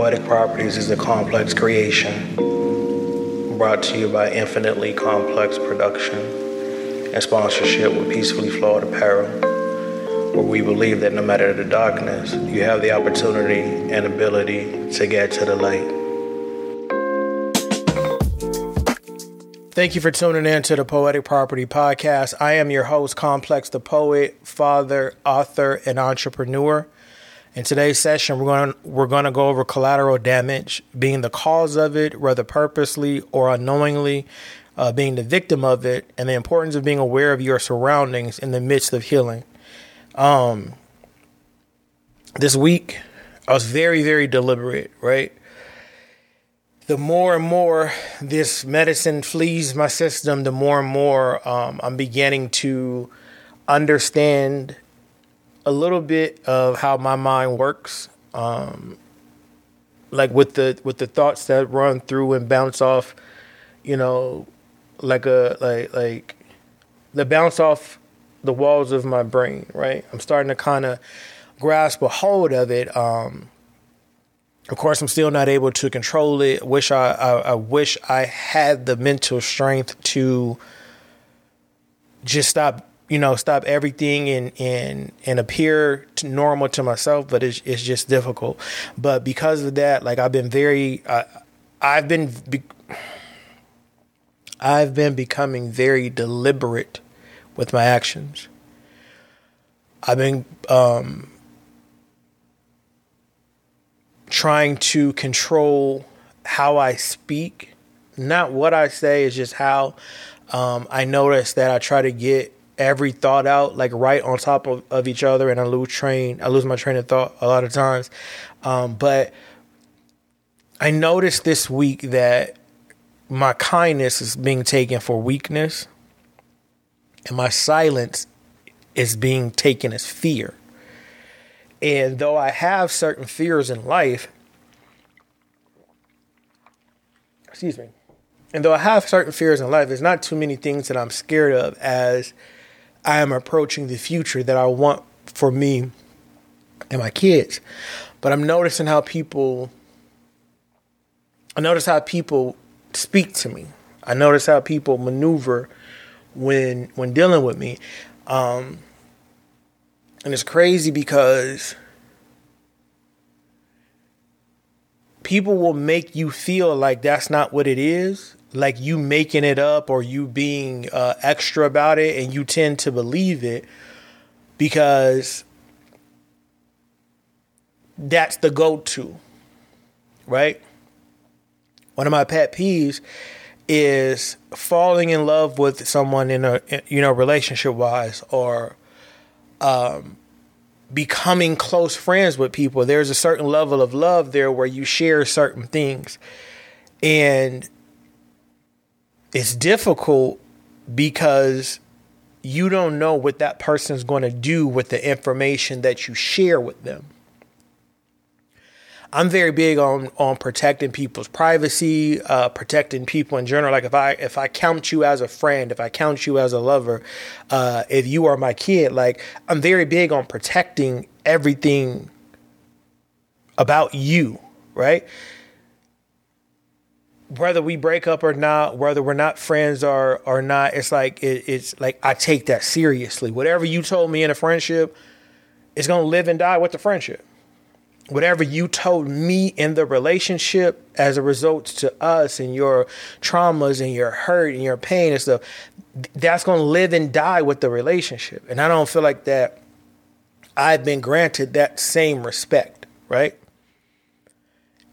Poetic Properties is a complex creation brought to you by Infinitely Complex Production and sponsorship with Peacefully Flawed Apparel, where we believe that no matter the darkness, you have the opportunity and ability to get to the light. Thank you for tuning in to the Poetic Property Podcast. I am your host, Complex the Poet, father, author, and entrepreneur. In today's session, we're going to, we're going to go over collateral damage, being the cause of it, whether purposely or unknowingly, uh, being the victim of it, and the importance of being aware of your surroundings in the midst of healing. Um, this week, I was very, very deliberate, right? The more and more this medicine flees my system, the more and more um, I'm beginning to understand a little bit of how my mind works. Um, like with the with the thoughts that run through and bounce off, you know, like a like like the bounce off the walls of my brain, right? I'm starting to kind of grasp a hold of it. Um, of course, I'm still not able to control it. Wish I, I, I wish I had the mental strength to just stop you know, stop everything and and and appear to normal to myself, but it's it's just difficult. But because of that, like I've been very, uh, I've been, be, I've been becoming very deliberate with my actions. I've been um, trying to control how I speak, not what I say, is just how um, I notice that I try to get every thought out like right on top of, of each other and I lose train I lose my train of thought a lot of times. Um, but I noticed this week that my kindness is being taken for weakness and my silence is being taken as fear. And though I have certain fears in life, excuse me, and though I have certain fears in life, there's not too many things that I'm scared of as I am approaching the future that I want for me and my kids. But I'm noticing how people I notice how people speak to me. I notice how people maneuver when when dealing with me. Um, and it's crazy because people will make you feel like that's not what it is like you making it up or you being uh, extra about it and you tend to believe it because that's the go-to right? One of my pet peeves is falling in love with someone in a you know relationship wise or um, becoming close friends with people. There's a certain level of love there where you share certain things. And it's difficult because you don't know what that person's going to do with the information that you share with them. I'm very big on on protecting people's privacy, uh, protecting people in general. Like if I if I count you as a friend, if I count you as a lover, uh, if you are my kid, like I'm very big on protecting everything about you, right? Whether we break up or not, whether we're not friends or or not, it's like it, it's like I take that seriously. Whatever you told me in a friendship, it's gonna live and die with the friendship. Whatever you told me in the relationship as a result to us and your traumas and your hurt and your pain and stuff, that's gonna live and die with the relationship. And I don't feel like that I've been granted that same respect, right?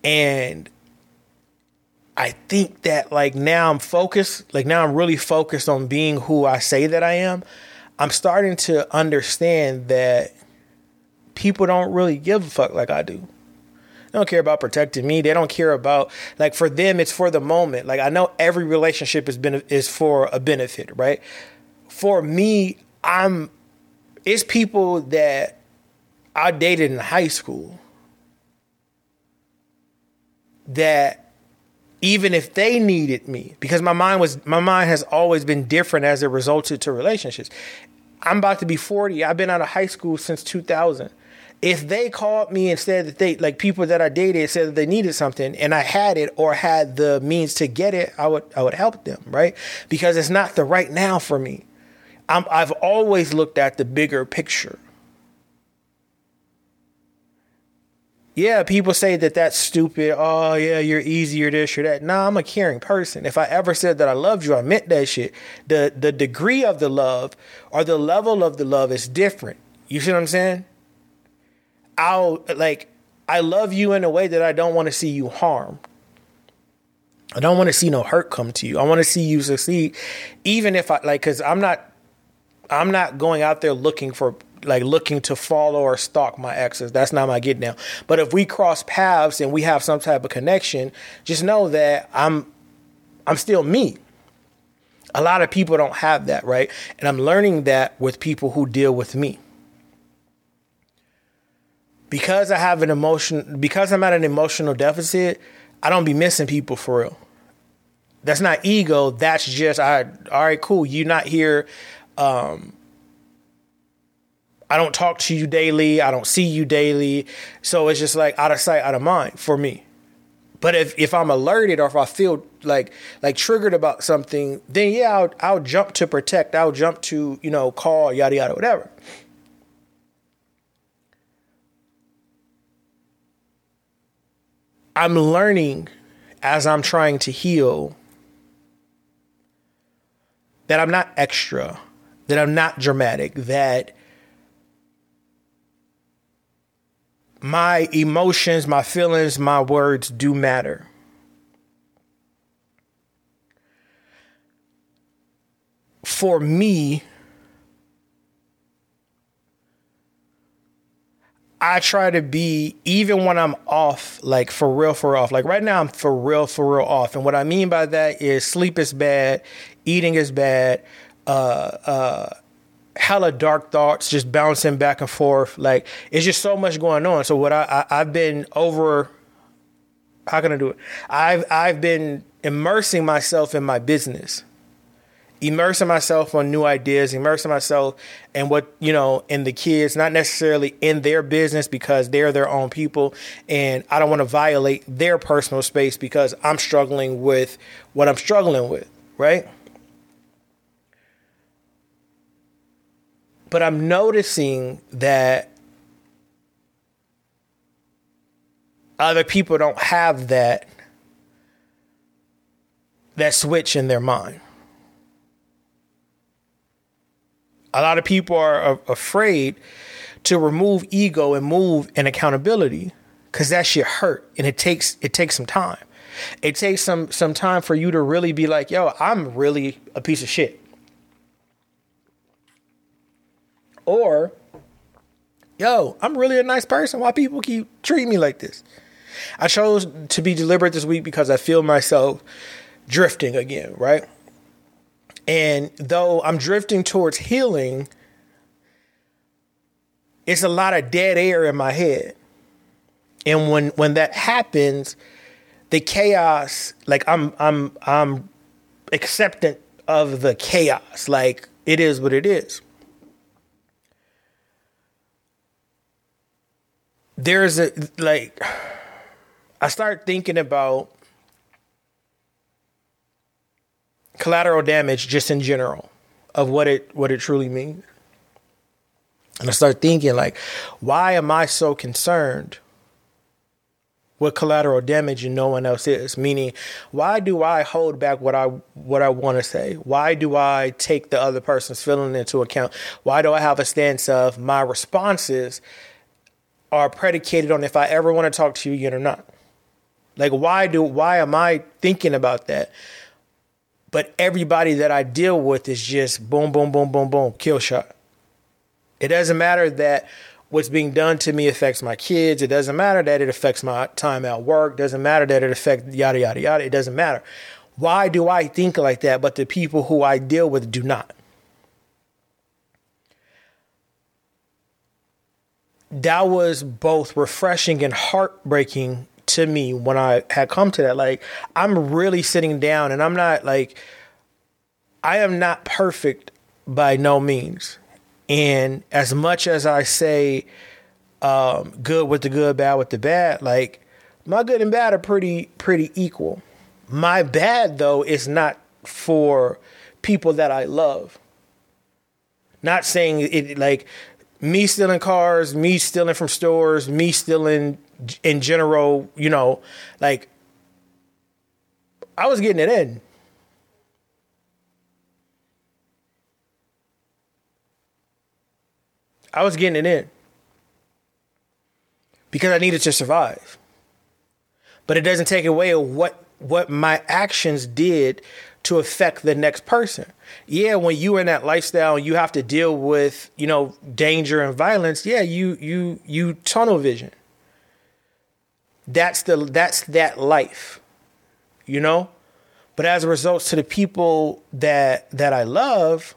And I think that like now I'm focused, like now I'm really focused on being who I say that I am. I'm starting to understand that people don't really give a fuck like I do. They don't care about protecting me. They don't care about like for them it's for the moment. Like I know every relationship is been is for a benefit, right? For me, I'm it's people that I dated in high school that even if they needed me because my mind was my mind has always been different as it resulted to relationships i'm about to be 40 i've been out of high school since 2000 if they called me and said that they like people that I dated said that they needed something and I had it or had the means to get it, I would I would help them, right? Because it's not the right now for me. I'm, I've always looked at the bigger picture. Yeah, people say that that's stupid. Oh, yeah, you're easier this or that. Nah, I'm a caring person. If I ever said that I loved you, I meant that shit. The the degree of the love or the level of the love is different. You see what I'm saying? I'll like I love you in a way that I don't want to see you harm. I don't want to see no hurt come to you. I want to see you succeed, even if I like, because I'm not, I'm not going out there looking for like looking to follow or stalk my exes. That's not my get down. But if we cross paths and we have some type of connection, just know that I'm, I'm still me. A lot of people don't have that, right? And I'm learning that with people who deal with me because I have an emotion, because I'm at an emotional deficit, I don't be missing people for real. That's not ego. That's just I. All right, cool. You're not here. Um, I don't talk to you daily. I don't see you daily. So it's just like out of sight, out of mind for me. But if, if I'm alerted or if I feel like like triggered about something, then yeah, I'll, I'll jump to protect. I'll jump to you know call yada yada whatever. I'm learning as I'm trying to heal that I'm not extra, that I'm not dramatic, that my emotions, my feelings, my words do matter. For me, I try to be even when I'm off, like for real, for off. Like right now, I'm for real, for real off. And what I mean by that is sleep is bad, eating is bad, uh, uh, hella dark thoughts just bouncing back and forth. Like it's just so much going on. So what I, I I've been over. How can I do it? I've I've been immersing myself in my business immersing myself on new ideas, immersing myself in what, you know, in the kids, not necessarily in their business because they're their own people. And I don't want to violate their personal space because I'm struggling with what I'm struggling with, right? But I'm noticing that other people don't have that that switch in their mind A lot of people are afraid to remove ego and move in accountability because that shit hurt and it takes it takes some time. It takes some some time for you to really be like, yo, I'm really a piece of shit. Or, yo, I'm really a nice person. Why people keep treating me like this? I chose to be deliberate this week because I feel myself drifting again, right? And though I'm drifting towards healing, it's a lot of dead air in my head. And when when that happens, the chaos, like I'm I'm I'm acceptant of the chaos. Like it is what it is. There's a like I start thinking about collateral damage just in general of what it what it truly means. And I start thinking like, why am I so concerned with collateral damage and no one else is? Meaning, why do I hold back what I what I want to say? Why do I take the other person's feeling into account? Why do I have a stance of my responses are predicated on if I ever want to talk to you again or not? Like why do why am I thinking about that? But everybody that I deal with is just boom, boom, boom, boom, boom, kill shot. It doesn't matter that what's being done to me affects my kids. It doesn't matter that it affects my time at work. It doesn't matter that it affects yada, yada, yada. It doesn't matter. Why do I think like that, but the people who I deal with do not? That was both refreshing and heartbreaking to me when I had come to that. Like, I'm really sitting down and I'm not like, I am not perfect by no means. And as much as I say, um, good with the good, bad with the bad. Like my good and bad are pretty pretty equal. My bad though is not for people that I love. Not saying it like me stealing cars, me stealing from stores, me stealing in general, you know, like I was getting it in. I was getting it in because I needed to survive. But it doesn't take away what what my actions did to affect the next person. Yeah, when you're in that lifestyle, you have to deal with, you know, danger and violence. Yeah, you you you tunnel vision. That's the that's that life. You know? But as a result to the people that that I love,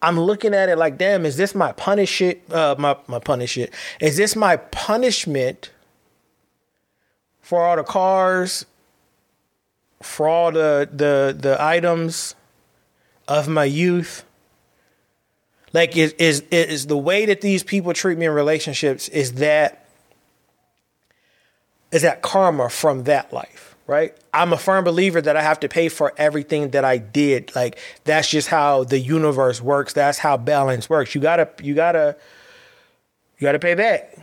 I'm looking at it like, damn, is this my punish? Uh, my my punish. Is this my punishment for all the cars, for all the the the items of my youth? Like, is is is the way that these people treat me in relationships? Is that is that karma from that life? right? I'm a firm believer that I have to pay for everything that I did. Like that's just how the universe works. That's how balance works. You gotta, you gotta, you gotta pay back.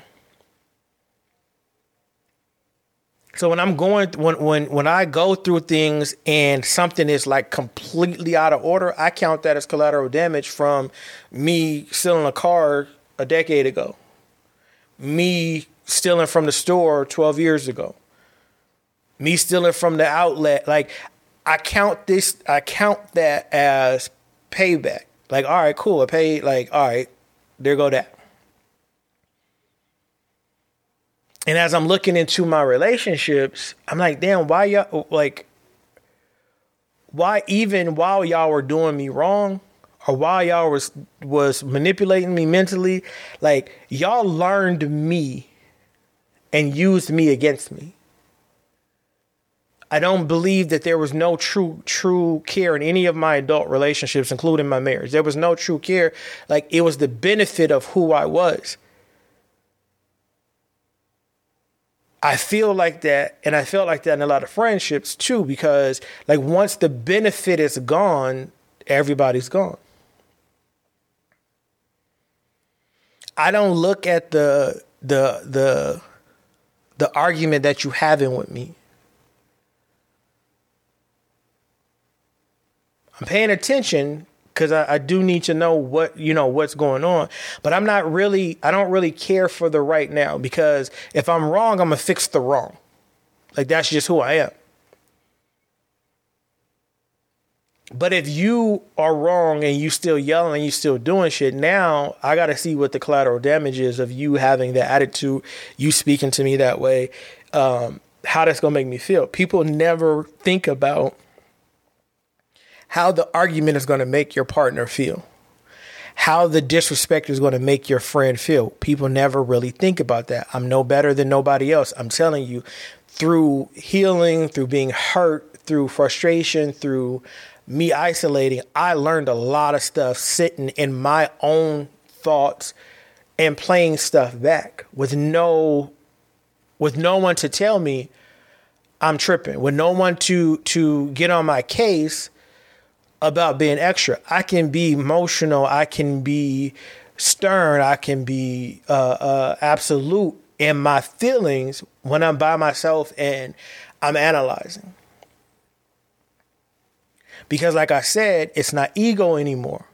So when I'm going when when when I go through things and something is like completely out of order, I count that as collateral damage from me stealing a car a decade ago. Me stealing from the store 12 years ago me stealing from the outlet. Like I count this, I count that as payback. Like, all right, cool. I paid. Like, all right, there go that. And as I'm looking into my relationships, I'm like, damn, why y'all like? Why even while y'all were doing me wrong, or while y'all was was manipulating me mentally, like y'all learned me and used me against me. I don't believe that there was no true true care in any of my adult relationships, including my marriage. There was no true care. Like it was the benefit of who I was. I feel like that, and I felt like that in a lot of friendships too, because like once the benefit is gone, everybody's gone. I don't look at the the the the argument that you having with me I'm paying attention because I, I, do need to know what you know what's going on. But I'm not really I don't really care for the right now because if I'm wrong, I'm gonna fix the wrong. Like that's just who I am. But if you are wrong and you still yelling and you still doing shit, now I got to see what the collateral damage is of you having that attitude, you speaking to me that way, um, how that's gonna make me feel. People never think about how the argument is going to make your partner feel, how the disrespect is going to make your friend feel. People never really think about that. I'm no better than nobody else. I'm telling you, through healing, through being hurt, through frustration, through me isolating, I learned a lot of stuff sitting in my own thoughts and playing stuff back with no with no one to tell me I'm tripping, with no one to to get on my case about being extra. I can be emotional. I can be stern. I can be uh, uh, absolute in my feelings when I'm by myself and I'm analyzing. Because, like I said, it's not ego anymore.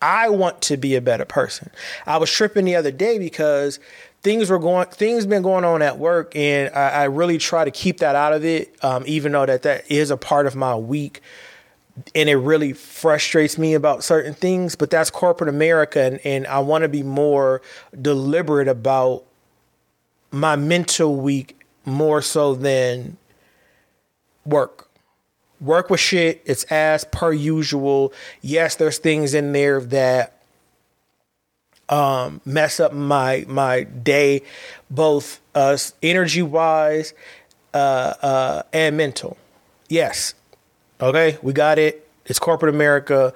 I want to be a better person. I was tripping the other day because things were going, things been going on at work, and I, I really try to keep that out of it. Um, even though that that is a part of my week and it really frustrates me about certain things but that's corporate america and, and i want to be more deliberate about my mental week more so than work. Work with shit it's as per usual. Yes there's things in there that um, mess up my my day both uh, energy wise uh, uh, and mental. Yes Okay, we got it. It's corporate America.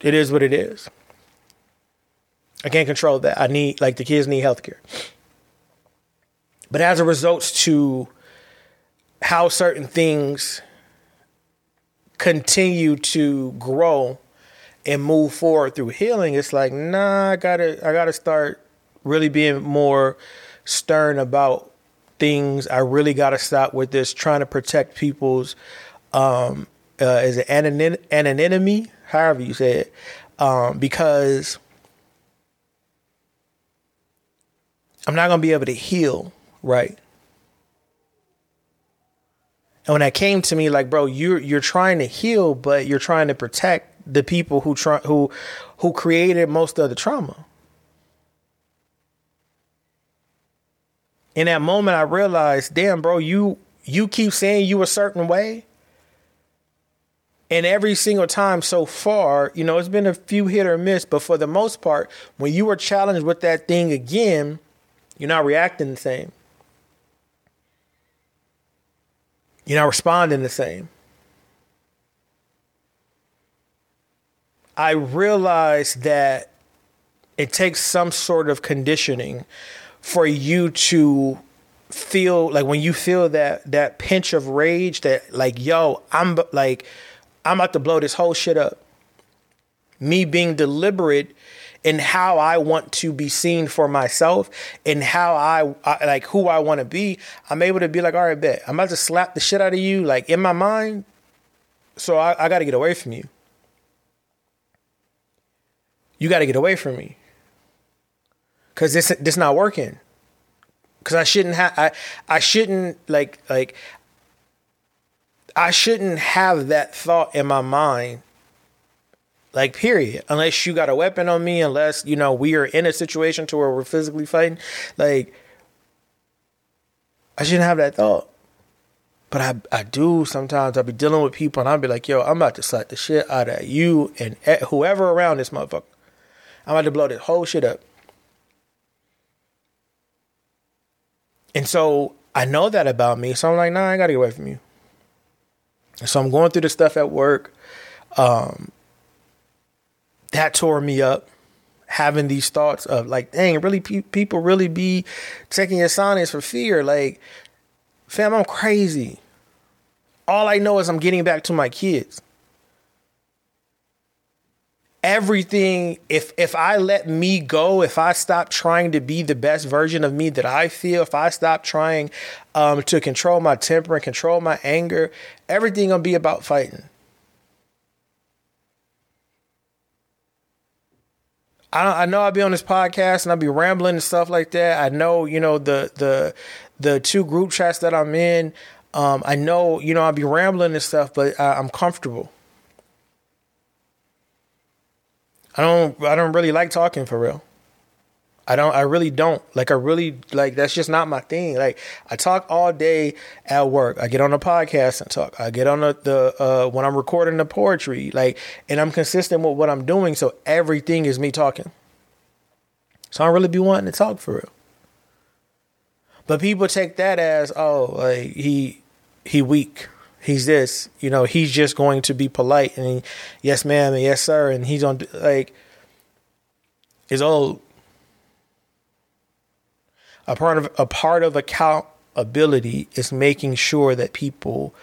It is what it is. I can't control that. I need like the kids need healthcare. But as a result to how certain things continue to grow and move forward through healing, it's like, nah, I gotta I gotta start really being more stern about things. I really gotta stop with this trying to protect people's um uh, is it anonymity, however you say it, um, because I'm not gonna be able to heal right. And when that came to me, like, bro, you're you're trying to heal, but you're trying to protect the people who try who who created most of the trauma. In that moment, I realized, damn, bro, you you keep saying you a certain way, and every single time so far, you know, it's been a few hit or miss, but for the most part, when you were challenged with that thing again, you're not reacting the same. You're not responding the same. I realize that it takes some sort of conditioning for you to feel like when you feel that that pinch of rage that like yo I'm like I'm about to blow this whole shit up. Me being deliberate in how I want to be seen for myself and how I, I like who I want to be, I'm able to be like, all right, bet I'm about to slap the shit out of you, like in my mind. So I, I got to get away from you. You got to get away from me, cause this this not working. Cause I shouldn't have I I shouldn't like like I shouldn't have that thought in my mind like period. Unless you got a weapon on me, unless you know we are in a situation to where we're physically fighting, like I shouldn't have that thought. But I I do sometimes. I'll be dealing with people and I'll be like, yo, I'm about to slap the shit out of you and whoever around this motherfucker. I'm about to blow this whole shit up. And so I know that about me. So I'm like, nah, I gotta get away from you. So I'm going through the stuff at work. Um, that tore me up having these thoughts of like dang really pe- people really be taking your silence for fear. Like fam i'm crazy. All i know is i'm getting back to my kids everything if if i let me go if i stop trying to be the best version of me that i feel if i stop trying um, to control my temper and control my anger everything gonna be about fighting I, I know I'll be on this podcast and I'll be rambling and stuff like that. I know, you know, the the the two group chats that I'm in. Um, I know, you know, I'll be rambling and stuff, but I, I'm comfortable. I don't I don't really like talking for real. I don't. I really don't. Like I really like. That's just not my thing. Like I talk all day at work. I get on a podcast and talk. I get on the, the uh, when I'm recording the poetry. Like, and I'm consistent with what I'm doing. So everything is me talking. So I don't really be wanting to talk for real. But people take that as oh, like he he weak. He's this. You know, he's just going to be polite and he, yes, ma'am, and yes, sir, and he's on like. It's old a part of a part of accountability is making sure that people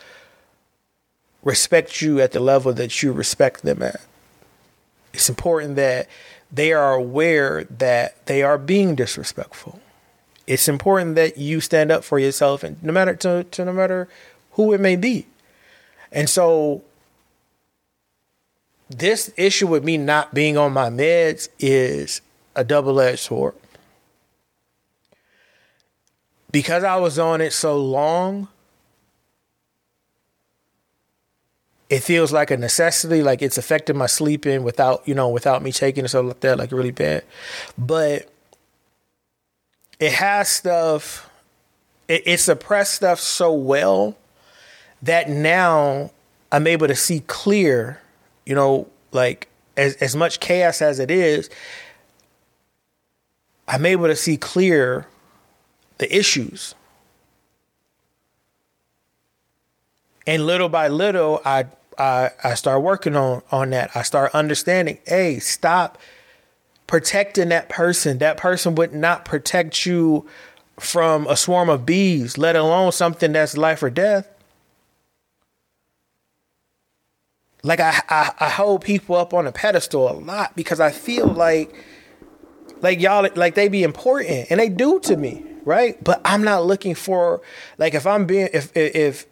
respect you at the level that you respect them at. It's important that they are aware that they are being disrespectful. It's important that you stand up for yourself and no matter to, to no matter who it may be. And so this issue with me not being on my meds is a double-edged sword because I was on it so long, it feels like a necessity, like it's affecting my sleeping without, you know, without me taking it so like that, like really bad. But it has stuff, it, it suppressed stuff so well that now I'm able to see clear, you know, like as as much chaos as it is, I'm able to see clear the issues. And little by little, I I I start working on on that. I start understanding. Hey, stop protecting that person. That person would not protect you from a swarm of bees, let alone something that's life or death. Like I, I, I hold people up on a pedestal a lot because I feel like like y'all like they be important and they do to me, right? But I'm not looking for like if I'm being if if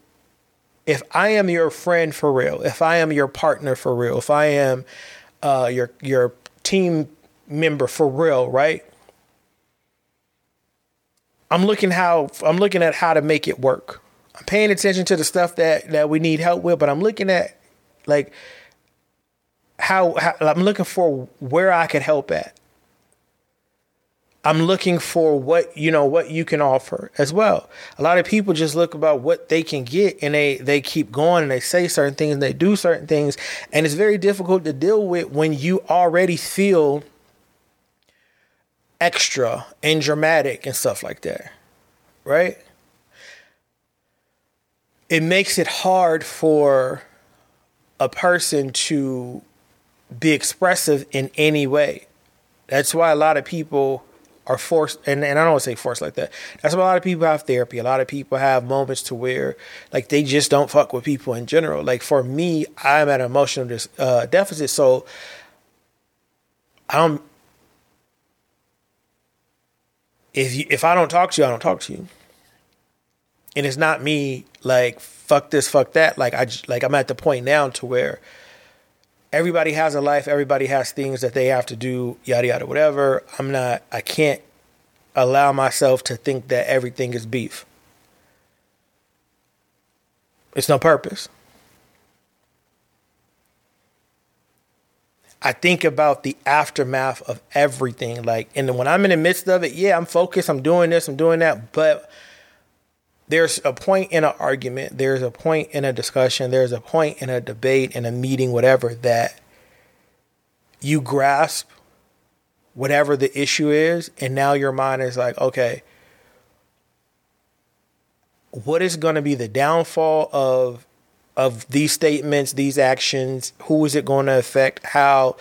if I am your friend for real, if I am your partner for real, if I am uh, your your team member for real, right? I'm looking how I'm looking at how to make it work. I'm paying attention to the stuff that that we need help with, but I'm looking at like how, how I'm looking for where I could help at. I'm looking for what you know what you can offer as well. A lot of people just look about what they can get and they they keep going and they say certain things and they do certain things and it's very difficult to deal with when you already feel extra and dramatic and stuff like that. Right? It makes it hard for a person to be expressive in any way. That's why a lot of people are forced, and, and I don't want to say forced like that. That's why a lot of people have therapy. A lot of people have moments to where, like, they just don't fuck with people in general. Like, for me, I'm at an emotional dis, uh, deficit, so I don't if you, if I don't talk to you, I don't talk to you. And it's not me like fuck this, fuck that. Like I like I'm at the point now to where everybody has a life, everybody has things that they have to do, yada yada whatever. I'm not I can't allow myself to think that everything is beef. It's no purpose. I think about the aftermath of everything. Like, and when I'm in the midst of it, yeah, I'm focused, I'm doing this, I'm doing that. But there's a point in an argument, there's a point in a discussion, there's a point in a debate, in a meeting, whatever, that you grasp whatever the issue is. And now your mind is like, okay, what is going to be the downfall of of these statements, these actions, who is it going to affect, how,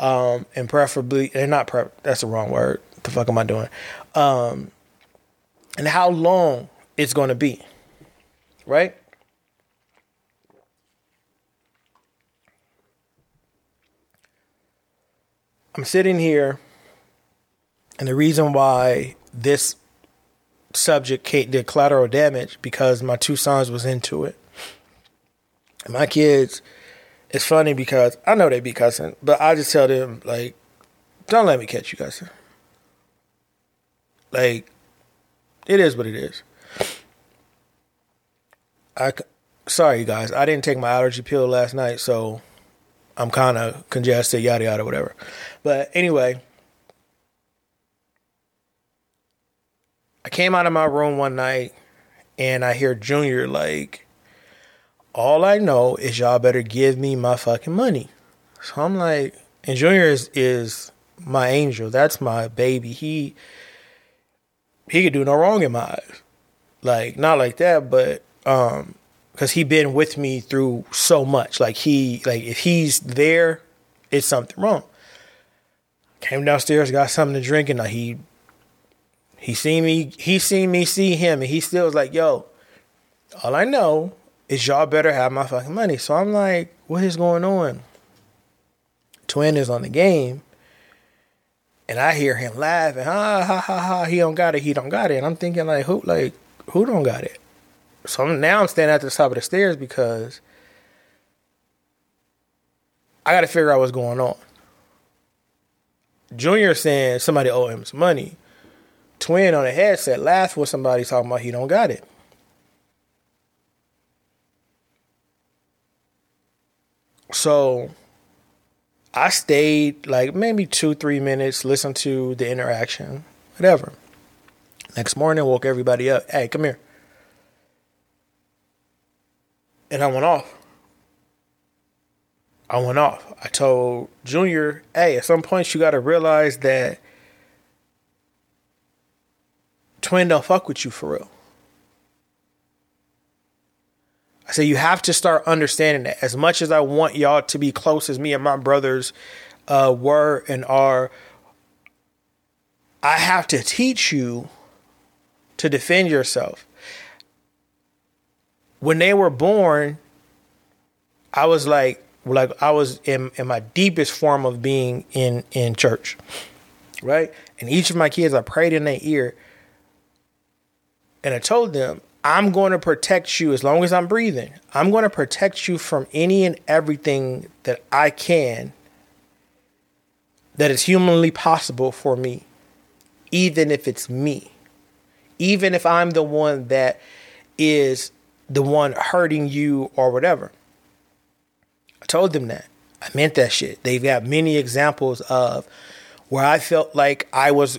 um, and preferably, and not pre- that's the wrong word. What the fuck am I doing? Um, and how long it's going to be, right? I'm sitting here, and the reason why this subject did collateral damage because my two sons was into it my kids, it's funny because I know they be cussing, but I just tell them like, don't let me catch you cussing. Like, it is what it is. I sorry you guys, I didn't take my allergy pill last night, so I'm kind of congested, yada yada, whatever. But anyway, I came out of my room one night and I hear Junior like all I know is y'all better give me my fucking money. So I'm like, and Junior is, is my angel. That's my baby. He he could do no wrong in my eyes. Like not like that, but um, because he been with me through so much. Like he like if he's there, it's something wrong. Came downstairs, got something to drink, and he he seen me. He seen me see him, and he still was like, "Yo, all I know is y'all better have my fucking money. So I'm like, what is going on? Twin is on the game. And I hear him laughing, ha ha ha ha, he don't got it, he don't got it. And I'm thinking like who like who don't got it? So I'm, now I'm standing at the top of the stairs because I gotta figure out what's going on. Junior saying somebody owe him some money. Twin on the headset laughed with somebody talking about he don't got it. So I stayed like maybe two, three minutes, listened to the interaction, whatever. Next morning, woke everybody up. Hey, come here. And I went off. I went off. I told Junior, hey, at some point you got to realize that Twin don't fuck with you for real. I said, you have to start understanding that. As much as I want y'all to be close as me and my brothers uh, were and are, I have to teach you to defend yourself. When they were born, I was like, like I was in, in my deepest form of being in in church, right? And each of my kids, I prayed in their ear, and I told them, I'm going to protect you as long as I'm breathing. I'm going to protect you from any and everything that I can that is humanly possible for me, even if it's me, even if I'm the one that is the one hurting you or whatever. I told them that. I meant that shit. They've got many examples of where I felt like I was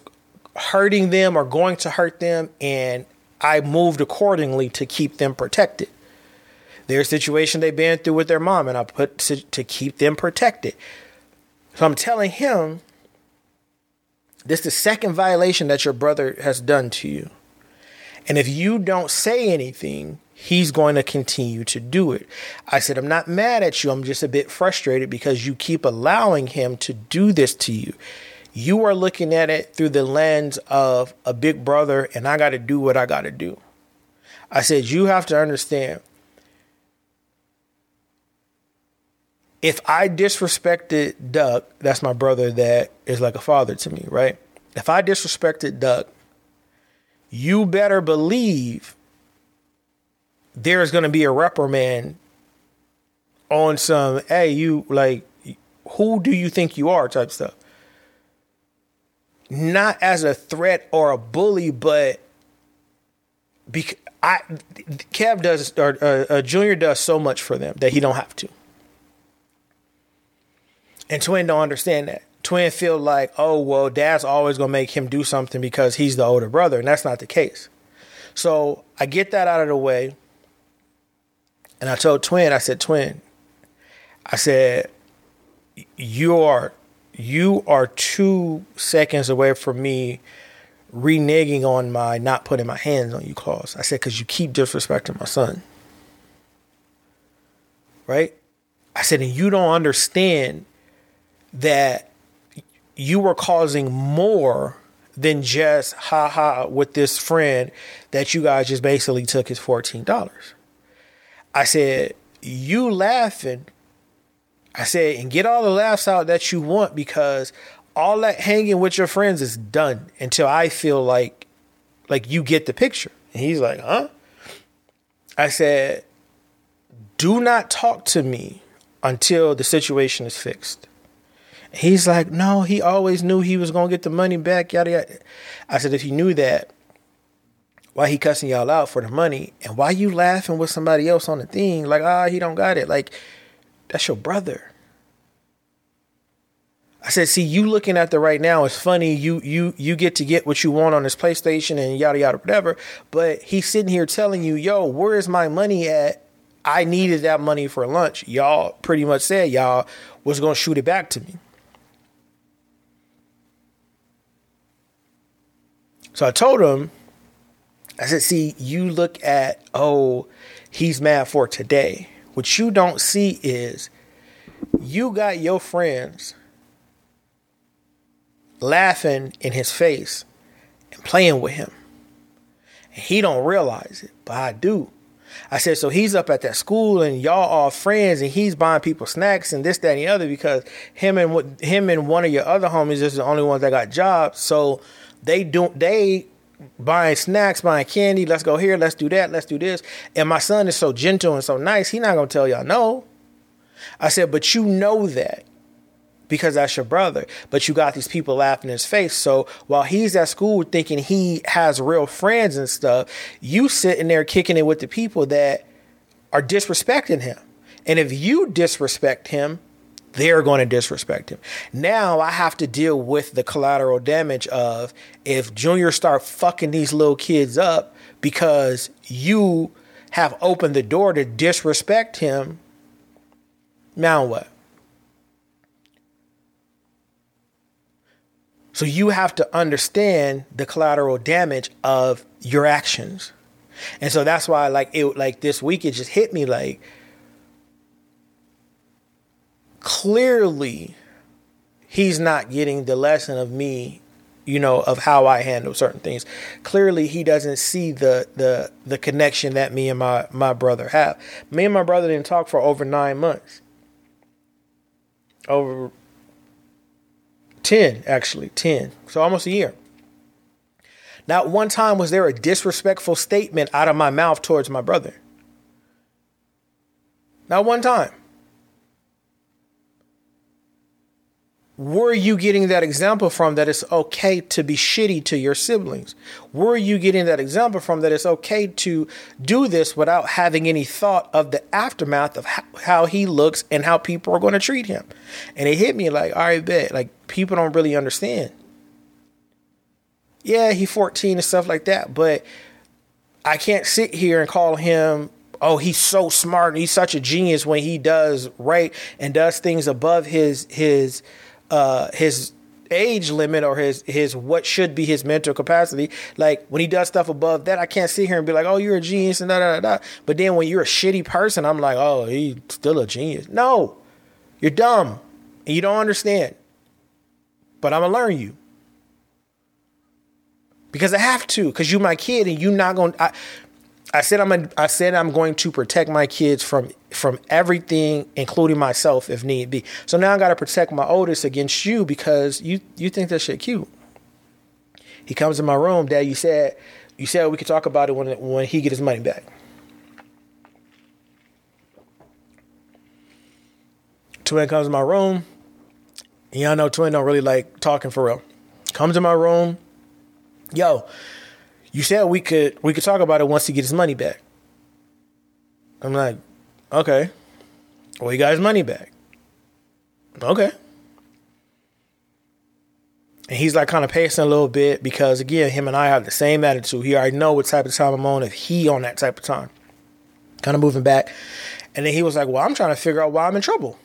hurting them or going to hurt them, and I moved accordingly to keep them protected. Their situation they've been through with their mom, and I put to, to keep them protected. So I'm telling him this is the second violation that your brother has done to you. And if you don't say anything, he's going to continue to do it. I said, I'm not mad at you. I'm just a bit frustrated because you keep allowing him to do this to you. You are looking at it through the lens of a big brother, and I got to do what I got to do. I said, You have to understand if I disrespected Doug, that's my brother that is like a father to me, right? If I disrespected Doug, you better believe there's going to be a reprimand on some, hey, you like, who do you think you are type stuff not as a threat or a bully, but because I Kev does or uh, uh, Junior does so much for them that he don't have to. And Twin don't understand that. Twin feel like, oh well, Dad's always gonna make him do something because he's the older brother, and that's not the case. So I get that out of the way, and I told Twin, I said, Twin, I said, you are you are two seconds away from me reneging on my not putting my hands on you clause. I said, because you keep disrespecting my son. Right? I said, and you don't understand that you were causing more than just ha ha with this friend that you guys just basically took his $14. I said, you laughing I said, and get all the laughs out that you want because all that hanging with your friends is done until I feel like like you get the picture. And he's like, huh? I said, do not talk to me until the situation is fixed. He's like, no, he always knew he was gonna get the money back, yada yada. I said, if he knew that, why he cussing y'all out for the money? And why you laughing with somebody else on the thing? Like, ah, he don't got it. Like, that's your brother. I said, see, you looking at the right now is funny. You you you get to get what you want on this PlayStation and yada yada whatever. But he's sitting here telling you, yo, where is my money at? I needed that money for lunch. Y'all pretty much said y'all was gonna shoot it back to me. So I told him, I said, see, you look at, oh, he's mad for today. What you don't see is you got your friends laughing in his face and playing with him. And he don't realize it, but I do. I said, so he's up at that school and y'all are friends and he's buying people snacks and this, that, and the other because him and him and one of your other homies is the only ones that got jobs. So they don't they buying snacks, buying candy. Let's go here. Let's do that. Let's do this. And my son is so gentle and so nice. He not gonna tell y'all no. I said, but you know that because that's your brother. But you got these people laughing in his face. So while he's at school thinking he has real friends and stuff, you sitting there kicking it with the people that are disrespecting him. And if you disrespect him, they're going to disrespect him. Now I have to deal with the collateral damage of if Junior start fucking these little kids up because you have opened the door to disrespect him. Now what? So you have to understand the collateral damage of your actions. And so that's why like it like this week it just hit me like clearly he's not getting the lesson of me you know, of how I handle certain things. Clearly, he doesn't see the the the connection that me and my my brother have. Me and my brother didn't talk for over nine months. Over ten, actually, ten. So almost a year. Not one time was there a disrespectful statement out of my mouth towards my brother. Not one time. Were you getting that example from that it's okay to be shitty to your siblings? Were you getting that example from that it's okay to do this without having any thought of the aftermath of how, he looks and how people are going to treat him? And it hit me like, all right, bet. Like, people don't really understand. Yeah, he's 14 and stuff like that, but I can't sit here and call him oh he's so smart and he's such a genius when he does right and does things above his his uh, his age limit or his his what should be his mental capacity. Like when he does stuff above that, I can't sit here and be like, "Oh, you're a genius," and da da da. But then when you're a shitty person, I'm like, "Oh, he's still a genius." No, you're dumb and you don't understand. But I'm gonna learn you because I have to. Because you're my kid, and you're not gonna. I said I'm a, I said I'm going to protect my kids from from everything, including myself, if need be. So now I got to protect my oldest against you because you you think that shit cute. He comes in my room, Dad. You said you said we could talk about it when when he get his money back. Twin comes in my room. Y'all know Twin don't really like talking for real. Comes in my room. Yo, you said we could we could talk about it once he gets his money back. I'm like, okay. Well, he got his money back. Okay. And he's like kind of pacing a little bit because again, him and I have the same attitude. He already know what type of time I'm on if he on that type of time. Kind of moving back. And then he was like, Well, I'm trying to figure out why I'm in trouble.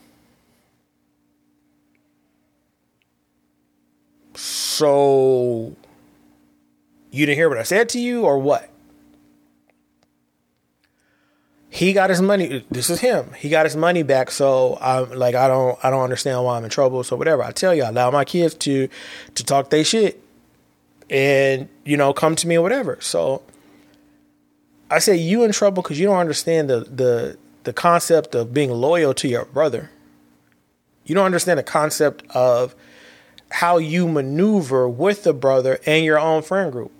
So you didn't hear what I said to you or what? He got his money. This is him. He got his money back. So I'm like, I don't, I don't understand why I'm in trouble. So whatever. I tell you, I allow my kids to, to talk they shit, and you know, come to me or whatever. So I say you in trouble because you don't understand the the the concept of being loyal to your brother. You don't understand the concept of how you maneuver with the brother and your own friend group.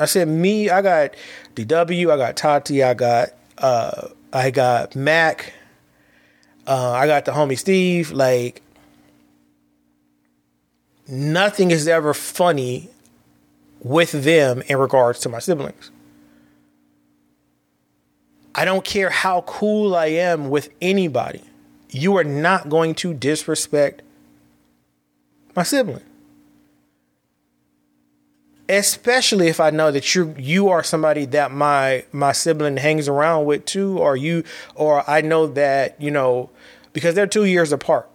I said me. I got DW. I got Tati. I got uh, I got Mac. Uh, I got the homie Steve. Like nothing is ever funny with them in regards to my siblings. I don't care how cool I am with anybody. You are not going to disrespect my sibling especially if I know that you you are somebody that my my sibling hangs around with too, or you or I know that you know because they're two years apart,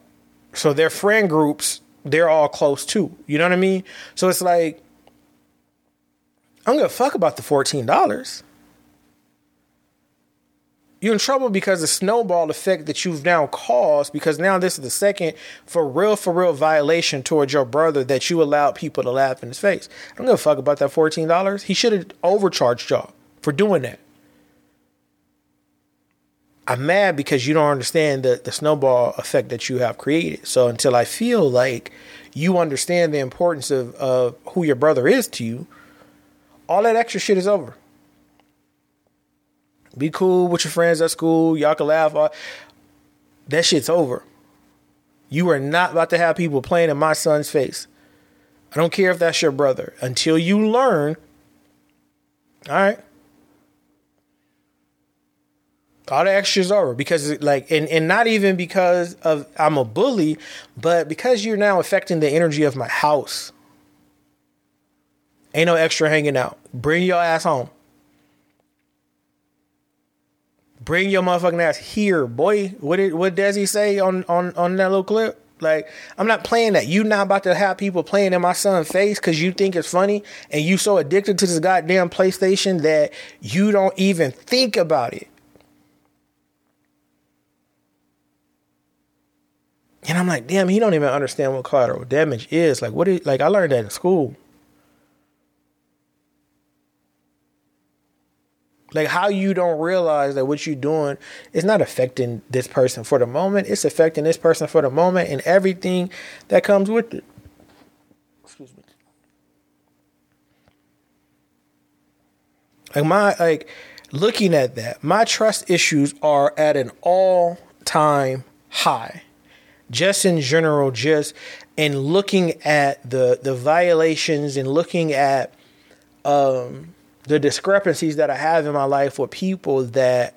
so their friend groups they're all close too. You know what I mean? So it's like I'm gonna fuck about the fourteen dollars you're in trouble because the snowball effect that you've now caused because now this is the second for real for real violation towards your brother that you allowed people to laugh in his face. I don't give a fuck about that $14. He should have overcharged y'all for doing that. I'm mad because you don't understand the, the snowball effect that you have created. So until I feel like you understand the importance of, of who your brother is to you, all that extra shit is over. Be cool with your friends at school. Y'all can laugh. That shit's over. You are not about to have people playing in my son's face. I don't care if that's your brother. Until you learn, all right. All the extras over because like and, and not even because of I'm a bully, but because you're now affecting the energy of my house. Ain't no extra hanging out. Bring your ass home. Bring your motherfucking ass here, boy. What did what does he say on on on that little clip? Like, I'm not playing that. You not about to have people playing in my son's face because you think it's funny and you so addicted to this goddamn PlayStation that you don't even think about it. And I'm like, damn, he don't even understand what collateral damage is. Like, what is like I learned that in school. Like how you don't realize that what you're doing is not affecting this person for the moment. It's affecting this person for the moment and everything that comes with it. Excuse me. Like my like looking at that, my trust issues are at an all-time high. Just in general, just in looking at the the violations and looking at um the discrepancies that I have in my life with people that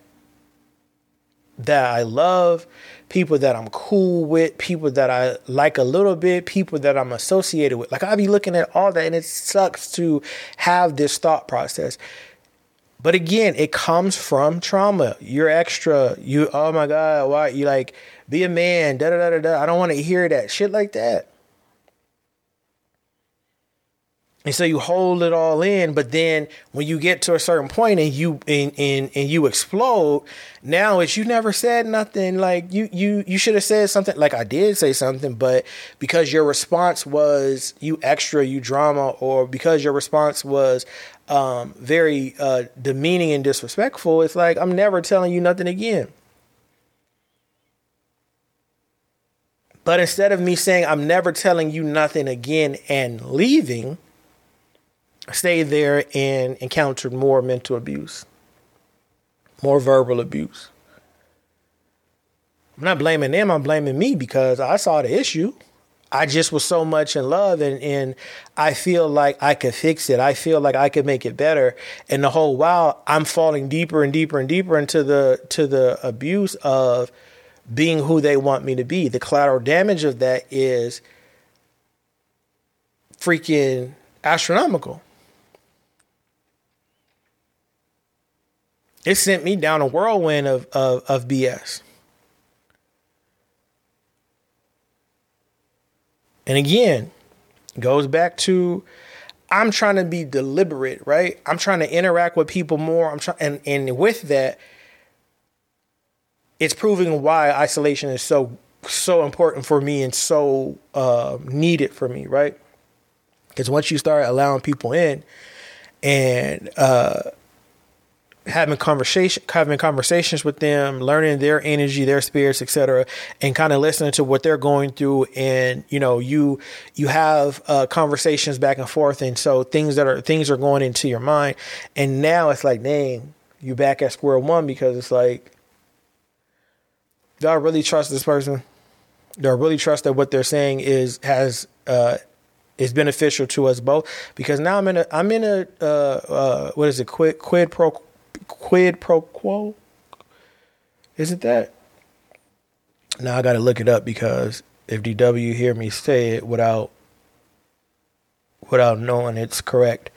that I love, people that I'm cool with, people that I like a little bit, people that I'm associated with. Like I be looking at all that and it sucks to have this thought process. But again, it comes from trauma. You're extra. You oh my God, why you like be a man, da da da da. I don't want to hear that. Shit like that. And so you hold it all in, but then when you get to a certain point and you and, and, and you explode, now it's you never said nothing. Like you you you should have said something. Like I did say something, but because your response was you extra, you drama, or because your response was um, very uh, demeaning and disrespectful, it's like I'm never telling you nothing again. But instead of me saying I'm never telling you nothing again and leaving stayed there and encountered more mental abuse, more verbal abuse. I'm not blaming them, I'm blaming me because I saw the issue. I just was so much in love and, and I feel like I could fix it. I feel like I could make it better. And the whole while I'm falling deeper and deeper and deeper into the to the abuse of being who they want me to be. The collateral damage of that is freaking astronomical. It sent me down a whirlwind of, of, of BS. And again, goes back to I'm trying to be deliberate, right? I'm trying to interact with people more. I'm trying and, and with that, it's proving why isolation is so so important for me and so uh, needed for me, right? Because once you start allowing people in, and uh, having conversation having conversations with them learning their energy their spirits etc and kind of listening to what they're going through. And you know you you have uh, conversations back and forth. And so things that are things are going into your mind. And now it's like dang you back at square one because it's like do i really trust this person? Do i really trust that what they're saying is has uh is beneficial to us both? Because now I'm in a I'm in a uh, uh, what is it? Quid quid pro quid pro quo. Is it that? Now I got to look it up because if DW hear me say it without without knowing it's correct,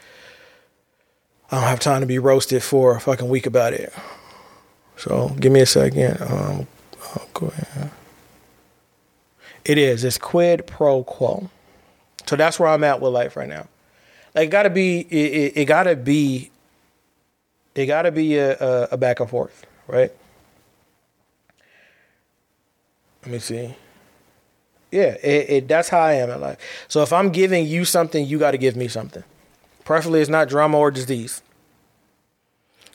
I don't have time to be roasted for a fucking week about it. So give me a second. Um. It is. It's quid pro quo. So that's where I'm at with life right now. Like, it gotta be. It, it, it gotta be it got to be a, a, a back and forth, right? Let me see. Yeah, it, it, that's how I am in life. So if I'm giving you something, you got to give me something. Preferably, it's not drama or disease.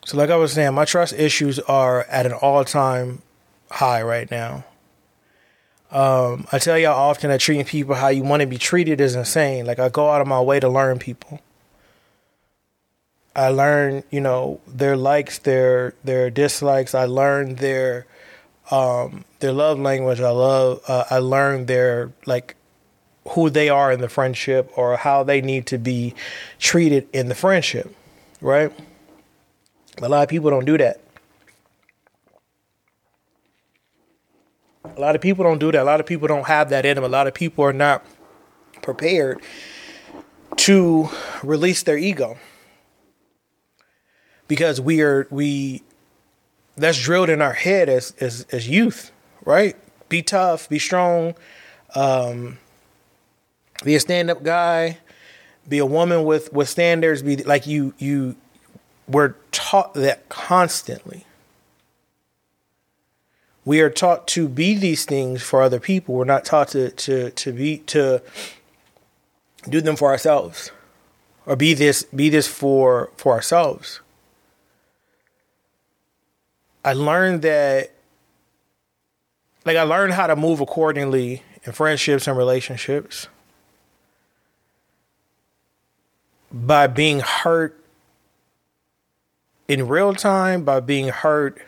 So, like I was saying, my trust issues are at an all-time high right now. Um, I tell y'all often that treating people how you want to be treated is insane. Like I go out of my way to learn people. I learn, you know, their likes, their their dislikes. I learn their um, their love language. I love. Uh, I learned their like who they are in the friendship or how they need to be treated in the friendship, right? A lot of people don't do that. A lot of people don't do that. A lot of people don't have that in them. A lot of people are not prepared to release their ego because we are we that's drilled in our head as as as youth, right? Be tough, be strong, um, be a stand up guy, be a woman with with standards. Be like you you we're taught that constantly. We are taught to be these things for other people. We're not taught to to to be to do them for ourselves or be this be this for for ourselves I learned that like I learned how to move accordingly in friendships and relationships by being hurt in real time, by being hurt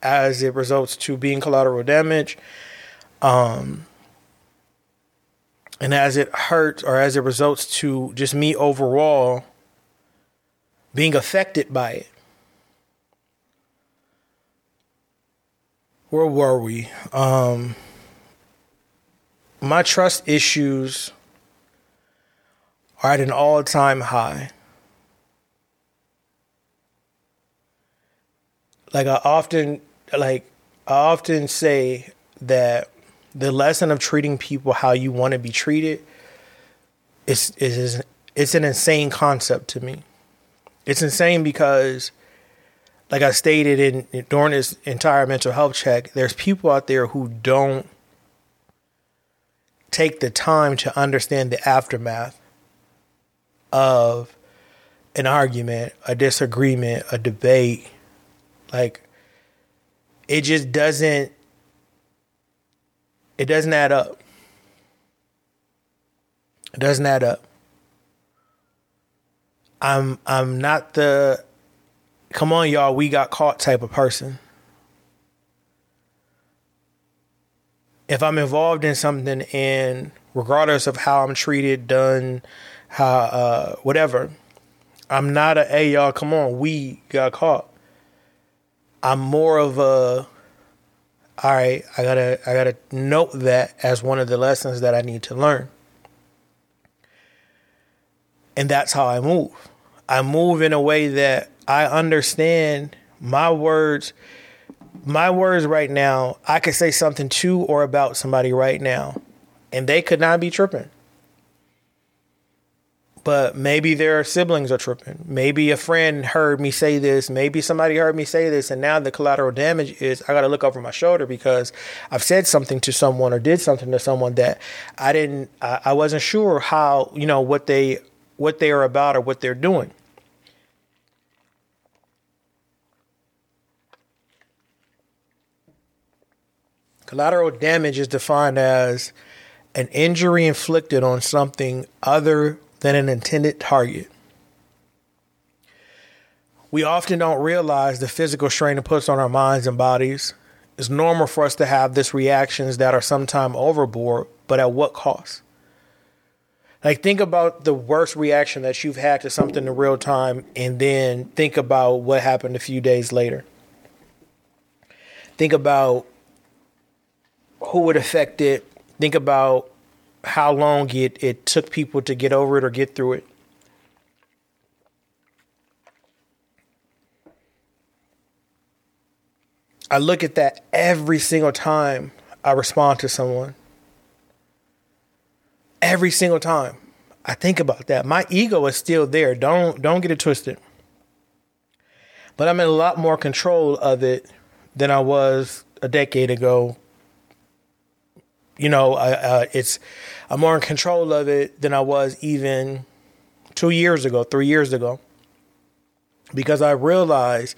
as it results to being collateral damage, um, and as it hurts or as it results to just me overall being affected by it. Where were we? Um, my trust issues are at an all time high. Like I often like I often say that the lesson of treating people how you want to be treated is is it's an insane concept to me. It's insane because like I stated in during this entire mental health check, there's people out there who don't take the time to understand the aftermath of an argument, a disagreement, a debate. Like it just doesn't it doesn't add up. It doesn't add up. I'm I'm not the come on y'all, we got caught type of person. If I'm involved in something and regardless of how I'm treated, done, how uh whatever, I'm not a hey y'all, come on, we got caught. I'm more of a all right, I gotta I gotta note that as one of the lessons that I need to learn. And that's how I move. I move in a way that I understand my words. My words right now, I could say something to or about somebody right now, and they could not be tripping but maybe their siblings are tripping. Maybe a friend heard me say this. Maybe somebody heard me say this, and now the collateral damage is I got to look over my shoulder because I've said something to someone or did something to someone that I didn't. I, I wasn't sure how you know what they what they are about or what they're doing. Collateral damage is defined as an injury inflicted on something other than an intended target. We often don't realize the physical strain it puts on our minds and bodies. It's normal for us to have these reactions that are sometimes overboard, but at what cost? Like, think about the worst reaction that you've had to something in real time, and then think about what happened a few days later. Think about who would affect it. Think about how long it, it took people to get over it or get through it. I look at that every single time I respond to someone. Every single time. I think about that. My ego is still there. Don't don't get it twisted. But I'm in a lot more control of it than I was a decade ago, you know, uh, it's I'm more in control of it than I was even two years ago, three years ago, because I realized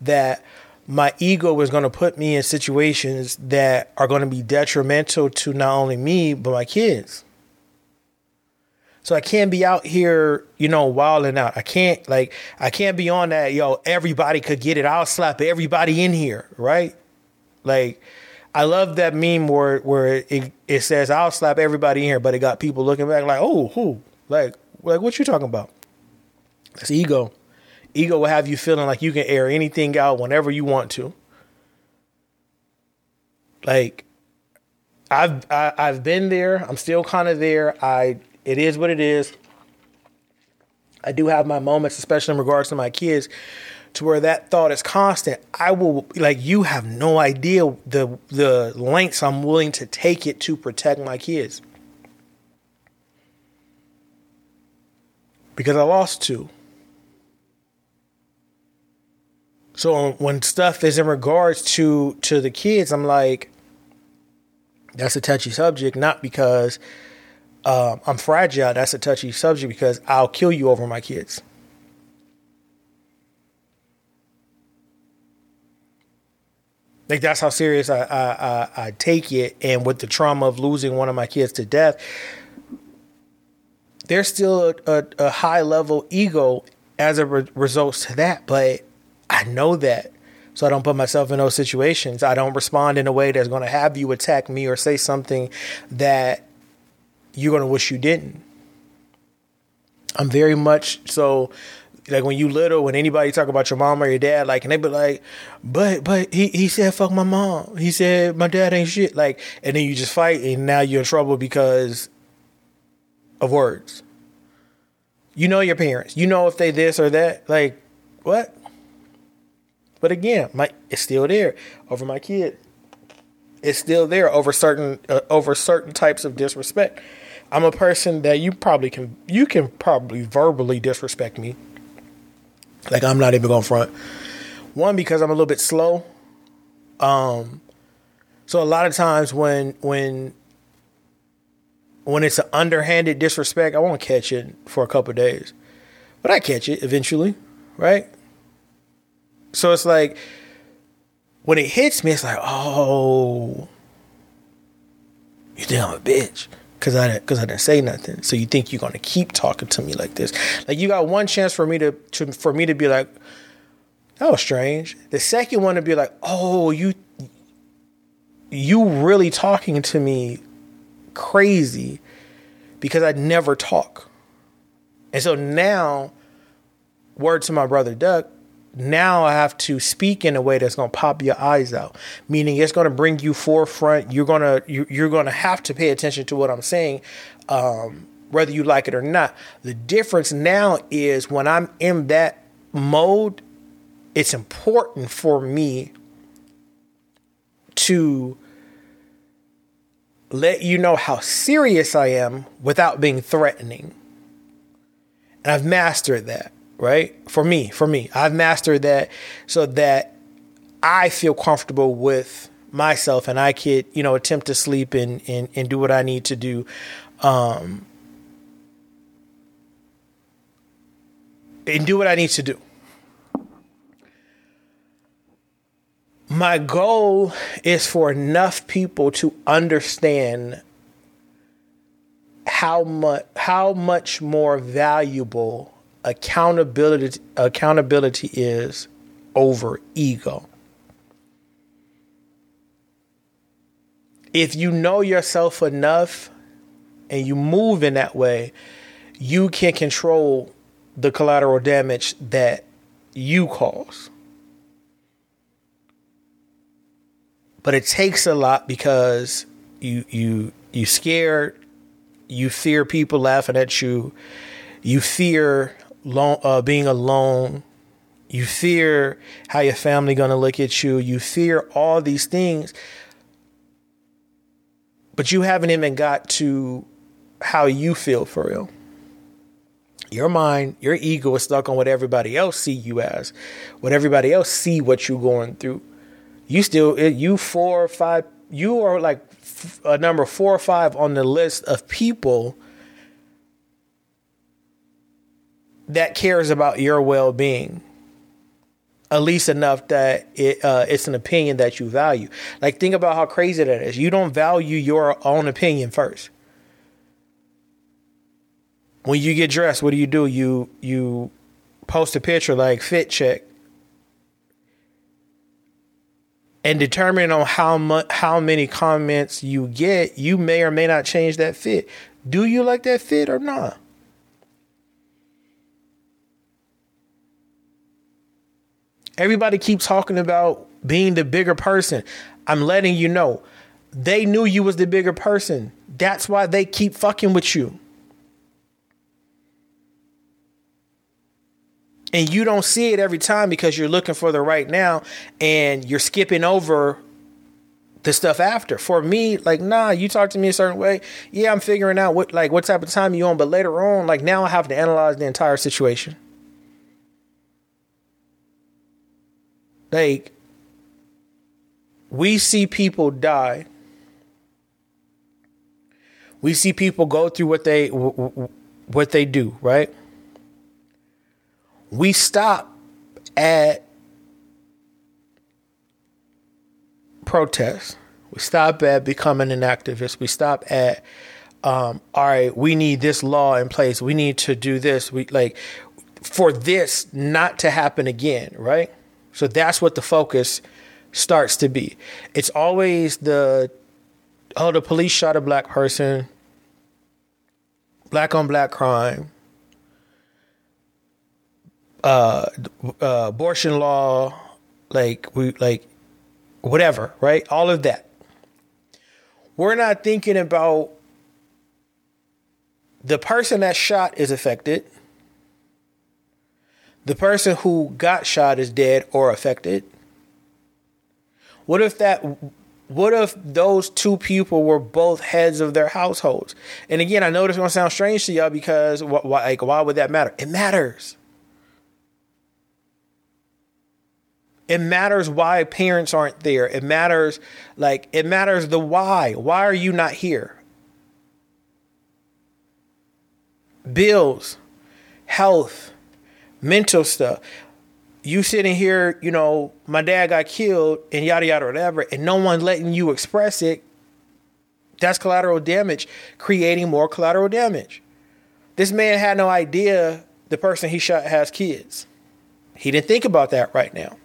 that my ego was going to put me in situations that are going to be detrimental to not only me but my kids. So I can't be out here, you know, wilding out. I can't like I can't be on that, yo, everybody could get it. I'll slap everybody in here, right? Like I love that meme where where it, it says I'll slap everybody in here, but it got people looking back like, oh, who? Like, like what you talking about? It's ego. Ego will have you feeling like you can air anything out whenever you want to. Like, I've I, have i have been there. I'm still kind of there. I it is what it is. I do have my moments, especially in regards to my kids, to where that thought is constant, I will like you have no idea the the lengths I'm willing to take it to protect my kids. Because I lost two. So when stuff is in regards to to the kids, I'm like, that's a touchy subject, not because uh, I'm fragile. That's a touchy subject because I'll kill you over my kids. Like that's how serious I, I, I, I take it. And with the trauma of losing one of my kids to death, there's still a, a, a high level ego as a re- result to that. But I know that. So I don't put myself in those situations. I don't respond in a way that's going to have you attack me or say something that you're going to wish you didn't. I'm very much so like when you little, when anybody talk about your mom or your dad, like, and they be like, but, but he, he said, fuck my mom. He said, my dad ain't shit. Like, and then you just fight and now you're in trouble because of words. You know your parents. You know if they this or that. Like, what? But again, my it's still there over my kid. It's still there over certain uh, over certain types of disrespect. I'm a person that you probably can you can probably verbally disrespect me. Like I'm not even going front. One because I'm a little bit slow. Um so a lot of times when when when it's an underhanded disrespect, I won't catch it for a couple days. But I catch it eventually, right? So it's like when it hits me, it's like, oh, you think I'm a bitch because I because I didn't say nothing. So you think you're gonna keep talking to me like this? Like you got one chance for me to, to for me to be like, that was strange. The second one to be like, oh, you you really talking to me crazy because I never talk. And so now, word to my brother Doug, now I have to speak in a way that's going to pop your eyes out, meaning it's going to bring you forefront. You're going to you're going to have to pay attention to what I'm saying, um, whether you like it or not. The difference now is when I'm in that mode, it's important for me to let you know how serious I am without being threatening. And I've mastered that right? For me, for me, I've mastered that so that I feel comfortable with myself and I could, you know, attempt to sleep and, and, and do what I need to do. Um, and do what I need to do. My goal is for enough people to understand how much how much more valuable accountability accountability is over ego. If you know yourself enough and you move in that way, you can control the collateral damage that you cause. But it takes a lot because you you you scared, you fear people laughing at you, you fear uh, being alone. You fear how your family going to look at you. You fear all these things. But you haven't even got to how you feel for real. Your mind, your ego is stuck on what everybody else see you as, what everybody else see what you're going through. You still, you four or five, you are like a number four or five on the list of people that cares about your well being at least enough that it uh, it's an opinion that you value. Like think about how crazy that is. You don't value your own opinion first. When you get dressed, what do you do? You you post a picture like fit check. And determining on how much how many comments you get, you may or may not change that fit. Do you like that fit or not? Everybody keeps talking about being the bigger person. I'm letting you know. They knew you was the bigger person. That's why they keep fucking with you. And you don't see it every time because you're looking for the right now and you're skipping over the stuff after. For me, like, nah, you talk to me a certain way. Yeah, I'm figuring out what like what type of time you on, but later on, like now I have to analyze the entire situation. Like, we see people die. We see people go through what they what they do, right? We stop at protest. We stop at becoming an activist. We stop at, um, all right, we need this law in place. We need to do this. We like for this not to happen again, right? So that's what the focus starts to be. It's always the oh, the police shot a black person, black on black crime, uh, uh, abortion law, like we like whatever, right? All of that. We're not thinking about the person that shot is affected. The person who got shot is dead or affected. What if that what if those two people were both heads of their households? And again, I know this is gonna sound strange to y'all because why, like why would that matter? It matters. It matters why parents aren't there. It matters like it matters the why. Why are you not here? Bills, health, mental stuff. You sitting here, you know, my dad got killed and yada yada whatever, and no one letting you express it. That's collateral damage, creating more collateral damage. This man had no idea the person he shot has kids. He didn't think about that right now.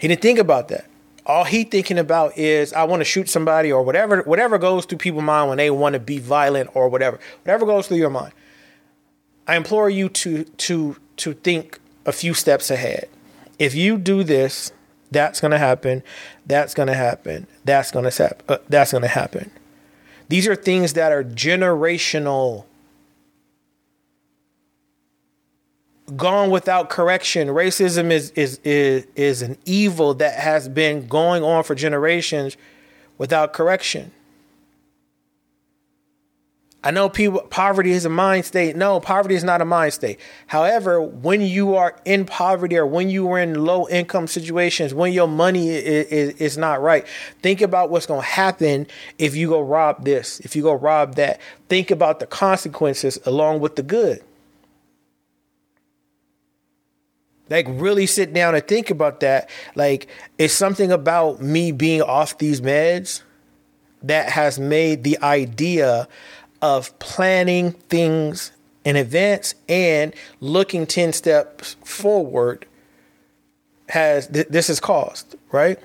He didn't think about that. All he thinking about is I want to shoot somebody or whatever whatever goes through people's mind when they want to be violent or whatever. Whatever goes through your mind. I implore you to to to think a few steps ahead. If you do this, that's going to happen. That's going to happen. That's going to uh, that's going to happen. These are things that are generational gone without correction. Racism is, is is is an evil that has been going on for generations without correction. I know people poverty is a mind state. No, poverty is not a mind state. However, when you are in poverty or when you are in low income situations, when your money is, is, is not right, think about what's going to happen if you go rob this, if you go rob that. Think about the consequences along with the good. Like really sit down and think about that. Like it's something about me being off these meds that has made the idea of planning things in advance and looking 10 steps forward has th- this has caused, right?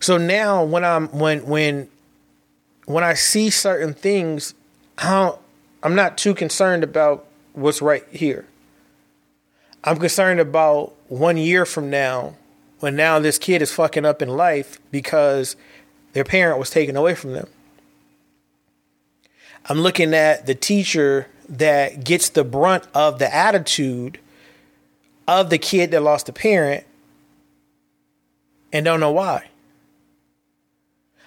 So now when I'm when when when I see certain things, I I'm not too concerned about what's right here. I'm concerned about one year from now when now this kid is fucking up in life because their parent was taken away from them. I'm looking at the teacher that gets the brunt of the attitude of the kid that lost a parent and don't know why.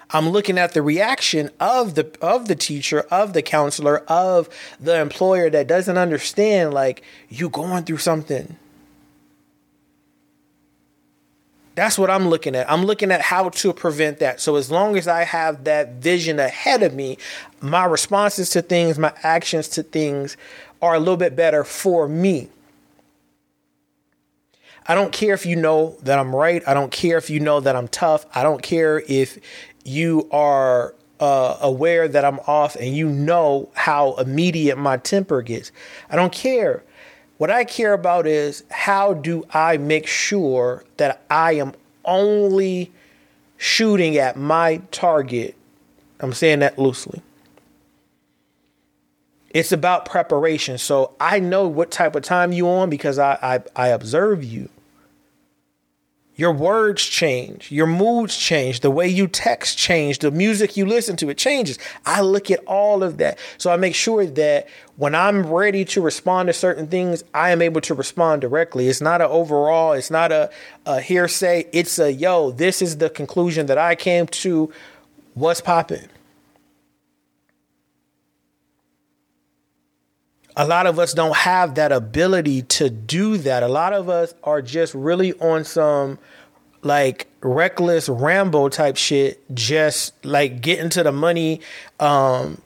I'm looking at the reaction of the of the teacher, of the counselor, of the employer that doesn't understand like you going through something. That's what I'm looking at. I'm looking at how to prevent that. So as long as I have that vision ahead of me, my responses to things, my actions to things are a little bit better for me. I don't care if you know that I'm right. I don't care if you know that I'm tough. I don't care if you are uh, aware that I'm off and you know how immediate my temper gets. I don't care. What I care about is how do I make sure that I am only shooting at my target. I'm saying that loosely. It's about preparation. So I know what type of time you on because I, I, I observe you. Your words change, your moods change, the way you text change, the music you listen to, it changes. I look at all of that. So I make sure that when I'm ready to respond to certain things, I am able to respond directly. It's not an overall, it's not a, a hearsay. It's a yo, this is the conclusion that I came to. What's popping? A lot of us don't have that ability to do that. A lot of us are just really on some like reckless Rambo type shit, just like getting to the money, um,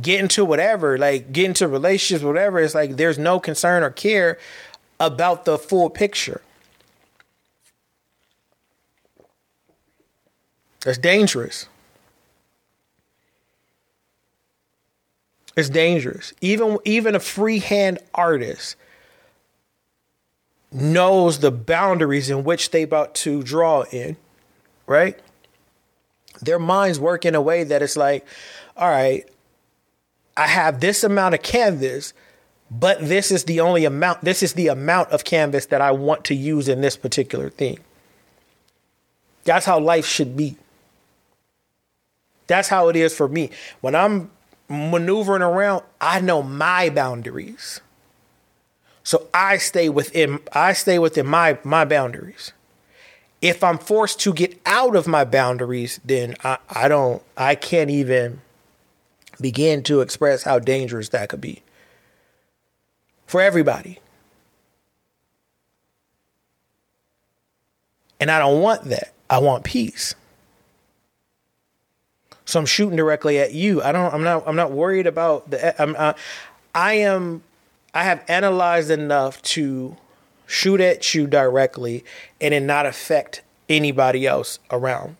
getting to whatever, like getting to relationships, whatever. It's like there's no concern or care about the full picture. That's dangerous. It's dangerous. Even even a freehand artist knows the boundaries in which they about to draw in, right? Their minds work in a way that it's like, all right, I have this amount of canvas, but this is the only amount, this is the amount of canvas that I want to use in this particular thing. That's how life should be. That's how it is for me. When I'm maneuvering around, I know my boundaries. So I stay within I stay within my my boundaries. If I'm forced to get out of my boundaries, then I, I don't I can't even begin to express how dangerous that could be for everybody. And I don't want that. I want peace. So I'm shooting directly at you. I don't. I'm not. I'm not worried about the. I'm. Uh, I am. I have analyzed enough to shoot at you directly and it not affect anybody else around.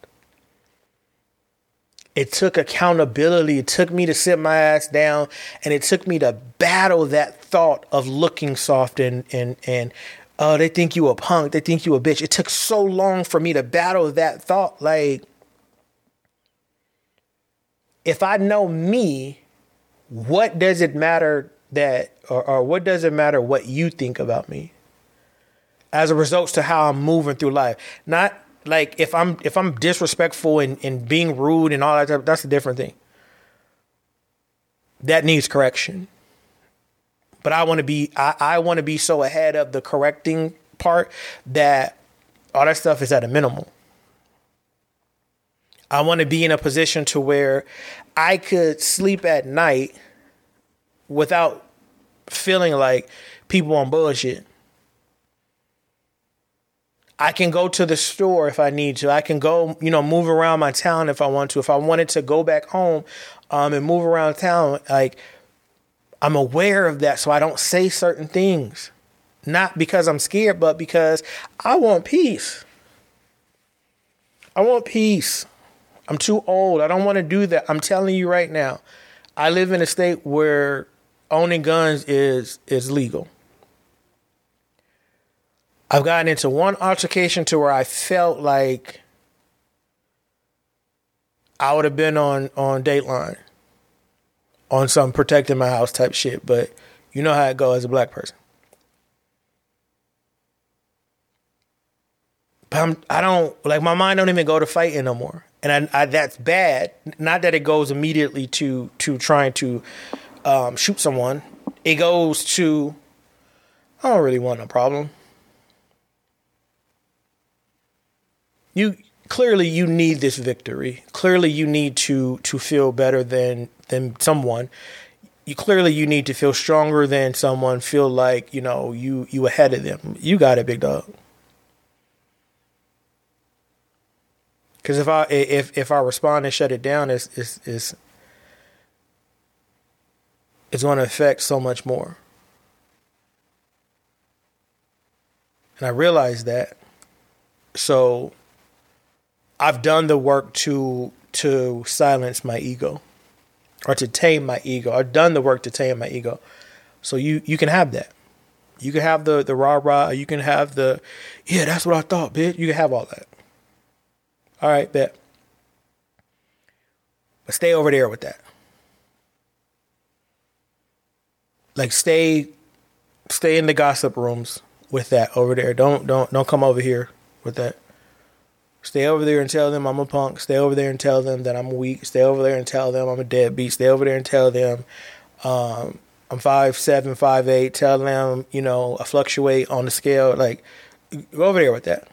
It took accountability. It took me to sit my ass down and it took me to battle that thought of looking soft and and and oh they think you a punk, they think you a bitch. It took so long for me to battle that thought like if I know me, what does it matter that or, or what does it matter what you think about me? As a result to how I'm moving through life. Not like if I'm if I'm disrespectful and, and being rude and all that stuff, that's a different thing. That needs correction. But I want to be I, I want to be so ahead of the correcting part that all that stuff is at a minimum. I want to be in a position to where I could sleep at night without feeling like people on bullshit. I can go to the store if I need to. I can go, you know, move around my town if I want to. If I wanted to go back home um, and move around town, like I'm aware of that, so I don't say certain things. Not because I'm scared, but because I want peace. I want peace. I'm too old. I don't want to do that. I'm telling you right now. I live in a state where owning guns is is legal. I've gotten into one altercation to where I felt like I would have been on on Dateline on some protecting my house type shit, but you know how it goes as a black person. But I'm, I don't like my mind don't even go to fighting no more, and I, I, that's bad. Not that it goes immediately to to trying to um, shoot someone. It goes to I don't really want no problem. you clearly you need this victory. Clearly you need to to feel better than than someone. You clearly you need to feel stronger than someone. Feel like you know you you ahead of them. You got it, big dog. Because if I if if I respond and shut it down, it's it's it's, it's going to affect so much more. And I realize that. So I've done the work to to silence my ego or to tame my ego. I've done the work to tame my ego. So you you can have that. You can have the the rah rah. You can have the yeah. That's what I thought, bitch. You can have all that. All right, bet. But stay over there with that. Like stay stay in the gossip rooms with that over there. Don't don't don't come over here with that. Stay over there and tell them I'm a punk. Stay over there and tell them that I'm weak. Stay over there and tell them I'm a deadbeat. Stay over there and tell them um, I'm five seven, five eight. Tell them you know I fluctuate on the scale. Like go over there with that.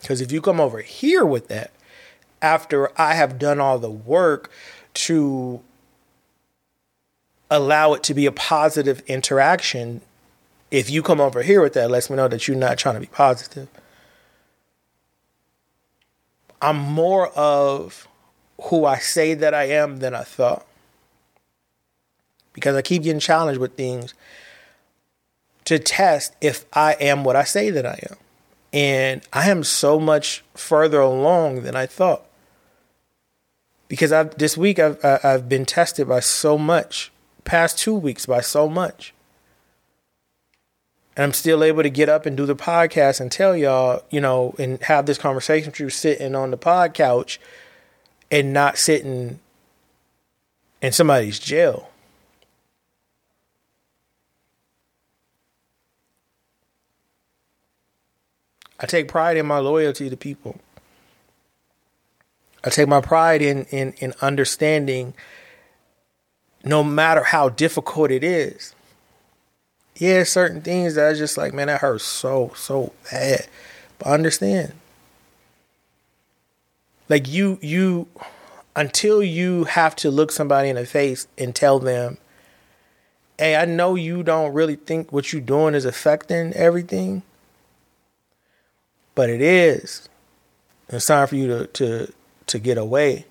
Because if you come over here with that, after I have done all the work to allow it to be a positive interaction, if you come over here with that, lets me know that you're not trying to be positive. I'm more of who I say that I am than I thought. Because I keep getting challenged with things to test if I am what I say that I am. And I am so much further along than I thought. Because I've, this week I've, I've been tested by so much, past two weeks by so much. And I'm still able to get up and do the podcast and tell y'all, you know, and have this conversation with you sitting on the pod couch and not sitting in somebody's jail. I take pride in my loyalty to people. I take my pride in in in understanding no matter how difficult it is. Yeah, certain things that I just like, man, that hurts so, so bad. But understand. Like you you until you have to look somebody in the face and tell them, hey, I know you don't really think what you're doing is affecting everything but it is. It's time for you to to to get away.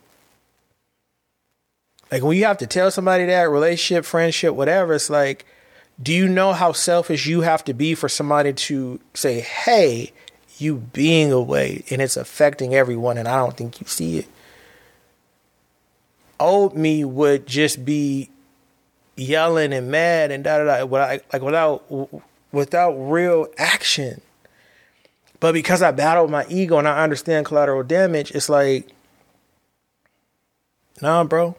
Like when you have to tell somebody that relationship, friendship, whatever, it's like, do you know how selfish you have to be for somebody to say, "Hey, you being away and it's affecting everyone," and I don't think you see it. Old me would just be yelling and mad and da da da, like without without real action. But because I battled my ego and I understand collateral damage, it's like, nah, bro.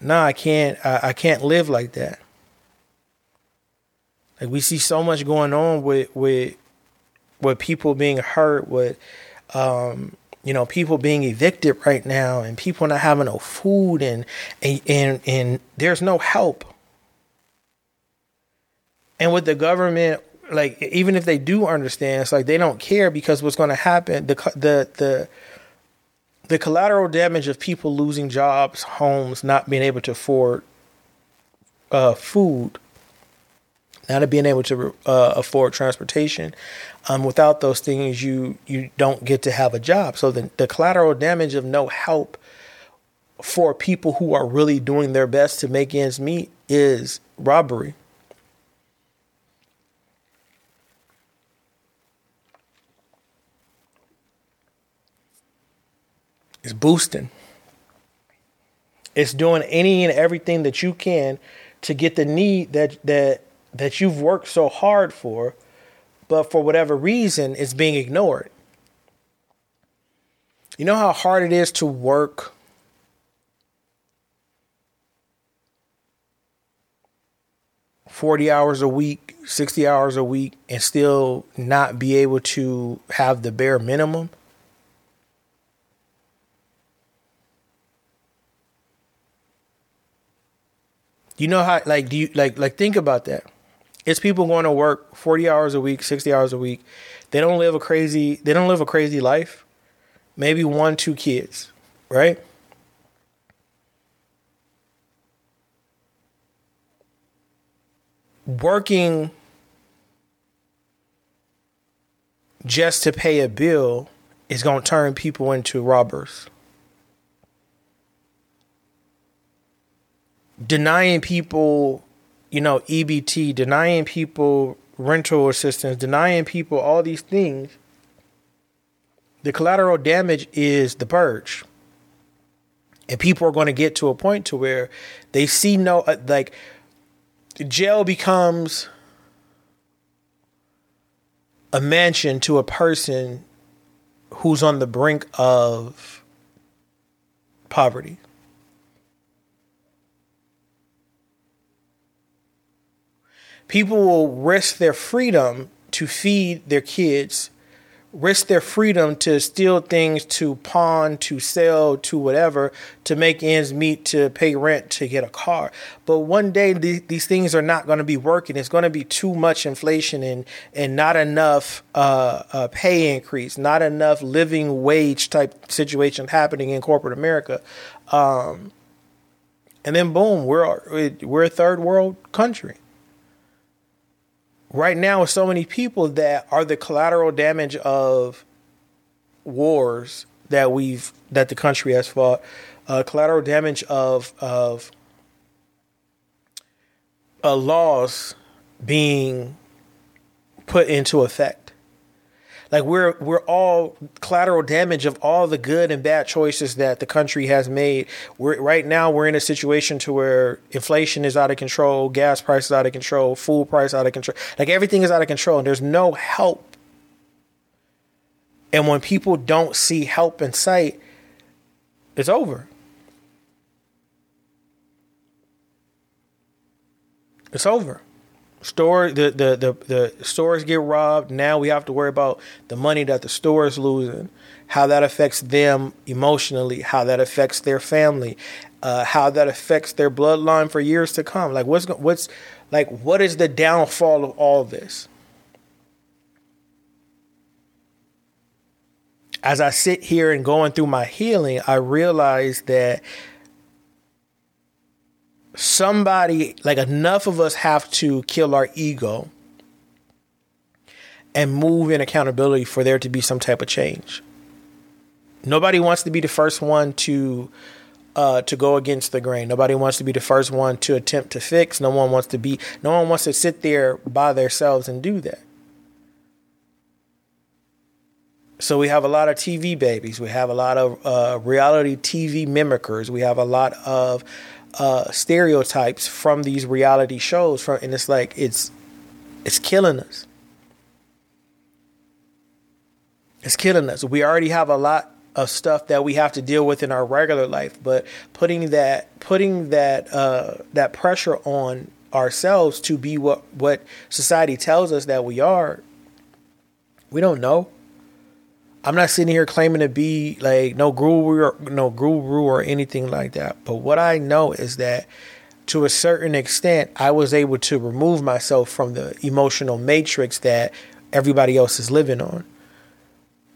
Nah, I can't. I, I can't live like that. Like we see so much going on with with with people being hurt, with um, you know, people being evicted right now, and people not having no food, and and and, and there's no help. And with the government like even if they do understand, it's like they don't care because what's going to happen the the the the collateral damage of people losing jobs, homes, not being able to afford uh, food, not being able to uh, afford transportation. Um, without those things, you you don't get to have a job. So the the collateral damage of no help for people who are really doing their best to make ends meet is robbery. It's boosting. It's doing any and everything that you can to get the need that that that you've worked so hard for, but for whatever reason it's being ignored. You know how hard it is to work Forty hours a week, sixty hours a week, and still not be able to have the bare minimum. You know how like do you like like think about that? It's people going to work 40 hours a week, 60 hours a week. They don't live a crazy they don't live a crazy life. Maybe one, two kids, right? Working just to pay a bill is going to turn people into robbers. Denying people, you know, EBT, denying people rental assistance, denying people all these things, the collateral damage is the purge. And people are going to get to a point to where they see no uh, like jail becomes a mansion to a person who's on the brink of poverty. People will risk their freedom to feed their kids, risk their freedom to steal things, to pawn, to sell, to whatever, to make ends meet, to pay rent, to get a car. But one day th- these things are not going to be working. It's going to be too much inflation and and not enough uh, uh, pay increase, not enough living wage type situation happening in corporate America. Um, and then boom, we're we're a third world country right now with so many people that are the collateral damage of wars that we've that the country has fought, uh, collateral damage of of uh, laws being put into effect. Like we're we're all collateral damage of all the good and bad choices that the country has made. We're right now we're in a situation to where inflation is out of control, gas prices out of control, food price out of control. Like everything is out of control and there's no help. And when people don't see help in sight, it's over. It's over. Store the, the the the stores get robbed. Now we have to worry about the money that the store is losing, how that affects them emotionally, how that affects their family, uh, how that affects their bloodline for years to come. Like what's what's like what is the downfall of all this? As I sit here and going through my healing, I realize that somebody, like enough of us, have to kill our ego and move in accountability for there to be some type of change. Nobody wants to be the first one to uh, to go against the grain. Nobody wants to be the first one to attempt to fix. No one wants to be. No one wants to sit there by themselves and do that. So we have a lot of TV babies. We have a lot of uh, reality TV mimickers. We have a lot of uh, stereotypes from these reality shows from and it's like it's it's killing us. It's killing us. We already have a lot of stuff that we have to deal with in our regular life but putting that putting that uh, that pressure on ourselves to be what what society tells us that we are we don't know I'm not sitting here claiming to be like no guru or no guru or anything like that. But what I know is that to a certain extent, I was able to remove myself from the emotional matrix that everybody else is living on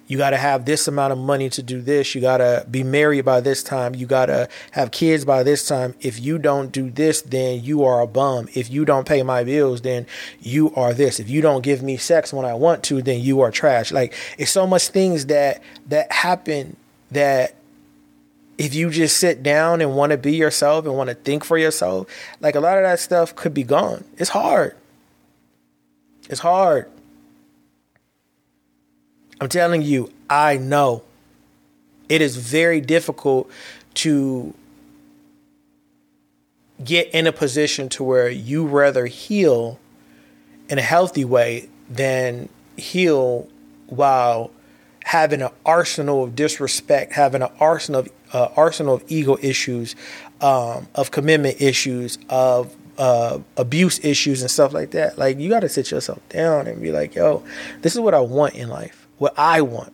you got to have this amount of money to do this. You got to be married by this time. You got to have kids by this time. If you don't do this, then you are a bum. If you don't pay my bills, then you are this. If you don't give me sex when I want to, then you are trash. Like it's so much things that that happen that if you just sit down and want to be yourself and want to think for yourself, like a lot of that stuff could be gone. It's hard. It's hard. I'm telling you, I know it is very difficult to get in a position to where you rather heal in a healthy way than heal while having an arsenal of disrespect, having an arsenal of uh, arsenal of ego issues, um, of commitment issues, of uh, abuse issues and stuff like that. Like you got to sit yourself down and be like, "Yo, this is what I want in life." What I want,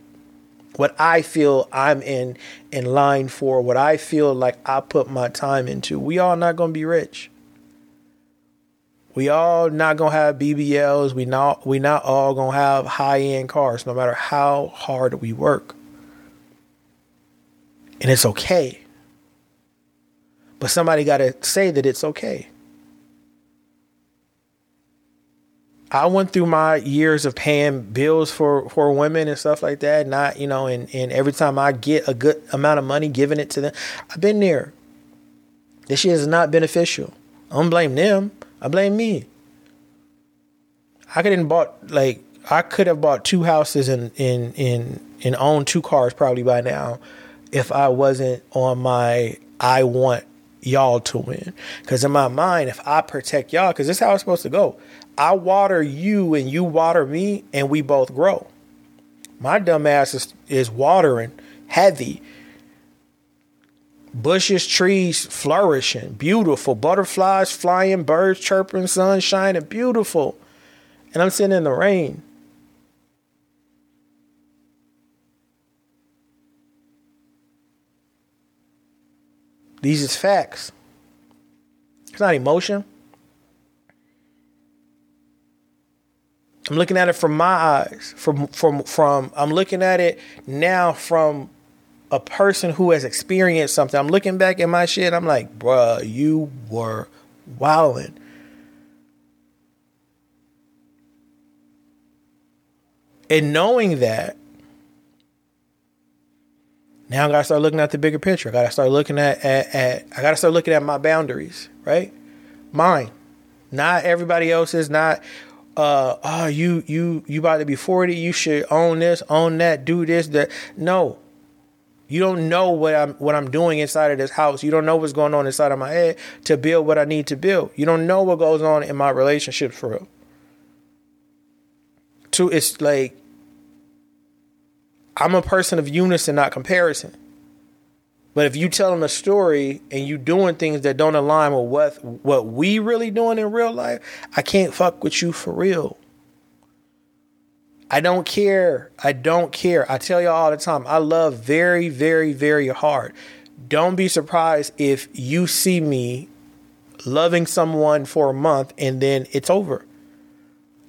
what I feel I'm in in line for, what I feel like I put my time into. We all not gonna be rich. We all not gonna have BBLs. We not we not all gonna have high end cars, no matter how hard we work. And it's okay. But somebody gotta say that it's okay. I went through my years of paying bills for, for women and stuff like that. Not, you know, and, and every time I get a good amount of money, giving it to them, I've been there. This shit is not beneficial. I don't blame them. I blame me. I could have bought like I could have bought two houses and in in and owned two cars probably by now if I wasn't on my I want y'all to win. Because in my mind, if I protect y'all, because this is how it's supposed to go. I water you and you water me and we both grow. My dumb ass is, is watering heavy. Bushes, trees flourishing, beautiful. Butterflies flying, birds chirping, sun shining, beautiful. And I'm sitting in the rain. These is facts. It's not emotion. I'm looking at it from my eyes. From from from I'm looking at it now from a person who has experienced something. I'm looking back at my shit. I'm like, bruh, you were wilding. And knowing that, now I gotta start looking at the bigger picture. I gotta start looking at, at, at I gotta start looking at my boundaries, right? Mine Not everybody else's. Not uh oh you you you about to be 40 you should own this own that do this that no you don't know what I'm what I'm doing inside of this house. You don't know what's going on inside of my head to build what I need to build. You don't know what goes on in my relationships for real. Two, it's like I'm a person of unison, not comparison. But if you telling a story and you doing things that don't align with what what we really doing in real life, I can't fuck with you for real. I don't care. I don't care. I tell y'all all the time, I love very, very, very hard. Don't be surprised if you see me loving someone for a month and then it's over.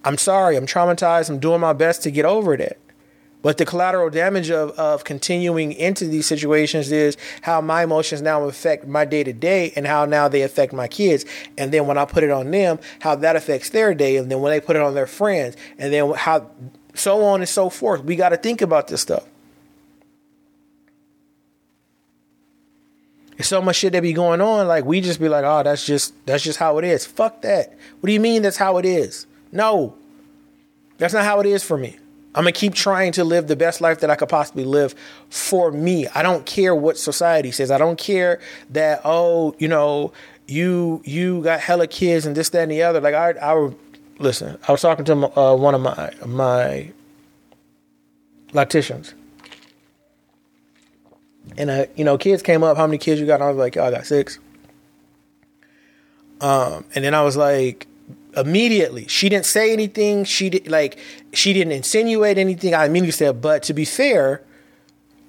I'm sorry. I'm traumatized. I'm doing my best to get over that. But the collateral damage of, of continuing into these situations is how my emotions now affect my day to day and how now they affect my kids. And then when I put it on them, how that affects their day. And then when they put it on their friends, and then how so on and so forth. We got to think about this stuff. There's so much shit that be going on. Like we just be like, oh, that's just that's just how it is. Fuck that. What do you mean that's how it is? No, that's not how it is for me. I'm gonna keep trying to live the best life that I could possibly live for me. I don't care what society says. I don't care that oh, you know, you you got hella kids and this that and the other. Like I I listen, I was talking to uh, one of my my lacticians, and uh, you know, kids came up. How many kids you got? I was like, oh, I got six. Um, and then I was like, immediately, she didn't say anything. She did like she didn't insinuate anything. I immediately said, but to be fair,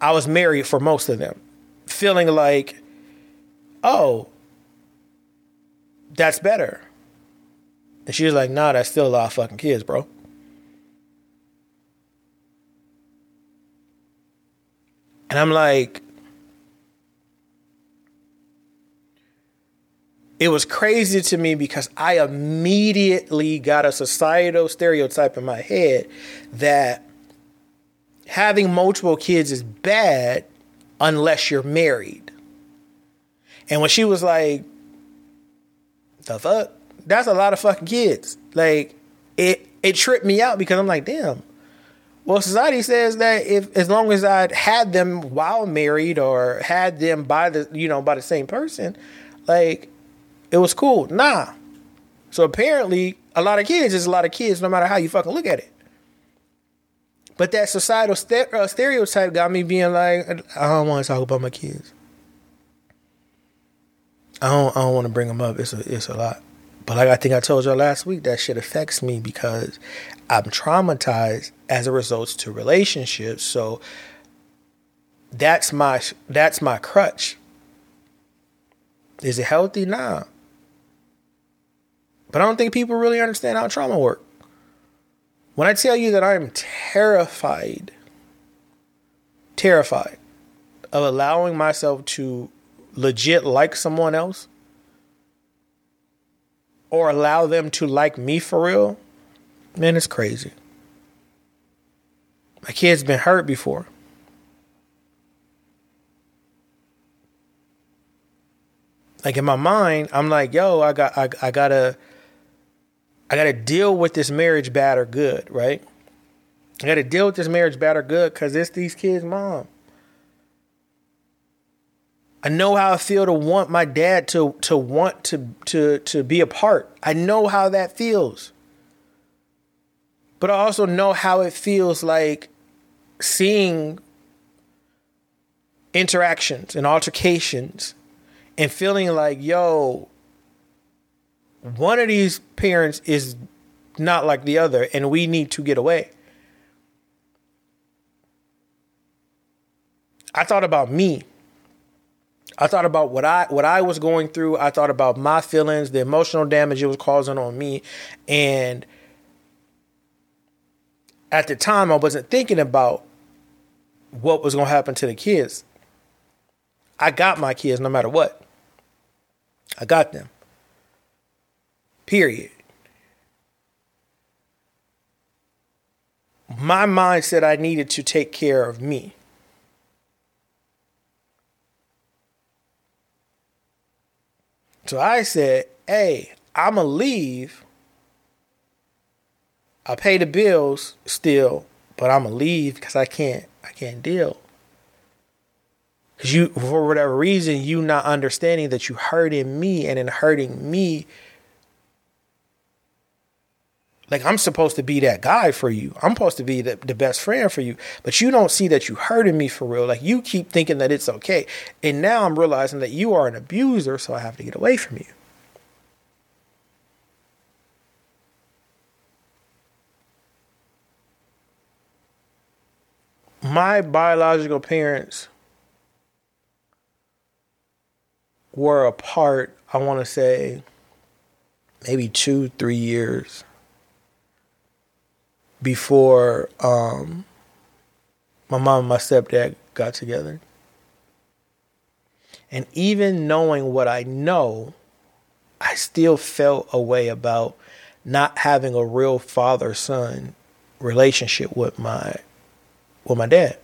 I was married for most of them, feeling like, oh, that's better and she was like, nah, that's still a lot of fucking kids, bro. And I'm like, it was crazy to me because I immediately got a societal stereotype in my head that having multiple kids is bad unless you're married. And when she was like, the fuck? that's a lot of fucking kids. Like it it tripped me out because I'm like, damn. Well, society says that if as long as I had them while married or had them by the you know by the same person, like it was cool. Nah. So apparently, a lot of kids is a lot of kids, no matter how you fucking look at it. But that societal st- uh, stereotype got me being like, I don't want to talk about my kids. I don't. I don't want to bring them up. It's a. It's a lot. But like I think I told y'all last week, that shit affects me because I'm traumatized as a result to relationships. So that's my that's my crutch. Is it healthy? Nah. But I don't think people really understand how trauma works. When I tell you that I'm terrified, terrified of allowing myself to legit like someone else or allow them to like me for real, man, it's crazy. My kid's been hurt before. Like in my mind, I'm like, yo, I got I, I gotta I gotta deal with this marriage bad or good, right? I gotta deal with this marriage bad or good because it's these kids' mom. I know how I feel to want my dad to to want to to to be a part. I know how that feels. But I also know how it feels like seeing interactions and altercations and feeling like, yo, one of these parents is not like the other and we need to get away. I thought about me I thought about what I what I was going through. I thought about my feelings, the emotional damage it was causing on me, and at the time I wasn't thinking about what was going to happen to the kids. I got my kids no matter what. I got them. Period. My mind said I needed to take care of me. So I said, hey, I'ma leave. I pay the bills still, but I'ma leave because I can't I can't deal. Cause you for whatever reason, you not understanding that you hurting me and in hurting me, like I'm supposed to be that guy for you. I'm supposed to be the, the best friend for you. But you don't see that you're hurting me for real. Like you keep thinking that it's okay. And now I'm realizing that you are an abuser, so I have to get away from you. My biological parents were apart, I want to say, maybe two, three years before um, my mom and my stepdad got together. And even knowing what I know, I still felt a way about not having a real father son relationship with my with my dad.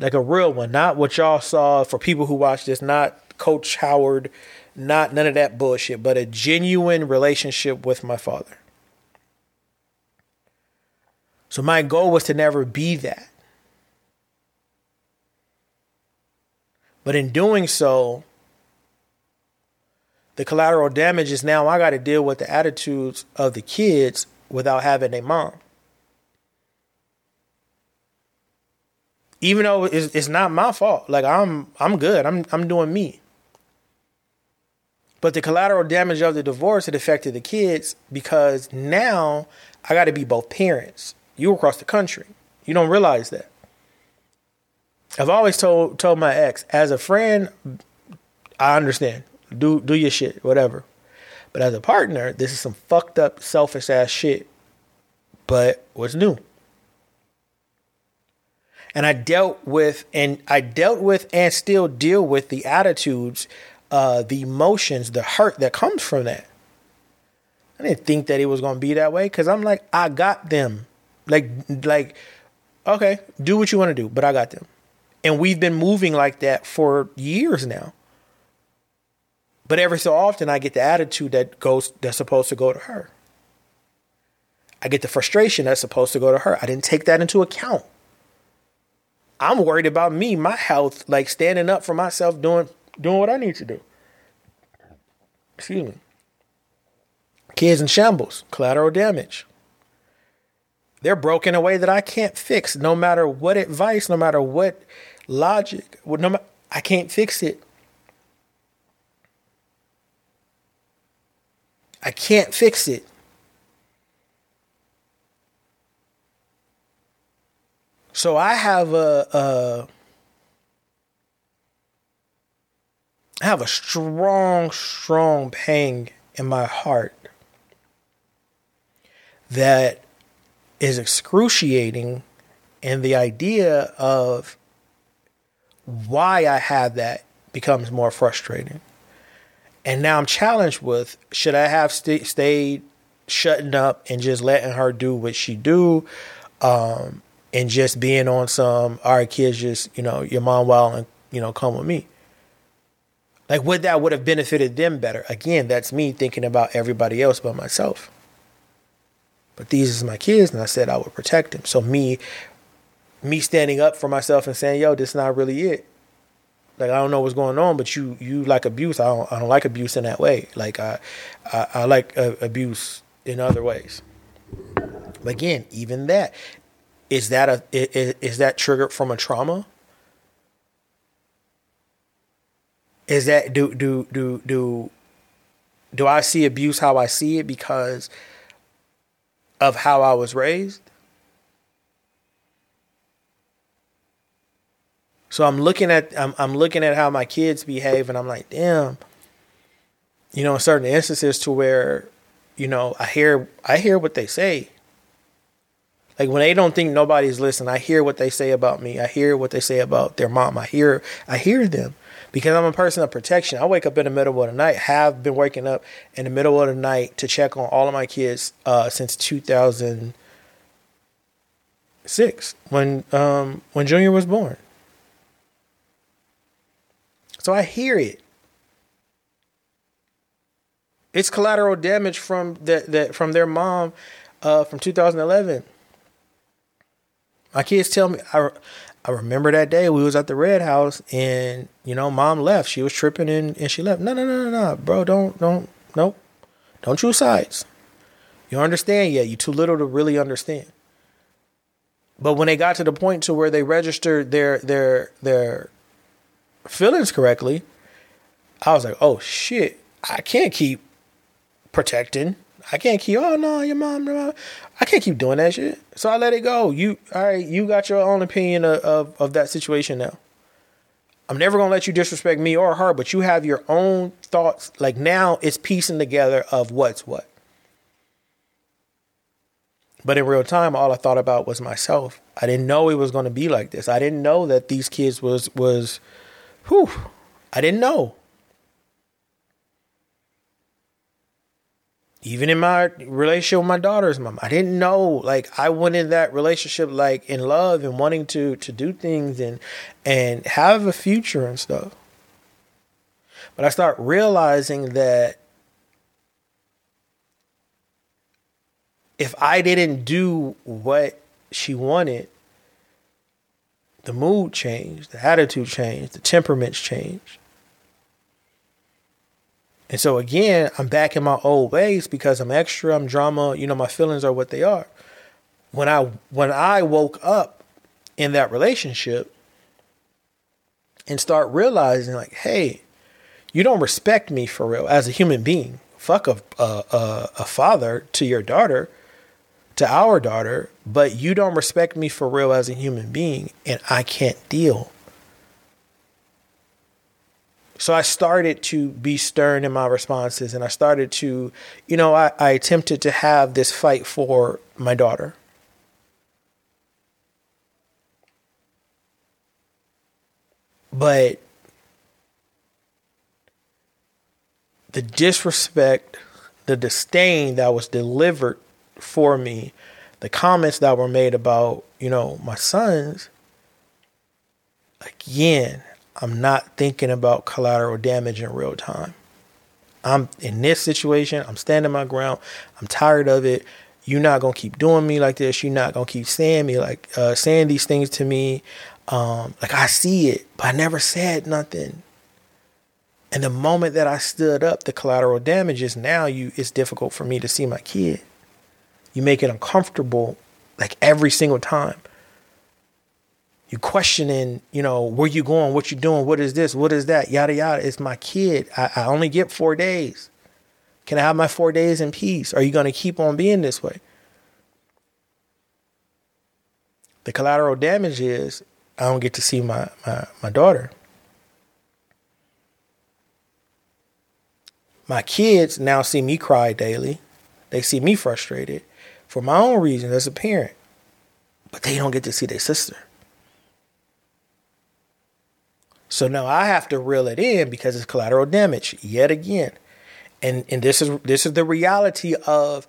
Like a real one, not what y'all saw for people who watch this, not Coach Howard, not none of that bullshit, but a genuine relationship with my father. So my goal was to never be that. But in doing so, the collateral damage is now I got to deal with the attitudes of the kids without having a mom. Even though it's, not my fault, like I'm I'm good. I'm I'm doing me. But the collateral damage of the divorce it affected the kids because now I got to be both parents you across the country. You don't realize that. I've always told told my ex, as a friend, I understand. Do do your shit, whatever. But as a partner, this is some fucked up, selfish ass shit. But what's new? And I dealt with and I dealt with and still deal with the attitudes, uh, the emotions, the hurt that comes from that. I didn't think that it was gonna be that way because I'm like, I got them. Like like okay, do what you want to do, but I got them. And we've been moving like that for years now. But every so often I get the attitude that goes that's supposed to go to her. I get the frustration that's supposed to go to her. I didn't take that into account. I'm worried about me, my health, like standing up for myself, doing doing what I need to do. Excuse me. Kids in shambles, collateral damage. They're broken in a way that I can't fix, no matter what advice, no matter what logic. No, ma- I can't fix it. I can't fix it. So I have a, a I have a strong, strong pain in my heart that is excruciating and the idea of why I have that becomes more frustrating. And now I'm challenged with should I have st- stayed shutting up and just letting her do what she do um, and just being on some all right kids just you know your mom wild and you know come with me? Like would that would have benefited them better? Again that's me thinking about everybody else but myself but these is my kids, and I said I would protect them. So me, me standing up for myself and saying, "Yo, this is not really it." Like I don't know what's going on, but you you like abuse. I don't I don't like abuse in that way. Like I I, I like uh, abuse in other ways. Again, even that is that a is, is that triggered from a trauma? Is that do do do do do I see abuse how I see it because of how I was raised. So I'm looking at I'm I'm looking at how my kids behave and I'm like, damn. You know, in certain instances to where, you know, I hear I hear what they say. Like when they don't think nobody's listening, I hear what they say about me. I hear what they say about their mom. I hear I hear them because I'm a person of protection. I wake up in the middle of the night, have been waking up in the middle of the night to check on all of my kids uh, since 2006 when um, when Junior was born. So I hear it. It's collateral damage from that that from their mom uh, from 2011. My kids tell me I I remember that day we was at the red house and you know mom left. She was tripping and, and she left. No no no no no, bro. Don't don't nope. Don't choose sides. You understand yet. You too little to really understand. But when they got to the point to where they registered their their their feelings correctly, I was like, oh shit, I can't keep protecting. I can't keep. Oh no, your mom. Your mom. I can't keep doing that shit. So I let it go. You all right? You got your own opinion of, of, of that situation now. I'm never gonna let you disrespect me or her, but you have your own thoughts. Like now, it's piecing together of what's what. But in real time, all I thought about was myself. I didn't know it was going to be like this. I didn't know that these kids was was, whew. I didn't know. Even in my relationship with my daughter's mom, I didn't know. Like I went in that relationship like in love and wanting to to do things and and have a future and stuff. But I start realizing that if I didn't do what she wanted, the mood changed, the attitude changed, the temperaments changed. And so again, I'm back in my old ways because I'm extra, I'm drama, you know, my feelings are what they are. When I when I woke up in that relationship and start realizing like, hey, you don't respect me for real as a human being. Fuck a a, a, father to your daughter to our daughter, but you don't respect me for real as a human being, and I can't deal. So I started to be stern in my responses, and I started to, you know, I, I attempted to have this fight for my daughter. But the disrespect, the disdain that was delivered for me, the comments that were made about, you know, my sons, again, I'm not thinking about collateral damage in real time. I'm in this situation, I'm standing my ground, I'm tired of it. You're not gonna keep doing me like this. You're not gonna keep saying me like uh, saying these things to me. Um, like I see it, but I never said nothing. And the moment that I stood up, the collateral damages now you it's difficult for me to see my kid. You make it uncomfortable like every single time. You questioning, you know, where you going, what you doing, what is this, what is that, yada yada. It's my kid. I, I only get four days. Can I have my four days in peace? Are you going to keep on being this way? The collateral damage is I don't get to see my, my, my daughter. My kids now see me cry daily. They see me frustrated for my own reasons as a parent, but they don't get to see their sister. So now I have to reel it in because it's collateral damage yet again. And and this is this is the reality of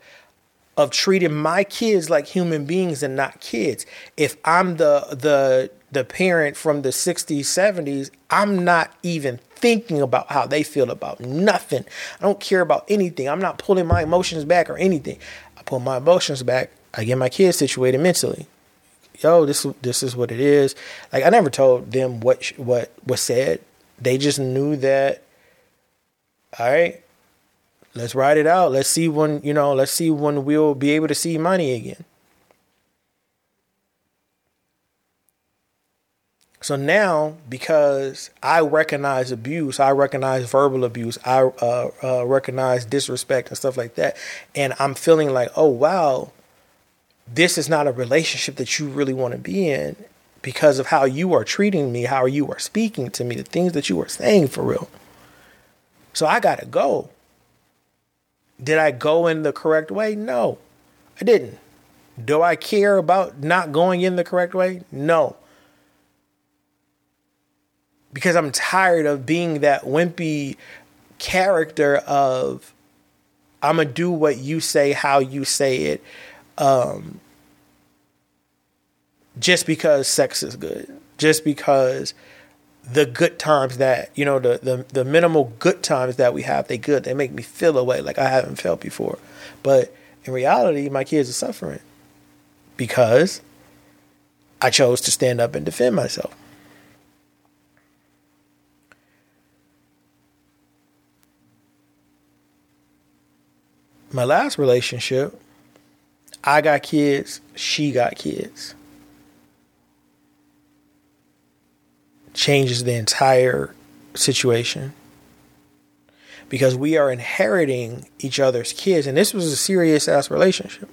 of treating my kids like human beings and not kids. If I'm the the the parent from the 60s, 70s, I'm not even thinking about how they feel about nothing. I don't care about anything. I'm not pulling my emotions back or anything I pull my emotions back. I get my kids situated mentally. Yo, this this is what it is. Like I never told them what what was said. They just knew that. All right, let's ride it out. Let's see when you know. Let's see when we'll be able to see money again. So now, because I recognize abuse, I recognize verbal abuse, I uh, uh, recognize disrespect and stuff like that, and I'm feeling like, oh wow, this is not a relationship that you really want to be in because of how you are treating me, how you are speaking to me, the things that you are saying for real. So I gotta go. Did I go in the correct way? No, I didn't. Do I care about not going in the correct way? No because I'm tired of being that wimpy character of I'm gonna do what you say, how you say it, um, just because sex is good, just because the good times that you know the, the the minimal good times that we have they good. They make me feel a way like i haven't felt before. But in reality my kids are suffering because i chose to stand up and defend myself. My last relationship i got kids she got kids changes the entire situation because we are inheriting each other's kids. And this was a serious ass relationship.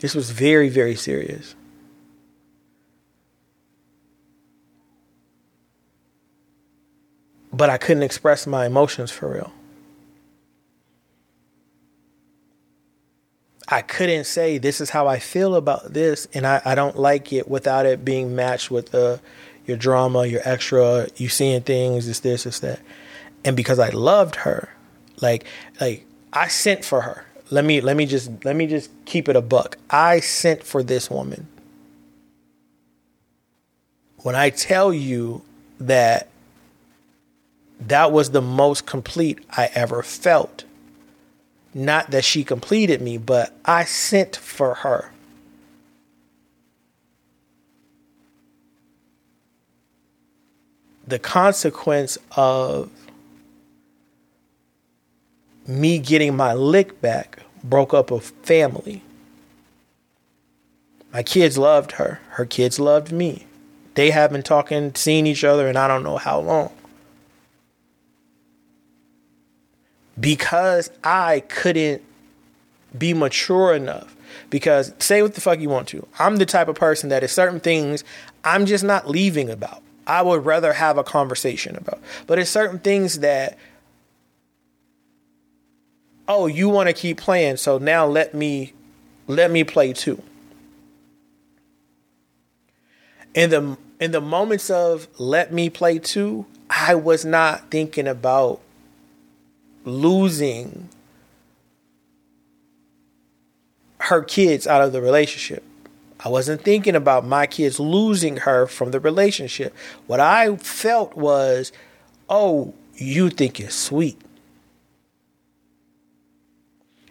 This was very, very serious. But I couldn't express my emotions for real. I couldn't say this is how I feel about this and I, I don't like it without it being matched with the your drama, your extra, you seeing things, it's this, it's that. And because I loved her, like like I sent for her. Let me let me just let me just keep it a buck. I sent for this woman. When I tell you that that was the most complete I ever felt not that she completed me, but I sent for her. The consequence of me getting my lick back broke up a family. My kids loved her. Her kids loved me. They have been talking, seeing each other, and I don't know how long. Because I couldn't be mature enough. Because say what the fuck you want to. I'm the type of person that is certain things I'm just not leaving about. I would rather have a conversation about. But it's certain things that oh, you want to keep playing, so now let me let me play too. In the in the moments of let me play too, I was not thinking about losing her kids out of the relationship. I wasn't thinking about my kids losing her from the relationship. What I felt was, oh, you think it's sweet.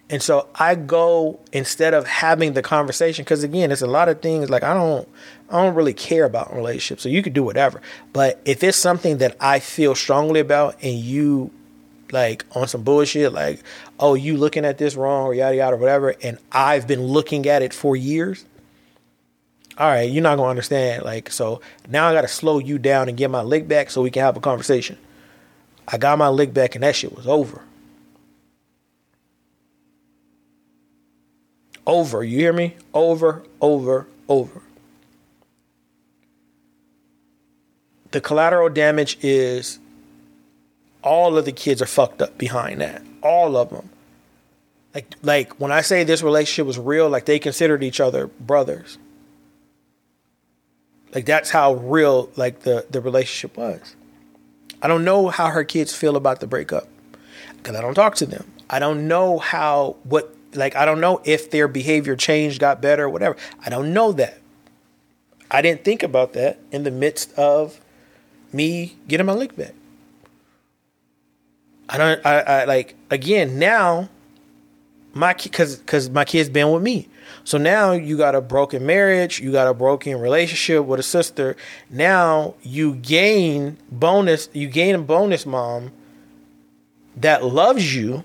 And so I go instead of having the conversation because again, it's a lot of things like I don't I don't really care about relationships. So you could do whatever. But if it's something that I feel strongly about and you like on some bullshit, like, oh, you looking at this wrong or yada yada, or whatever, and I've been looking at it for years. All right, you're not gonna understand. Like, so now I gotta slow you down and get my lick back so we can have a conversation. I got my lick back and that shit was over. Over, you hear me? Over, over, over. The collateral damage is all of the kids are fucked up behind that. All of them. Like like when I say this relationship was real, like they considered each other brothers. Like that's how real like the the relationship was. I don't know how her kids feel about the breakup because I don't talk to them. I don't know how what like I don't know if their behavior changed, got better, whatever. I don't know that. I didn't think about that in the midst of me getting my lick back. I don't. I, I like again now. My because because my kid's been with me, so now you got a broken marriage, you got a broken relationship with a sister. Now you gain bonus. You gain a bonus mom that loves you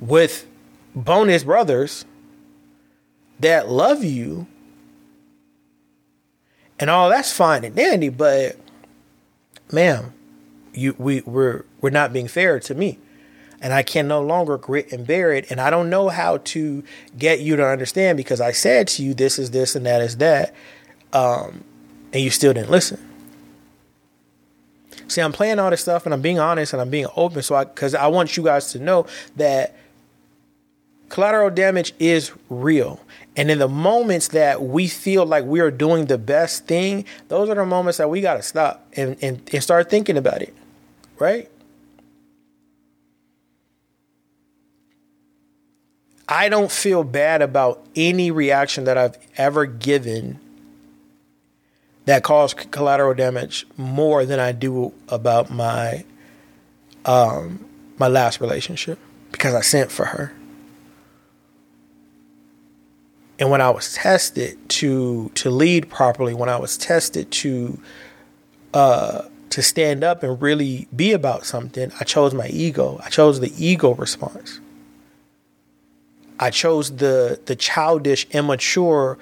with bonus brothers that love you and all that's fine and dandy but ma'am you we we're we're not being fair to me and I can no longer grit and bear it. And I don't know how to get you to understand because I said to you, this is this and that is that. Um, and you still didn't listen. See, I'm playing all this stuff and I'm being honest and I'm being open. So I, cause I want you guys to know that collateral damage is real. And in the moments that we feel like we are doing the best thing, those are the moments that we got to stop and, and, and start thinking about it right? I don't feel bad about any reaction that I've ever given that caused collateral damage more than I do about my um, my last relationship because I sent for her. And when I was tested to to lead properly, when I was tested to uh, to stand up and really be about something, I chose my ego. I chose the ego response. I chose the the childish, immature.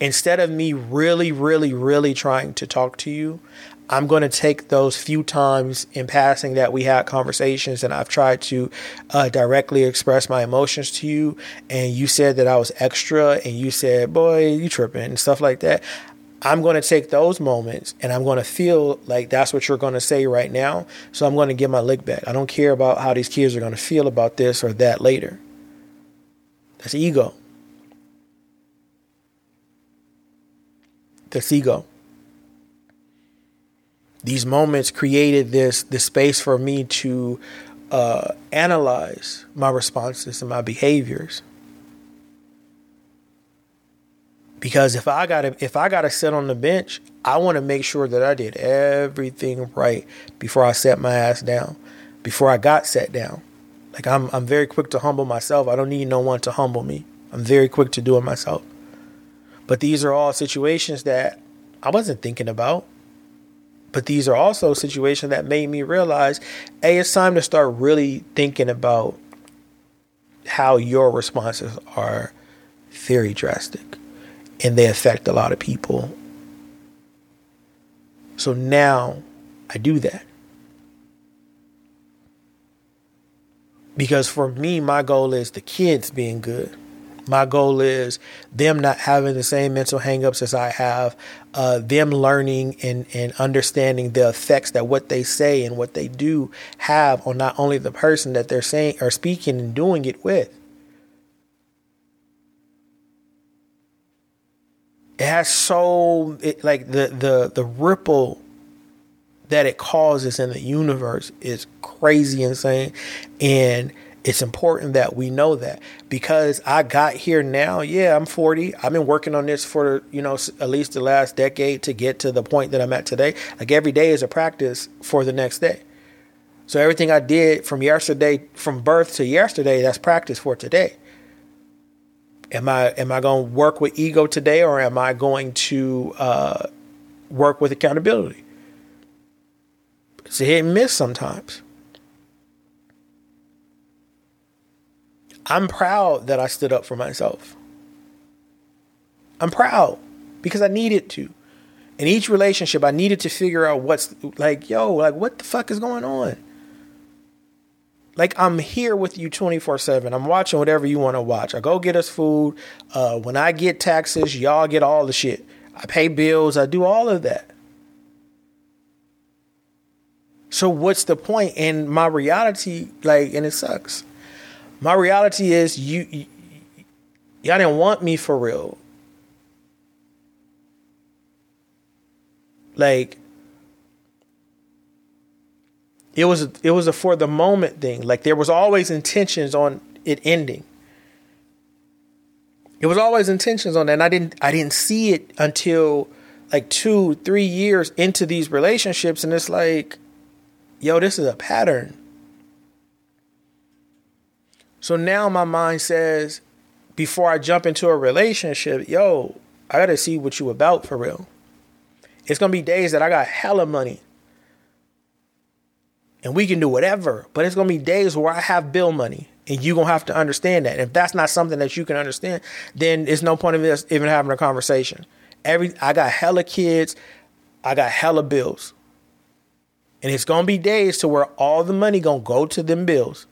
Instead of me really, really, really trying to talk to you, I'm going to take those few times in passing that we had conversations and I've tried to uh, directly express my emotions to you. And you said that I was extra and you said, boy, you tripping and stuff like that. I'm going to take those moments and I'm going to feel like that's what you're going to say right now. So I'm going to get my lick back. I don't care about how these kids are going to feel about this or that later. That's ego. That's ego these moments created this this space for me to uh, analyze my responses and my behaviors. Because if I gotta if I gotta sit on the bench, I want to make sure that I did everything right before I set my ass down, before I got set down. Like I'm I'm very quick to humble myself. I don't need no one to humble me. I'm very quick to do it myself. But these are all situations that I wasn't thinking about. But these are also situations that made me realize, hey, it's time to start really thinking about how your responses are very drastic and they affect a lot of people. So now I do that. Because for me, my goal is the kids being good. My goal is them not having the same mental hangups as I have, uh, them learning and, and understanding the effects that what they say and what they do have on not only the person that they're saying or speaking and doing it with. It has so it, like the the the ripple that it causes in the universe is crazy insane and it's important that we know that because I got here now. Yeah, I'm 40. I've been working on this for, you know, at least the last decade to get to the point that I'm at today. Like every day is a practice for the next day. So everything I did from yesterday, from birth to yesterday, that's practice for today. Am I am I going to work with ego today, or am I going to uh, work with accountability? It's a hit and miss sometimes. I'm proud that I stood up for myself. I'm proud because I needed to. In each relationship, I needed to figure out what's like, yo, like, what the fuck is going on? Like, I'm here with you 24 7. I'm watching whatever you want to watch. I go get us food. Uh, when I get taxes, y'all get all the shit. I pay bills. I do all of that. So, what's the point? And my reality, like, and it sucks my reality is you, you y'all didn't want me for real. Like it was it was a for the moment thing. Like there was always intentions on it ending. It was always intentions on that. And I didn't I didn't see it until like two, three years into these relationships, and it's like, yo, this is a pattern. So now my mind says, before I jump into a relationship, yo, I gotta see what you about for real. It's gonna be days that I got hella money. And we can do whatever, but it's gonna be days where I have bill money. And you're gonna have to understand that. If that's not something that you can understand, then it's no point of us even having a conversation. Every I got hella kids, I got hella bills. And it's gonna be days to where all the money gonna go to them bills.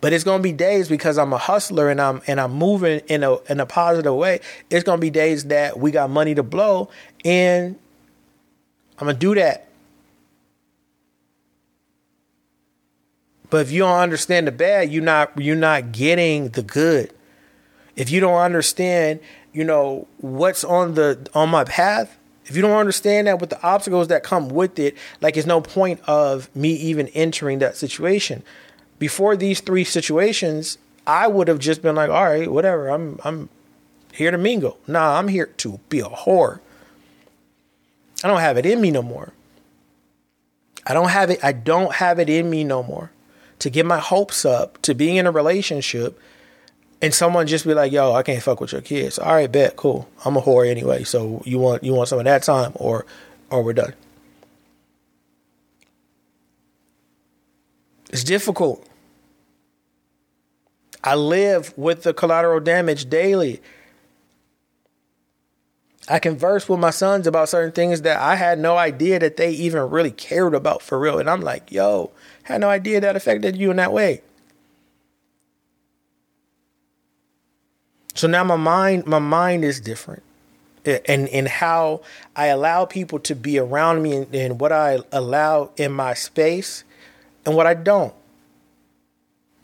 But it's gonna be days because I'm a hustler and I'm and I'm moving in a in a positive way. It's gonna be days that we got money to blow and I'm gonna do that. But if you don't understand the bad, you're not you're not getting the good. If you don't understand, you know, what's on the on my path, if you don't understand that with the obstacles that come with it, like it's no point of me even entering that situation before these three situations, I would have just been like, all right, whatever. I'm I'm here to mingle. Nah, I'm here to be a whore. I don't have it in me no more. I don't have it. I don't have it in me no more to get my hopes up to being in a relationship and someone just be like, "Yo, I can't fuck with your kids." All right, bet, cool. I'm a whore anyway, so you want you want some of that time, or or we're done. It's difficult. I live with the collateral damage daily. I converse with my sons about certain things that I had no idea that they even really cared about for real. And I'm like, yo, had no idea that affected you in that way. So now my mind, my mind is different. And and how I allow people to be around me and, and what I allow in my space and what I don't.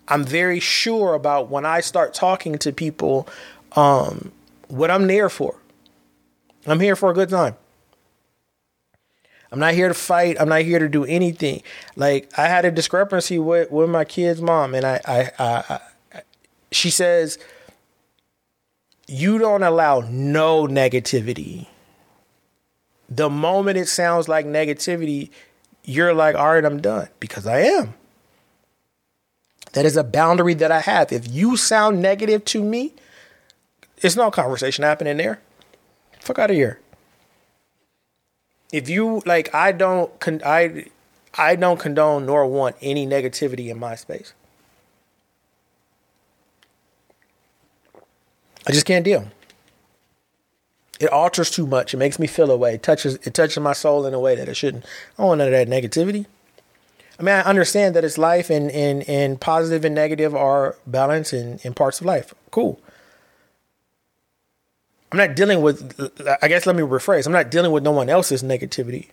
I'm very sure about when I start talking to people um, what I'm there for. I'm here for a good time. I'm not here to fight. I'm not here to do anything. Like I had a discrepancy with with my kid's mom, and I, I, I, I she says, "You don't allow no negativity." The moment it sounds like negativity, you're like, "All right, I'm done," because I am. That is a boundary that I have. If you sound negative to me, it's no conversation happening there. Fuck out of here if you like i don't con- i i don't condone nor want any negativity in my space. I just can't deal. It alters too much. It makes me feel away it touches it touches my soul in a way that it shouldn't. I don't want none of that negativity. I mean i understand that it's life and and and positive and negative are balance in in parts of life. Cool I'm not dealing with, I guess let me rephrase, I'm not dealing with no one else's negativity.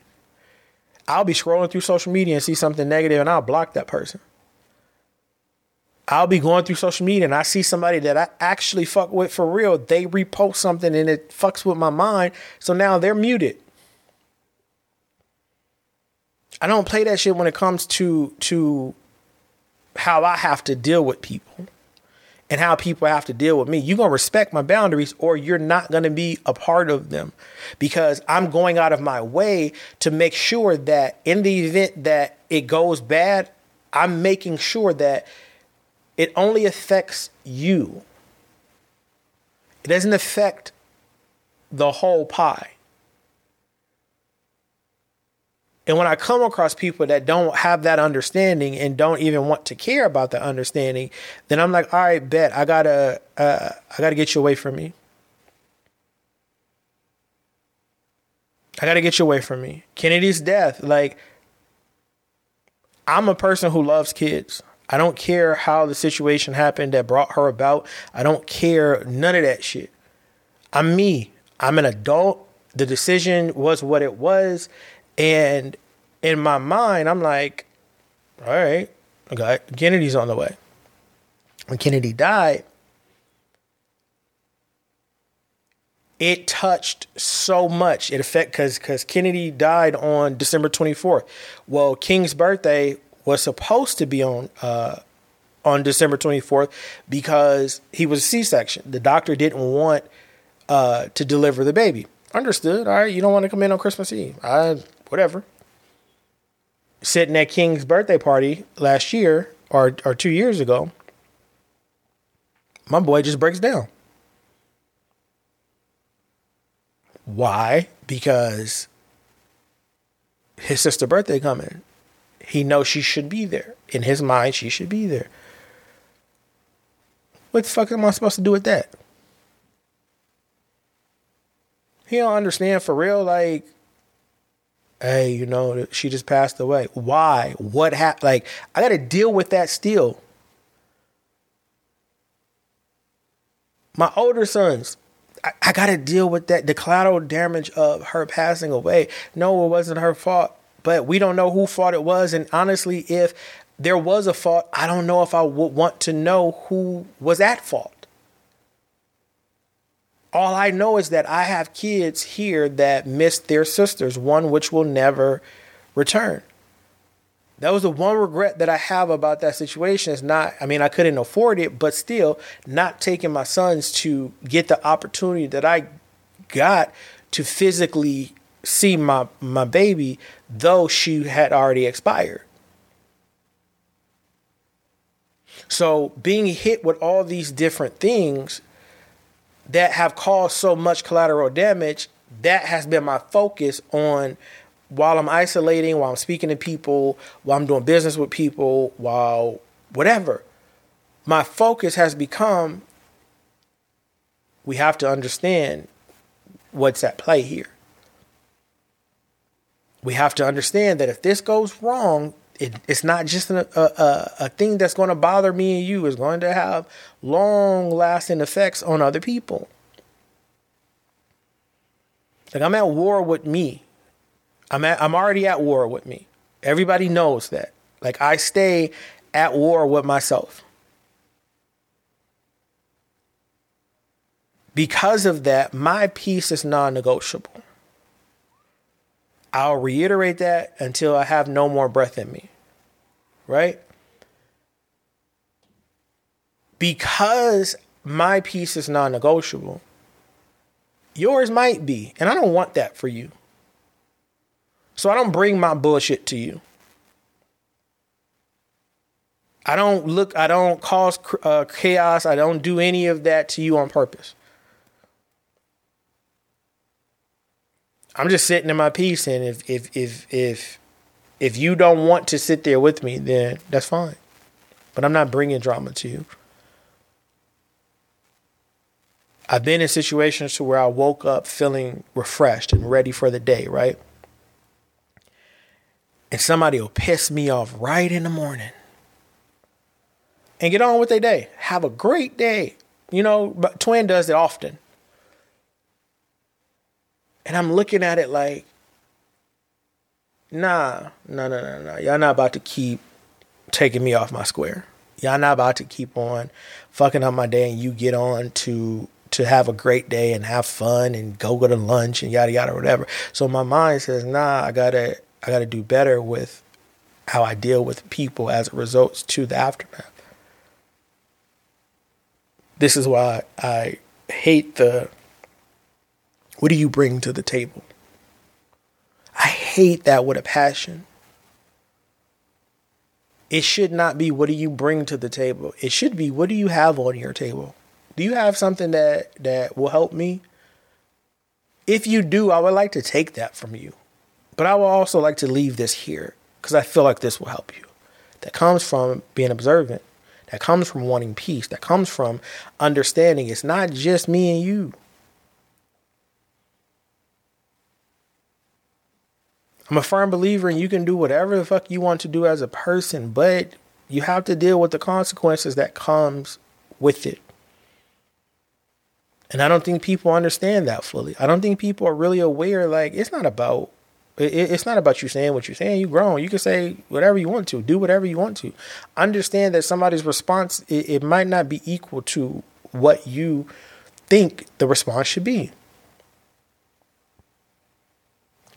I'll be scrolling through social media and see something negative and I'll block that person. I'll be going through social media and I see somebody that I actually fuck with for real. They repost something and it fucks with my mind. So now they're muted. I don't play that shit when it comes to to how I have to deal with people and how people have to deal with me. You're going to respect my boundaries or you're not going to be a part of them because I'm going out of my way to make sure that in the event that it goes bad, I'm making sure that it only affects you. It doesn't affect the whole pie. And when I come across people that don't have that understanding and don't even want to care about the understanding, then I'm like, all right, bet I gotta, uh, I gotta get you away from me. I gotta get you away from me. Kennedy's death, like, I'm a person who loves kids. I don't care how the situation happened that brought her about. I don't care none of that shit. I'm me. I'm an adult. The decision was what it was and in my mind, I'm like, all right, okay, Kennedy's on the way. When Kennedy died, it touched so much. It affect because because Kennedy died on December 24th. Well, King's birthday was supposed to be on uh, on December 24th because he was a C-section. The doctor didn't want uh, to deliver the baby. Understood. All right, you don't want to come in on Christmas Eve. I whatever. Sitting at King's birthday party last year or or two years ago, my boy just breaks down. Why? Because his sister's birthday coming. He knows she should be there. In his mind, she should be there. What the fuck am I supposed to do with that? He don't understand for real. Like, hey, you know, she just passed away. Why? What happened? Like, I got to deal with that still. My older sons, I, I got to deal with that, the collateral damage of her passing away. No, it wasn't her fault, but we don't know who fault it was. And honestly, if there was a fault, I don't know if I would want to know who was at fault. All I know is that I have kids here that missed their sisters, one which will never return. That was the one regret that I have about that situation. Is not, I mean, I couldn't afford it, but still, not taking my sons to get the opportunity that I got to physically see my my baby, though she had already expired. So being hit with all these different things that have caused so much collateral damage, that has been my focus on while I'm isolating, while I'm speaking to people, while I'm doing business with people, while whatever. My focus has become we have to understand what's at play here. We have to understand that if this goes wrong, it, it's not just a, a, a thing that's going to bother me and you. It's going to have long lasting effects on other people. Like I'm at war with me. I'm at, I'm already at war with me. Everybody knows that. Like I stay at war with myself. Because of that, my peace is non-negotiable. I'll reiterate that until I have no more breath in me. Right? Because my peace is non negotiable, yours might be. And I don't want that for you. So I don't bring my bullshit to you. I don't look, I don't cause uh, chaos. I don't do any of that to you on purpose. I'm just sitting in my peace, and if if if if if you don't want to sit there with me, then that's fine. But I'm not bringing drama to you. I've been in situations to where I woke up feeling refreshed and ready for the day, right? And somebody will piss me off right in the morning and get on with their day. Have a great day. You know, but Twin does it often. And I'm looking at it like, nah, no, no, no, no. Y'all not about to keep taking me off my square. Y'all not about to keep on fucking up my day and you get on to to have a great day and have fun and go go to lunch and yada yada whatever. So my mind says, nah, I gotta I gotta do better with how I deal with people as it results to the aftermath. This is why I hate the what do you bring to the table? I hate that with a passion. It should not be what do you bring to the table. It should be what do you have on your table? Do you have something that that will help me? If you do, I would like to take that from you. But I would also like to leave this here because I feel like this will help you. That comes from being observant. That comes from wanting peace. That comes from understanding it's not just me and you. I'm a firm believer in you can do whatever the fuck you want to do as a person, but you have to deal with the consequences that comes with it. And I don't think people understand that fully. I don't think people are really aware. Like it's not about it, it's not about you saying what you're saying. You grown. You can say whatever you want to. Do whatever you want to. Understand that somebody's response it, it might not be equal to what you think the response should be.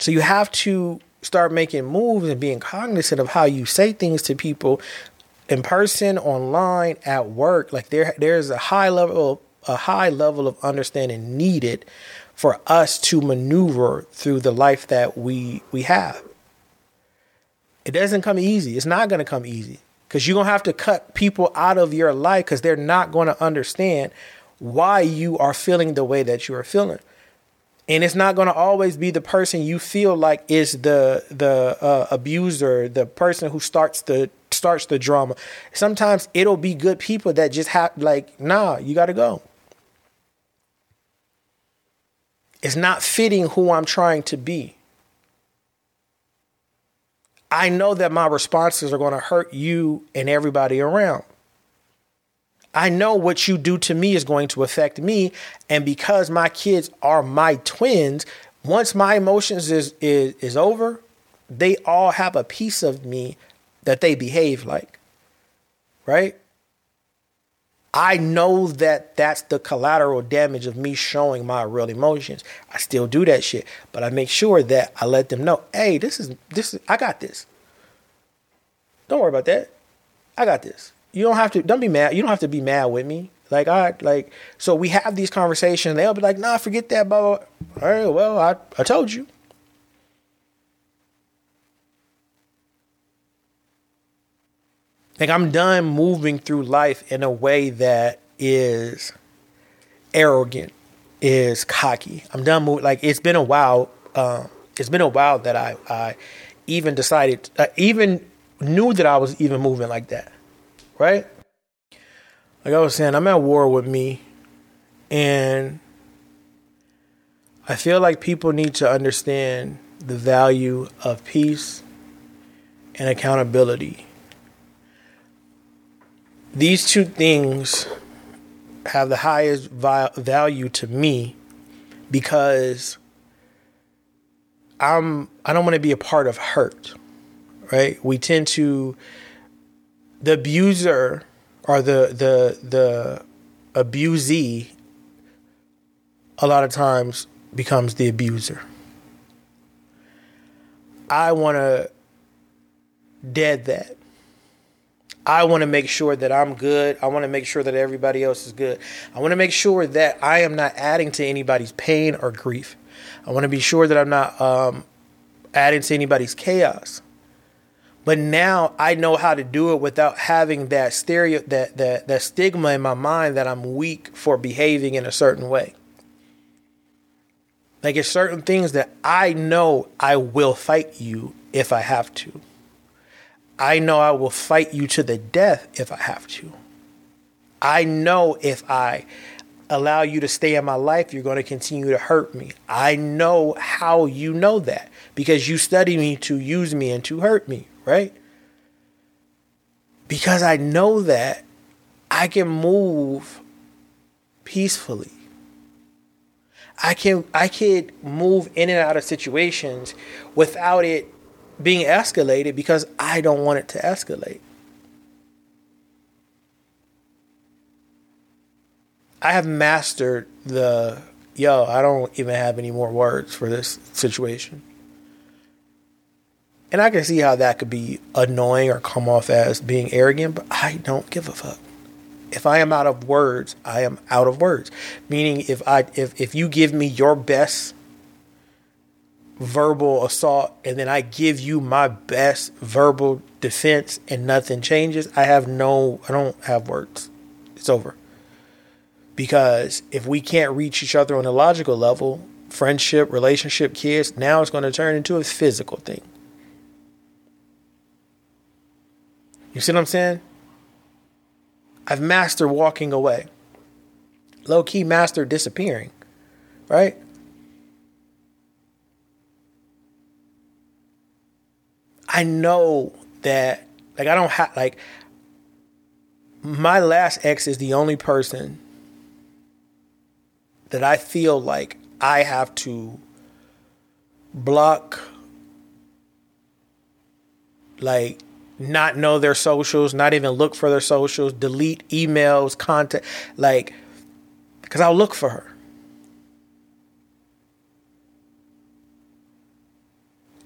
So you have to start making moves and being cognizant of how you say things to people in person, online, at work. Like there there's a high level a high level of understanding needed for us to maneuver through the life that we we have. It doesn't come easy. It's not going to come easy because you're going to have to cut people out of your life because they're not going to understand why you are feeling the way that you are feeling and it's not going to always be the person you feel like is the the uh, abuser, the person who starts the starts the drama. Sometimes it'll be good people that just have like, nah, you got to go. It's not fitting who I'm trying to be. I know that my responses are going to hurt you and everybody around. I know what you do to me is going to affect me. And because my kids are my twins, once my emotions is, is, is over, they all have a piece of me that they behave like. Right? I know that that's the collateral damage of me showing my real emotions. I still do that shit, but I make sure that I let them know, hey, this is this is I got this. Don't worry about that. I got this you don't have to don't be mad. You don't have to be mad with me. Like I like so we have these conversations. They'll be like, nah, forget that, blah, blah. All right, well, I, I told you. Like I'm done moving through life in a way that is arrogant, is cocky. I'm done moving like it's been a while. Um, it's been a while that I I even decided I even knew that I was even moving like that right? Like I was saying, I'm at war with me, and I feel like people need to understand the value of peace and accountability. These two things have the highest value to me because I'm I don't want to be a part of hurt. Right? We tend to the abuser or the the the abusee a lot of times becomes the abuser. I want to dead that. I want to make sure that I'm good. I want to make sure that everybody else is good. I want to make sure that I am not adding to anybody's pain or grief. I want to be sure that I'm not um, adding to anybody's chaos. But now I know how to do it without having that stereo that that that stigma in my mind that I'm weak for behaving in a certain way. Like it's certain things that I know I will fight you if I have to. I know I will fight you to the death if I have to. I know if I allow you to stay in my life, you're going to continue to hurt me. I know how you know that because you study me to use me and to hurt me, right? Because I know that I can move peacefully. I can I can move in and out of situations without it being escalated because I don't want it to escalate. I have mastered the yo, I don't even have any more words for this situation. And I can see how that could be annoying or come off as being arrogant, but I don't give a fuck. If I am out of words, I am out of words. Meaning if I if if you give me your best verbal assault and then I give you my best verbal defense and nothing changes, I have no, I don't have words. It's over. Because if we can't reach each other on a logical level, friendship, relationship, kids, now it's going to turn into a physical thing. You see what I'm saying? I've mastered walking away. Low key mastered disappearing, right? I know that like I don't have like my last ex is the only person that I feel like I have to block like not know their socials, not even look for their socials, delete emails, contact like cuz I'll look for her.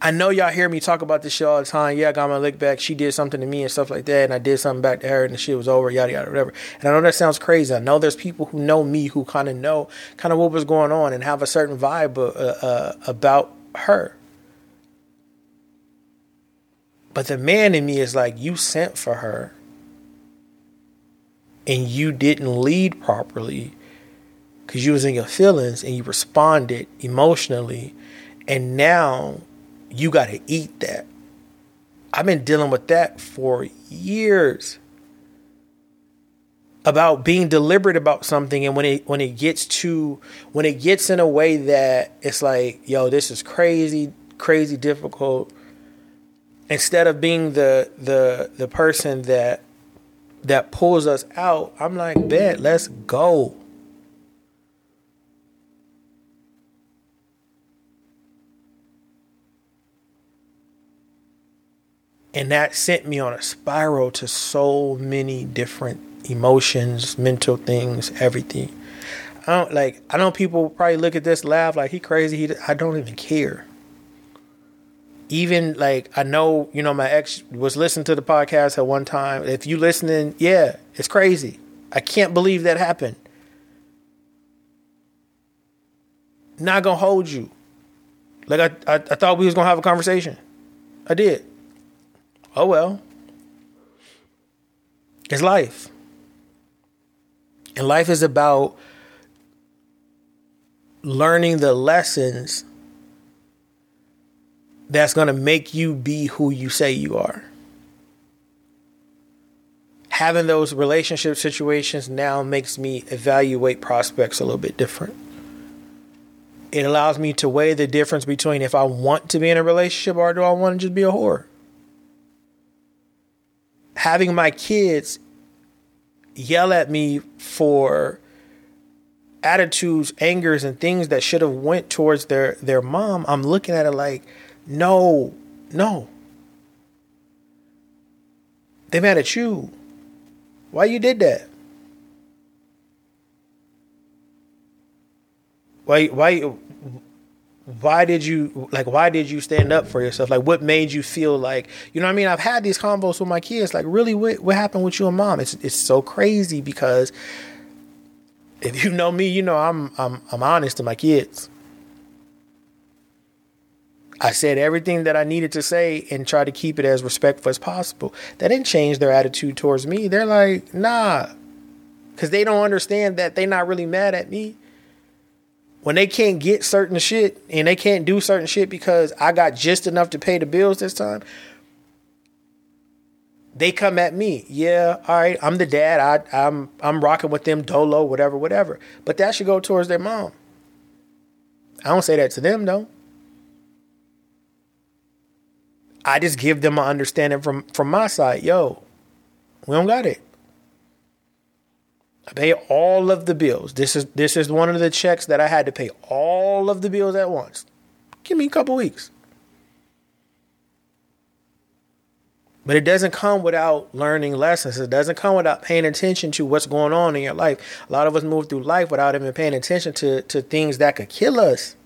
I know y'all hear me talk about this shit all the time. Yeah, I got my lick back. She did something to me and stuff like that, and I did something back to her, and the shit was over. Yada yada whatever. And I know that sounds crazy. I know there's people who know me who kind of know kind of what was going on and have a certain vibe uh, uh, about her. But the man in me is like, you sent for her, and you didn't lead properly because you was in your feelings and you responded emotionally, and now you got to eat that. I've been dealing with that for years about being deliberate about something and when it when it gets to when it gets in a way that it's like yo this is crazy crazy difficult instead of being the the the person that that pulls us out i'm like bet let's go And that sent me on a spiral to so many different emotions, mental things, everything. I don't like. I know people probably look at this, laugh like he crazy. He, I don't even care. Even like I know, you know, my ex was listening to the podcast at one time. If you listening, yeah, it's crazy. I can't believe that happened. Not gonna hold you. Like I, I, I thought we was gonna have a conversation. I did. Oh well. It's life. And life is about learning the lessons that's going to make you be who you say you are. Having those relationship situations now makes me evaluate prospects a little bit different. It allows me to weigh the difference between if I want to be in a relationship or do I want to just be a whore. Having my kids yell at me for attitudes, angers, and things that should have went towards their their mom, I'm looking at it like, no, no. They mad at you. Why you did that? Why why why did you like why did you stand up for yourself like what made you feel like you know what i mean i've had these convos with my kids like really what, what happened with you and mom it's it's so crazy because if you know me you know i'm i'm i'm honest to my kids I said everything that I needed to say and try to keep it as respectful as possible. That didn't change their attitude towards me. They're like, nah. Cause they don't understand that they're not really mad at me. When they can't get certain shit and they can't do certain shit because I got just enough to pay the bills this time, they come at me. Yeah, all right, I'm the dad. I, I'm I'm rocking with them dolo, whatever, whatever. But that should go towards their mom. I don't say that to them though. I just give them an understanding from from my side. Yo, we don't got it. I pay all of the bills. This is this is one of the checks that I had to pay all of the bills at once. Give me a couple weeks. But it doesn't come without learning lessons. It doesn't come without paying attention to what's going on in your life. A lot of us move through life without even paying attention to, to things that could kill us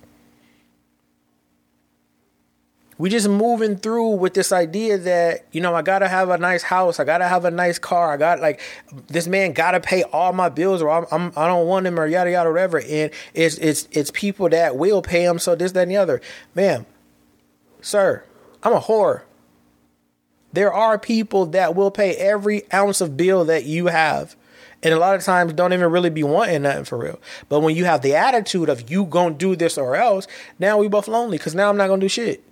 we just moving through with this idea that you know I gotta have a nice house, I gotta have a nice car, I got like this man gotta pay all my bills, or I'm, I'm I do not want him, or yada yada whatever. And it's it's it's people that will pay him, so this that and the other. Ma'am, sir, I'm a whore. There are people that will pay every ounce of bill that you have. And a lot of times don't even really be wanting nothing for real. But when you have the attitude of you gonna do this or else, now we both lonely because now I'm not gonna do shit.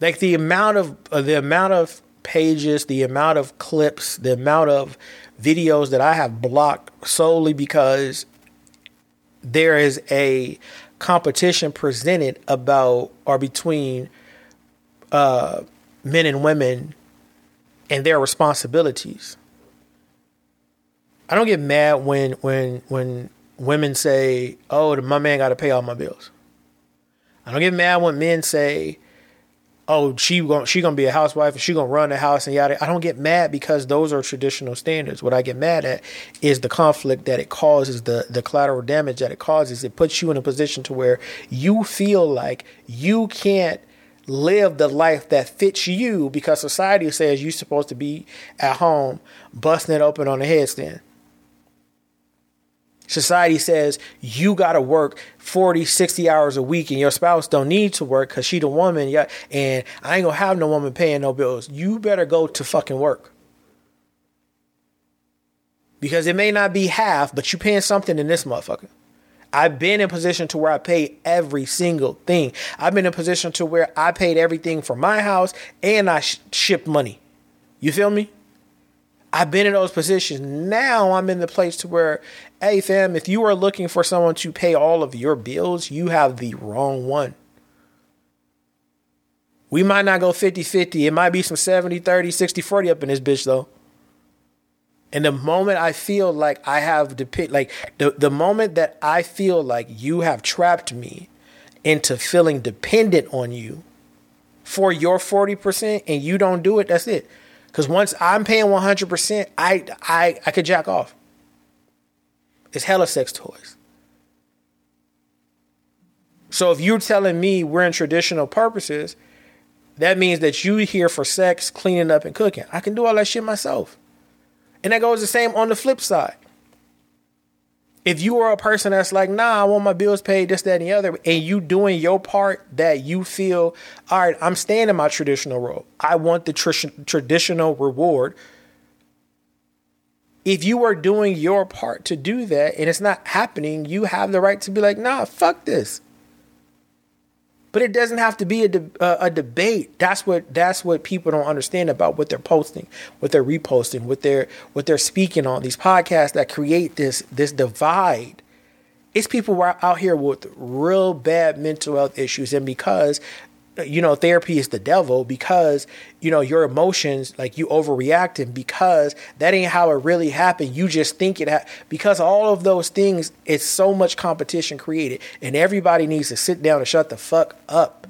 Like the amount of uh, the amount of pages, the amount of clips, the amount of videos that I have blocked solely because there is a competition presented about or between uh, men and women and their responsibilities. I don't get mad when when when women say, "Oh, my man got to pay all my bills." I don't get mad when men say, oh, she going she gonna be a housewife and she gonna run the house and yada. I don't get mad because those are traditional standards. What I get mad at is the conflict that it causes, the the collateral damage that it causes. It puts you in a position to where you feel like you can't live the life that fits you because society says you're supposed to be at home busting it open on a headstand. Society says you got to work 40, 60 hours a week and your spouse don't need to work because she the woman. Yeah, and I ain't to have no woman paying no bills. You better go to fucking work. Because it may not be half, but you paying something in this motherfucker. I've been in position to where I pay every single thing. I've been in position to where I paid everything for my house and I sh- shipped money. You feel me? I've been in those positions. Now I'm in the place to where, hey fam, if you are looking for someone to pay all of your bills, you have the wrong one. We might not go 50 50. It might be some 70 30, 60 40 up in this bitch though. And the moment I feel like I have depict like the, the moment that I feel like you have trapped me into feeling dependent on you for your 40% and you don't do it, that's it. Because once I'm paying 100%, I, I, I could jack off. It's hella sex toys. So if you're telling me we're in traditional purposes, that means that you here for sex, cleaning up, and cooking. I can do all that shit myself. And that goes the same on the flip side. If you are a person that's like, nah, I want my bills paid, this, that, and the other, and you doing your part that you feel, all right, I'm staying in my traditional role. I want the tr- traditional reward. If you are doing your part to do that and it's not happening, you have the right to be like, nah, fuck this. But it doesn't have to be a, de- uh, a debate. That's what that's what people don't understand about what they're posting, what they're reposting, what they're what they're speaking on these podcasts that create this this divide. It's people out here with real bad mental health issues, and because you know, therapy is the devil because, you know, your emotions, like you overreacting because that ain't how it really happened. You just think it, ha- because all of those things, it's so much competition created and everybody needs to sit down and shut the fuck up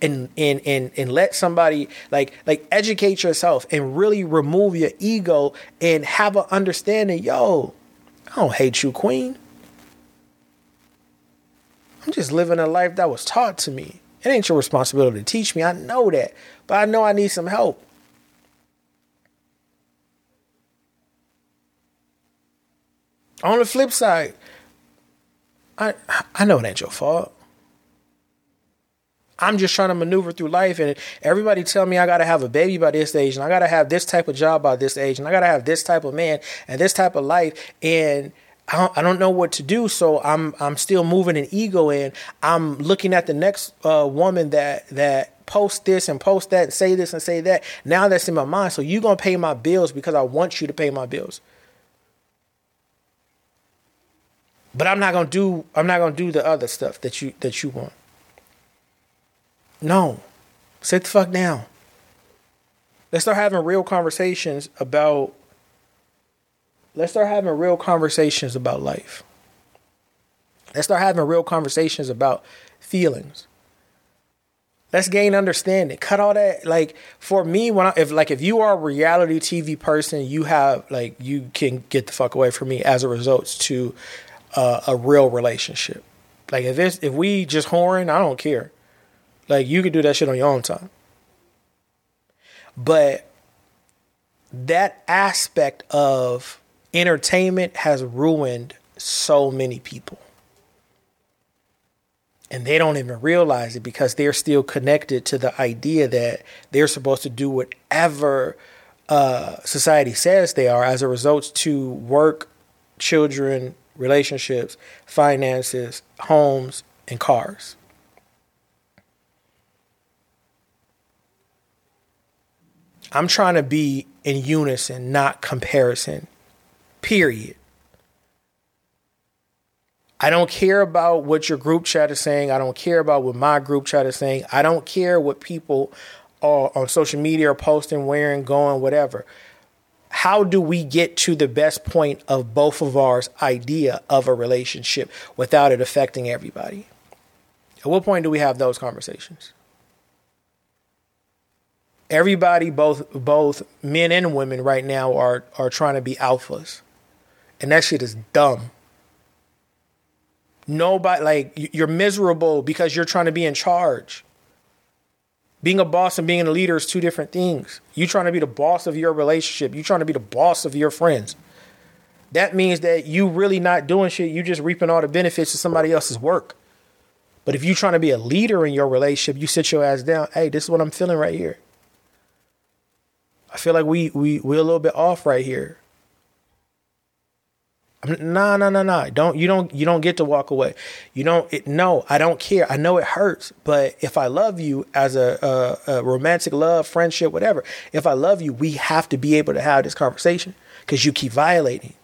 and, and, and, and let somebody like, like educate yourself and really remove your ego and have an understanding. Yo, I don't hate you, queen. I'm just living a life that was taught to me. It ain't your responsibility to teach me. I know that. But I know I need some help. On the flip side, I I know it ain't your fault. I'm just trying to maneuver through life, and everybody tell me I gotta have a baby by this age, and I gotta have this type of job by this age, and I gotta have this type of man and this type of life, and I don't, know what to do, so I'm I'm still moving an ego in. I'm looking at the next uh, woman that that post this and post that and say this and say that. Now that's in my mind. So you're gonna pay my bills because I want you to pay my bills. But I'm not gonna do I'm not gonna do the other stuff that you that you want. No. Sit the fuck down. Let's start having real conversations about Let's start having real conversations about life. Let's start having real conversations about feelings. Let's gain understanding. Cut all that. Like for me, when I, if like if you are a reality TV person, you have like you can get the fuck away from me as a result to uh, a real relationship. Like if it's if we just whoring, I don't care. Like you can do that shit on your own time. But that aspect of entertainment has ruined so many people. And they don't even realize it because they're still connected to the idea that they're supposed to do whatever uh, society says they are as a result to work, children, relationships, finances, homes, and cars. I'm trying to be in unison, not comparison period. I don't care about what your group chat is saying. I don't care about what my group chat is saying. I don't care what people are on social media are posting, wearing, going, whatever. How do we get to the best point of both of ours idea of a relationship without it affecting everybody? At what point do we have those conversations? Everybody, both both men and women right now are are trying to be alphas. And that shit is dumb. Nobody, like, you're miserable because you're trying to be in charge. Being a boss and being a leader is two different things. You trying to be the boss of your relationship. You trying to be the boss of your friends. That means that you really not doing shit. You just reaping all the benefits of somebody else's work. But if you trying to be a leader in your relationship, you sit your ass down. Hey, this is what I'm feeling right here. I feel like we we we're a little bit off right here. No, no, no, no. Don't you don't you don't get to walk away. You don't. It, no, I don't care. I know it hurts, but if I love you as a, a, a romantic love, friendship, whatever, if I love you, we have to be able to have this conversation because you keep violating.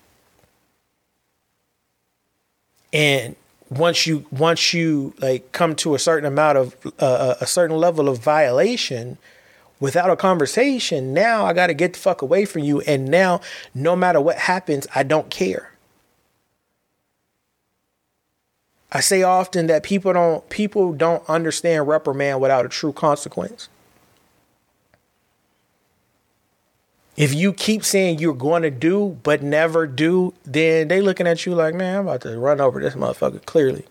And once you once you like come to a certain amount of uh, a certain level of violation, without a conversation, now I got to get the fuck away from you. And now, no matter what happens, I don't care. I say often that people don't people don't understand reprimand without a true consequence. If you keep saying you're going to do but never do, then they looking at you like, man, I'm about to run over this motherfucker clearly.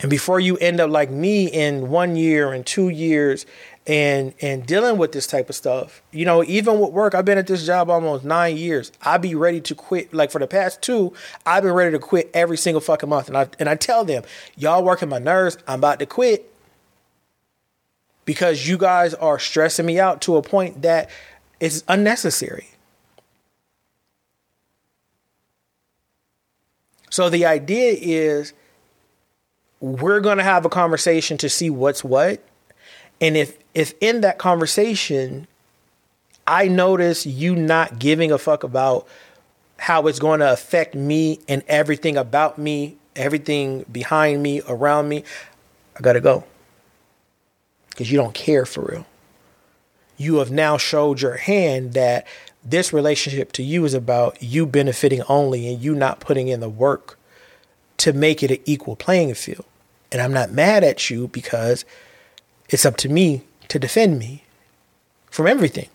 And before you end up like me in one year and two years and and dealing with this type of stuff. You know, even with work, I've been at this job almost nine years. I'd be ready to quit. Like for the past two, I've been ready to quit every single fucking month. And I and I tell them, y'all working my nerves. I'm about to quit because you guys are stressing me out to a point that is unnecessary. So the idea is we're going to have a conversation to see what's what. And if if in that conversation I notice you not giving a fuck about how it's going to affect me and everything about me, everything behind me, around me, I got to go. Cuz you don't care for real. You have now showed your hand that this relationship to you is about you benefiting only and you not putting in the work to make it an equal playing field. And I'm not mad at you because it's up to me to defend me from everything.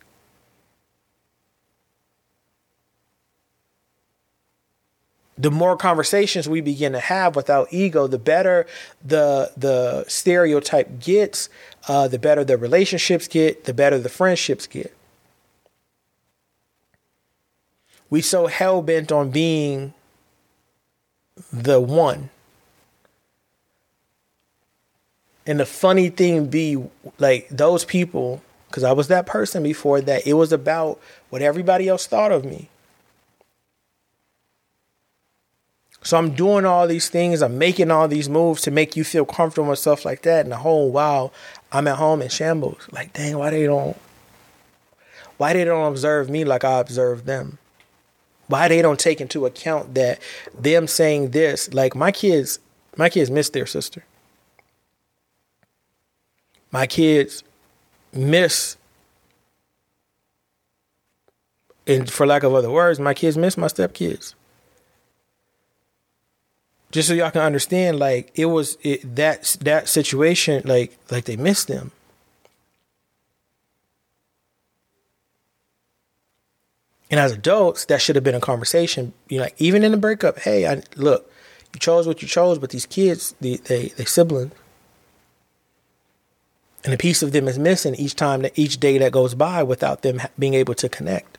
the more conversations we begin to have without ego, the better the the stereotype gets, uh, the better the relationships get, the better the friendships get. we so hell bent on being the one. And the funny thing be like those people, because I was that person before that, it was about what everybody else thought of me. So I'm doing all these things, I'm making all these moves to make you feel comfortable and stuff like that. And the whole while I'm at home in shambles. Like, dang, why they don't why they don't observe me like I observe them? why they don't take into account that them saying this like my kids my kids miss their sister my kids miss and for lack of other words my kids miss my stepkids just so y'all can understand like it was it, that that situation like like they missed them And as adults, that should have been a conversation. You know, even in the breakup, hey, I look, you chose what you chose, but these kids, the, they, they siblings, and a piece of them is missing each time that each day that goes by without them being able to connect.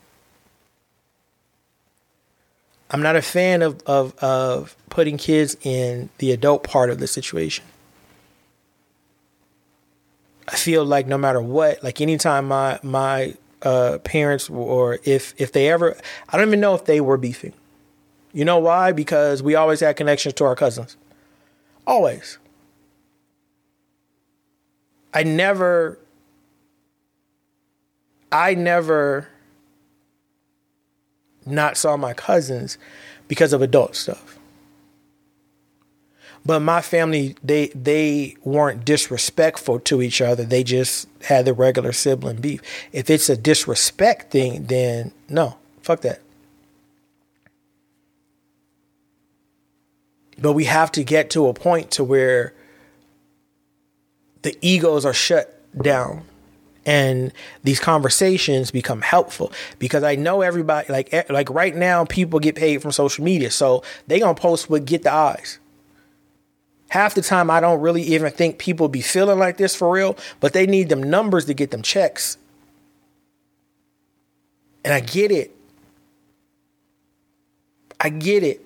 I'm not a fan of of of putting kids in the adult part of the situation. I feel like no matter what, like anytime my my uh, parents or if if they ever I don't even know if they were beefing. You know why? Because we always had connections to our cousins. Always. I never I never not saw my cousins because of adult stuff. But my family, they they weren't disrespectful to each other. They just had the regular sibling beef. If it's a disrespect thing, then no, fuck that. But we have to get to a point to where the egos are shut down and these conversations become helpful because I know everybody like like right now people get paid from social media so they gonna post what get the eyes half the time I don't really even think people be feeling like this for real, but they need them numbers to get them checks. And I get it. I get it.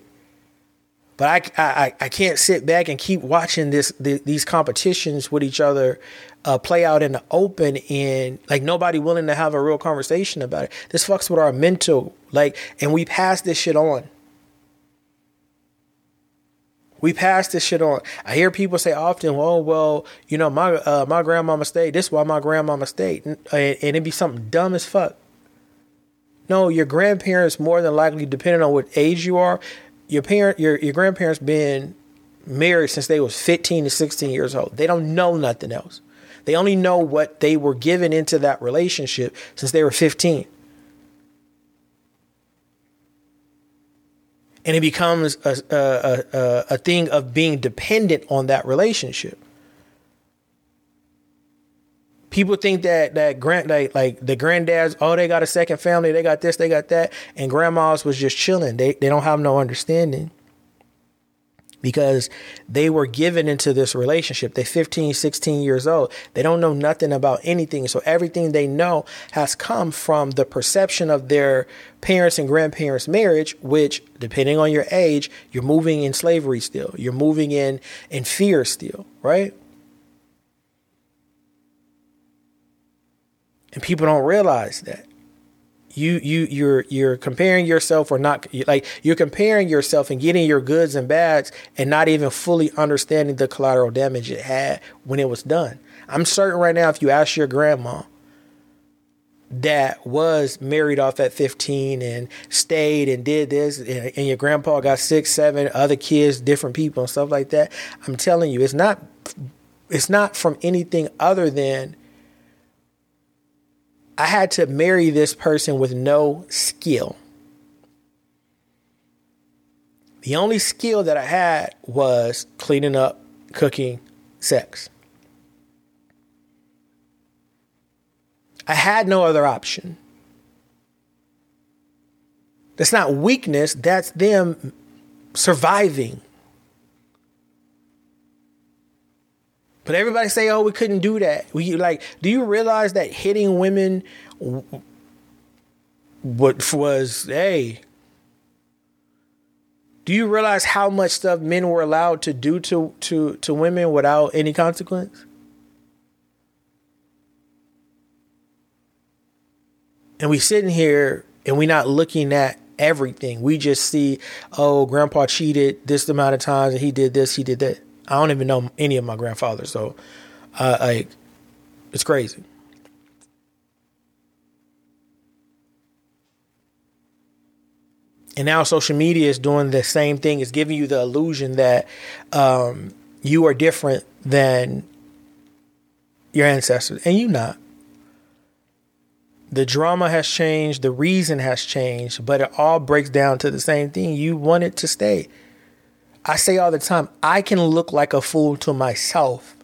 But I, I, I can't sit back and keep watching this the, these competitions with each other uh, play out in the open and like nobody willing to have a real conversation about it. This fucks with our mental like, and we pass this shit on. We pass this shit on. I hear people say often, "Well, well, you know, my uh, my grandmama stayed. This is why my grandmama stayed," and, and it'd be something dumb as fuck. No, your grandparents more than likely, depending on what age you are, your parent, your your grandparents been married since they was 15 to 16 years old. They don't know nothing else. They only know what they were given into that relationship since they were 15. and it becomes a, a, a, a thing of being dependent on that relationship. People think that that grand like like the granddads, oh, they got a second family, they got this, they got that, and grandmas was just chilling. They they don't have no understanding. because they were given into this relationship. They're 15, 16 years old. They don't know nothing about anything. So everything they know has come from the perception of their parents and grandparents' marriage, which, depending on your age, you're moving in slavery still. You're moving in in fear still, right? And people don't realize that you you you're you're comparing yourself or not like you're comparing yourself and getting your goods and bads and not even fully understanding the collateral damage it had when it was done. I'm certain right now if you ask your grandma that was married off at 15 and stayed and did this and, and your grandpa got six seven other kids different people and stuff like that i'm telling you it's not it's not from anything other than I had to marry this person with no skill. The only skill that I had was cleaning up, cooking, sex. I had no other option. That's not weakness, that's them surviving. But everybody say, "Oh, we couldn't do that." We like, do you realize that hitting women, what was hey? Do you realize how much stuff men were allowed to do to to to women without any consequence? And we sitting here and we not looking at everything. We just see, oh, grandpa cheated this amount of times and he did this, he did that. I don't even know any of my grandfathers, so uh, like it's crazy. And now social media is doing the same thing. It's giving you the illusion that um, you are different than your ancestors, and you're not. The drama has changed, the reason has changed, but it all breaks down to the same thing. You want it to stay. I say all the time, I can look like a fool to myself.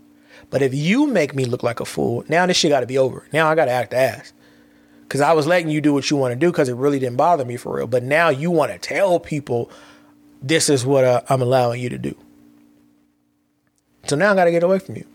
But if you make me look like a fool, now this shit got to be over. Now I got to act ass. Because I was letting you do what you want to do because it really didn't bother me for real. But now you want to tell people this is what uh, I'm allowing you to do. So now I got to get away from you.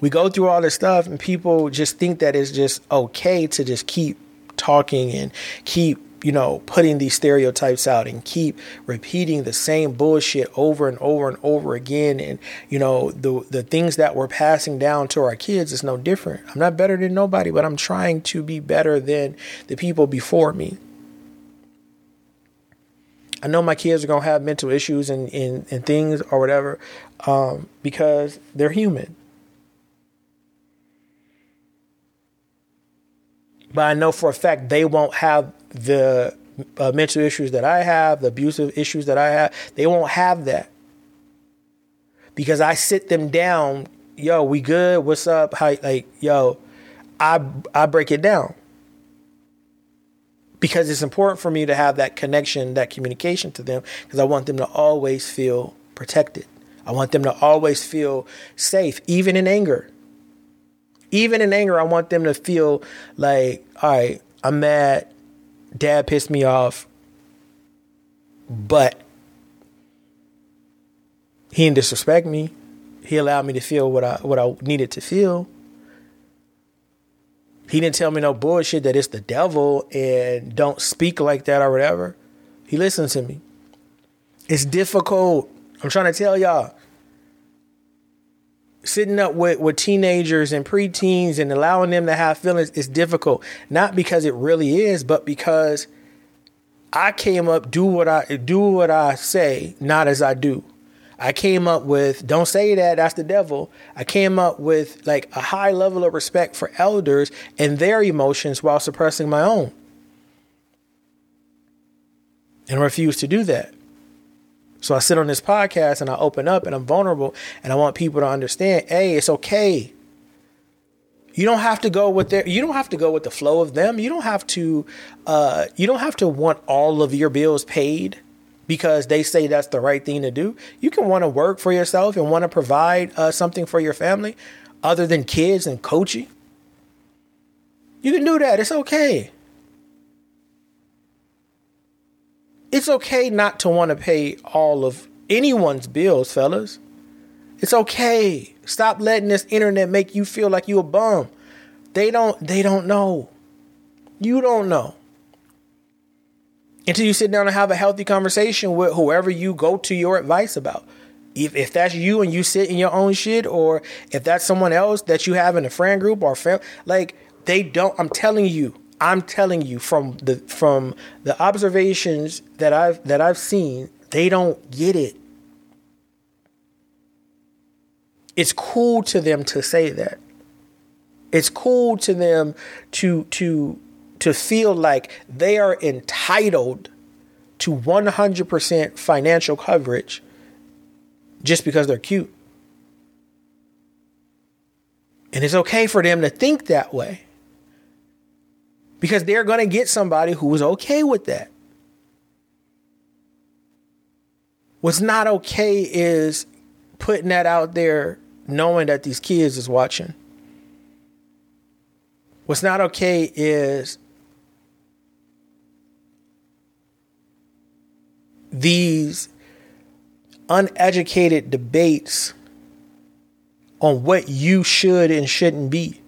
We go through all this stuff and people just think that it's just okay to just keep talking and keep you know, putting these stereotypes out and keep repeating the same bullshit over and over and over again. And, you know, the the things that we're passing down to our kids is no different. I'm not better than nobody, but I'm trying to be better than the people before me. I know my kids are gonna have mental issues and, and, and things or whatever, um, because they're human. But I know for a fact they won't have the uh, mental issues that I have, the abusive issues that I have, they won't have that. Because I sit them down, yo, we good? What's up? How like, yo, I I break it down. Because it's important for me to have that connection, that communication to them, because I want them to always feel protected. I want them to always feel safe, even in anger. Even in anger, I want them to feel like, all right, I'm mad dad pissed me off, but he didn't disrespect me. He allowed me to feel what I what I needed to feel. He didn't tell me no bullshit that it's the devil and don't speak like that or whatever. He listened to me. It's difficult. I'm trying to tell y'all sitting up with, with teenagers and preteens and allowing them to have feelings is difficult. Not because it really is, but because I came up do what I do what I say, not as I do. I came up with don't say that that's the devil. I came up with like a high level of respect for elders and their emotions while suppressing my own. And refuse to do that. So I sit on this podcast and I open up and I'm vulnerable and I want people to understand, hey, it's okay. You don't have to go with their you don't have to go with the flow of them. You don't have to uh, you don't have to want all of your bills paid because they say that's the right thing to do. You can want to work for yourself and want to provide uh, something for your family other than kids and coaching. You can do that. It's okay. It's okay not to want to pay all of anyone's bills, fellas. It's okay. Stop letting this internet make you feel like you a bum. They don't they don't know. You don't know. Until you sit down and have a healthy conversation with whoever you go to your advice about. If, if that's you and you sit in your own shit, or if that's someone else that you have in a friend group or fam, like they don't. I'm telling you, I'm telling you from the from the observations that I've that I've seen, they don't get it. It's cool to them to say that. It's cool to them to to to feel like they are entitled to 100% financial coverage just because they're cute. And it's okay for them to think that way because they're going to get somebody who is okay with that. What's not okay is putting that out there knowing that these kids is watching. What's not okay is these uneducated debates on what you should and shouldn't be.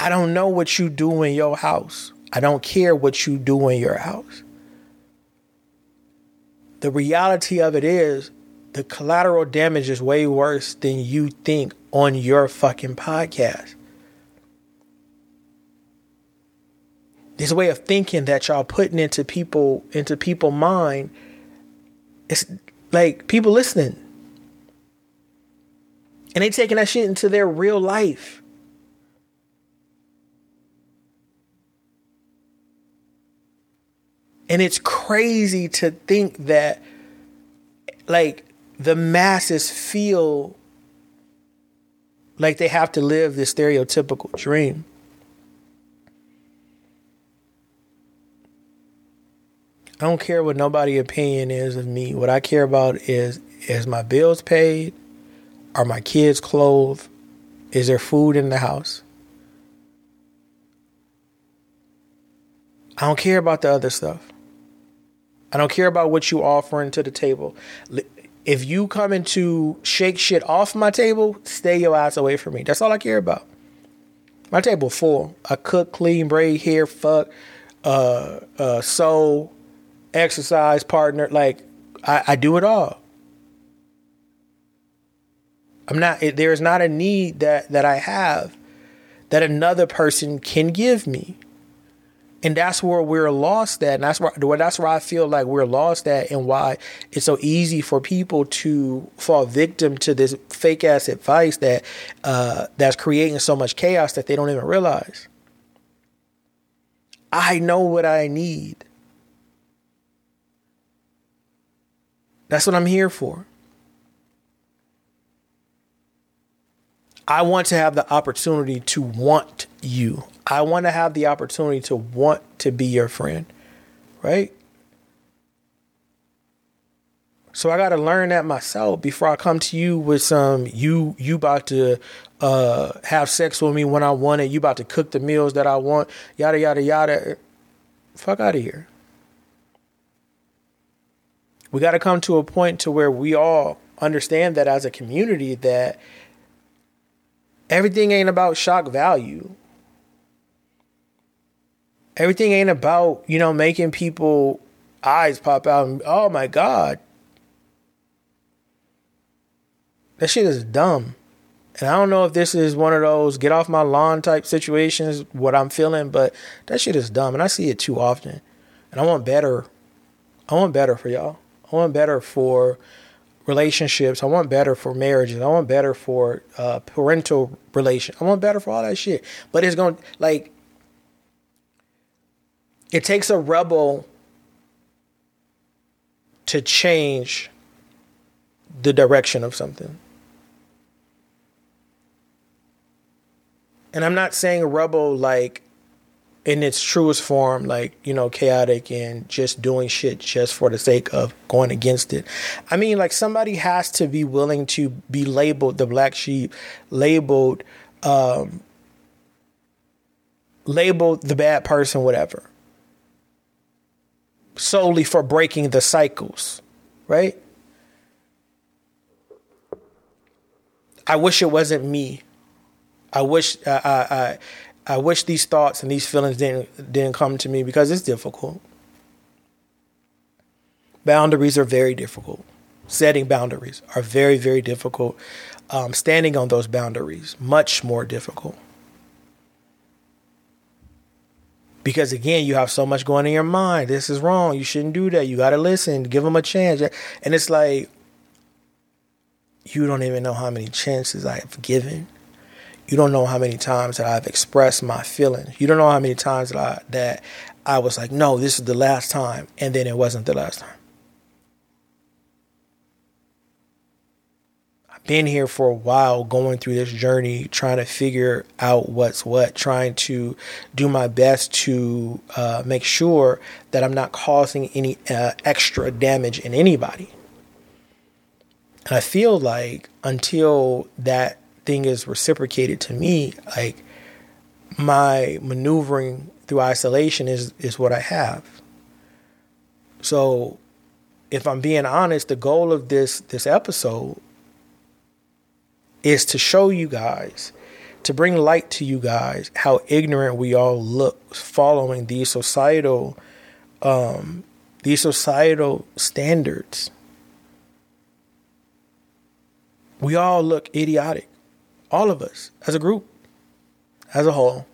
I don't know what you do in your house. I don't care what you do in your house. The reality of it is the collateral damage is way worse than you think on your fucking podcast. This way of thinking that y'all putting into people into people mind, it's like people listening. And they taking that shit into their real life. And it's crazy to think that, like, the masses feel like they have to live this stereotypical dream. I don't care what nobody opinion is of me. What I care about is is my bills paid? Are my kids clothed? Is there food in the house? I don't care about the other stuff. I don't care about what you offering to the table. If you coming to shake shit off my table, stay your ass away from me. That's all I care about. My table full. I cook, clean, braid hair, fuck, uh, uh, sew, exercise, partner. Like I, I do it all. I'm not. There is not a need that that I have that another person can give me and that's where we're lost at and that's where that's where I feel like we're lost at and why it's so easy for people to fall victim to this fake ass advice that uh, that's creating so much chaos that they don't even realize. I know what I need. That's what I'm here for. I want to have the opportunity to want you. I want to have the opportunity to want to be your friend, right? So I got to learn that myself before I come to you with some you you about to uh, have sex with me when I want it. You about to cook the meals that I want. Yada yada yada. Fuck out of here. We got to come to a point to where we all understand that as a community that everything ain't about shock value everything ain't about you know making people eyes pop out and oh my god. That shit is dumb. And i don't know if this is one of those get off my lawn type situations what i'm feeling but that shit is dumb and i see it too often. And i want better. I want better for y'all. I want better for relationships. I want better for marriages. I want better for uh, parental relation i want better for all that shit. But it's gonna like it takes a rebel to change the direction of something. And I'm not saying a rebel like in its truest form, like, you know, chaotic and just doing shit just for the sake of going against it. I mean, like, somebody has to be willing to be labeled the black sheep, labeled um, label the bad person whatever solely for breaking the cycles, right? I wish it wasn't me. I wish I, I, I, I wish these thoughts and these feelings didn't didn't come to me because it's difficult. Boundaries are very difficult. Setting boundaries are very very difficult. Um, standing on those boundaries much more difficult. Because again, you have so much going in your mind. This is wrong. You shouldn't do that. You got to listen. Give them a chance. And it's like, you don't even know how many chances I have given. You don't know how many times that I've expressed my feelings. You don't know how many times that I, that I was like, no, this is the last time. And then it wasn't the last time. Been here for a while going through this journey trying to figure out what's what trying to do my best to uh, make sure that i'm not causing any uh, extra damage in anybody. And i feel like until that thing is reciprocated to me like my maneuvering through isolation is is what i have. So if i'm being honest the goal of this this episode is to show you guys, to bring light to you guys how ignorant we all look following these societal um, these societal standards. We all look idiotic. All of us as a group, as a whole.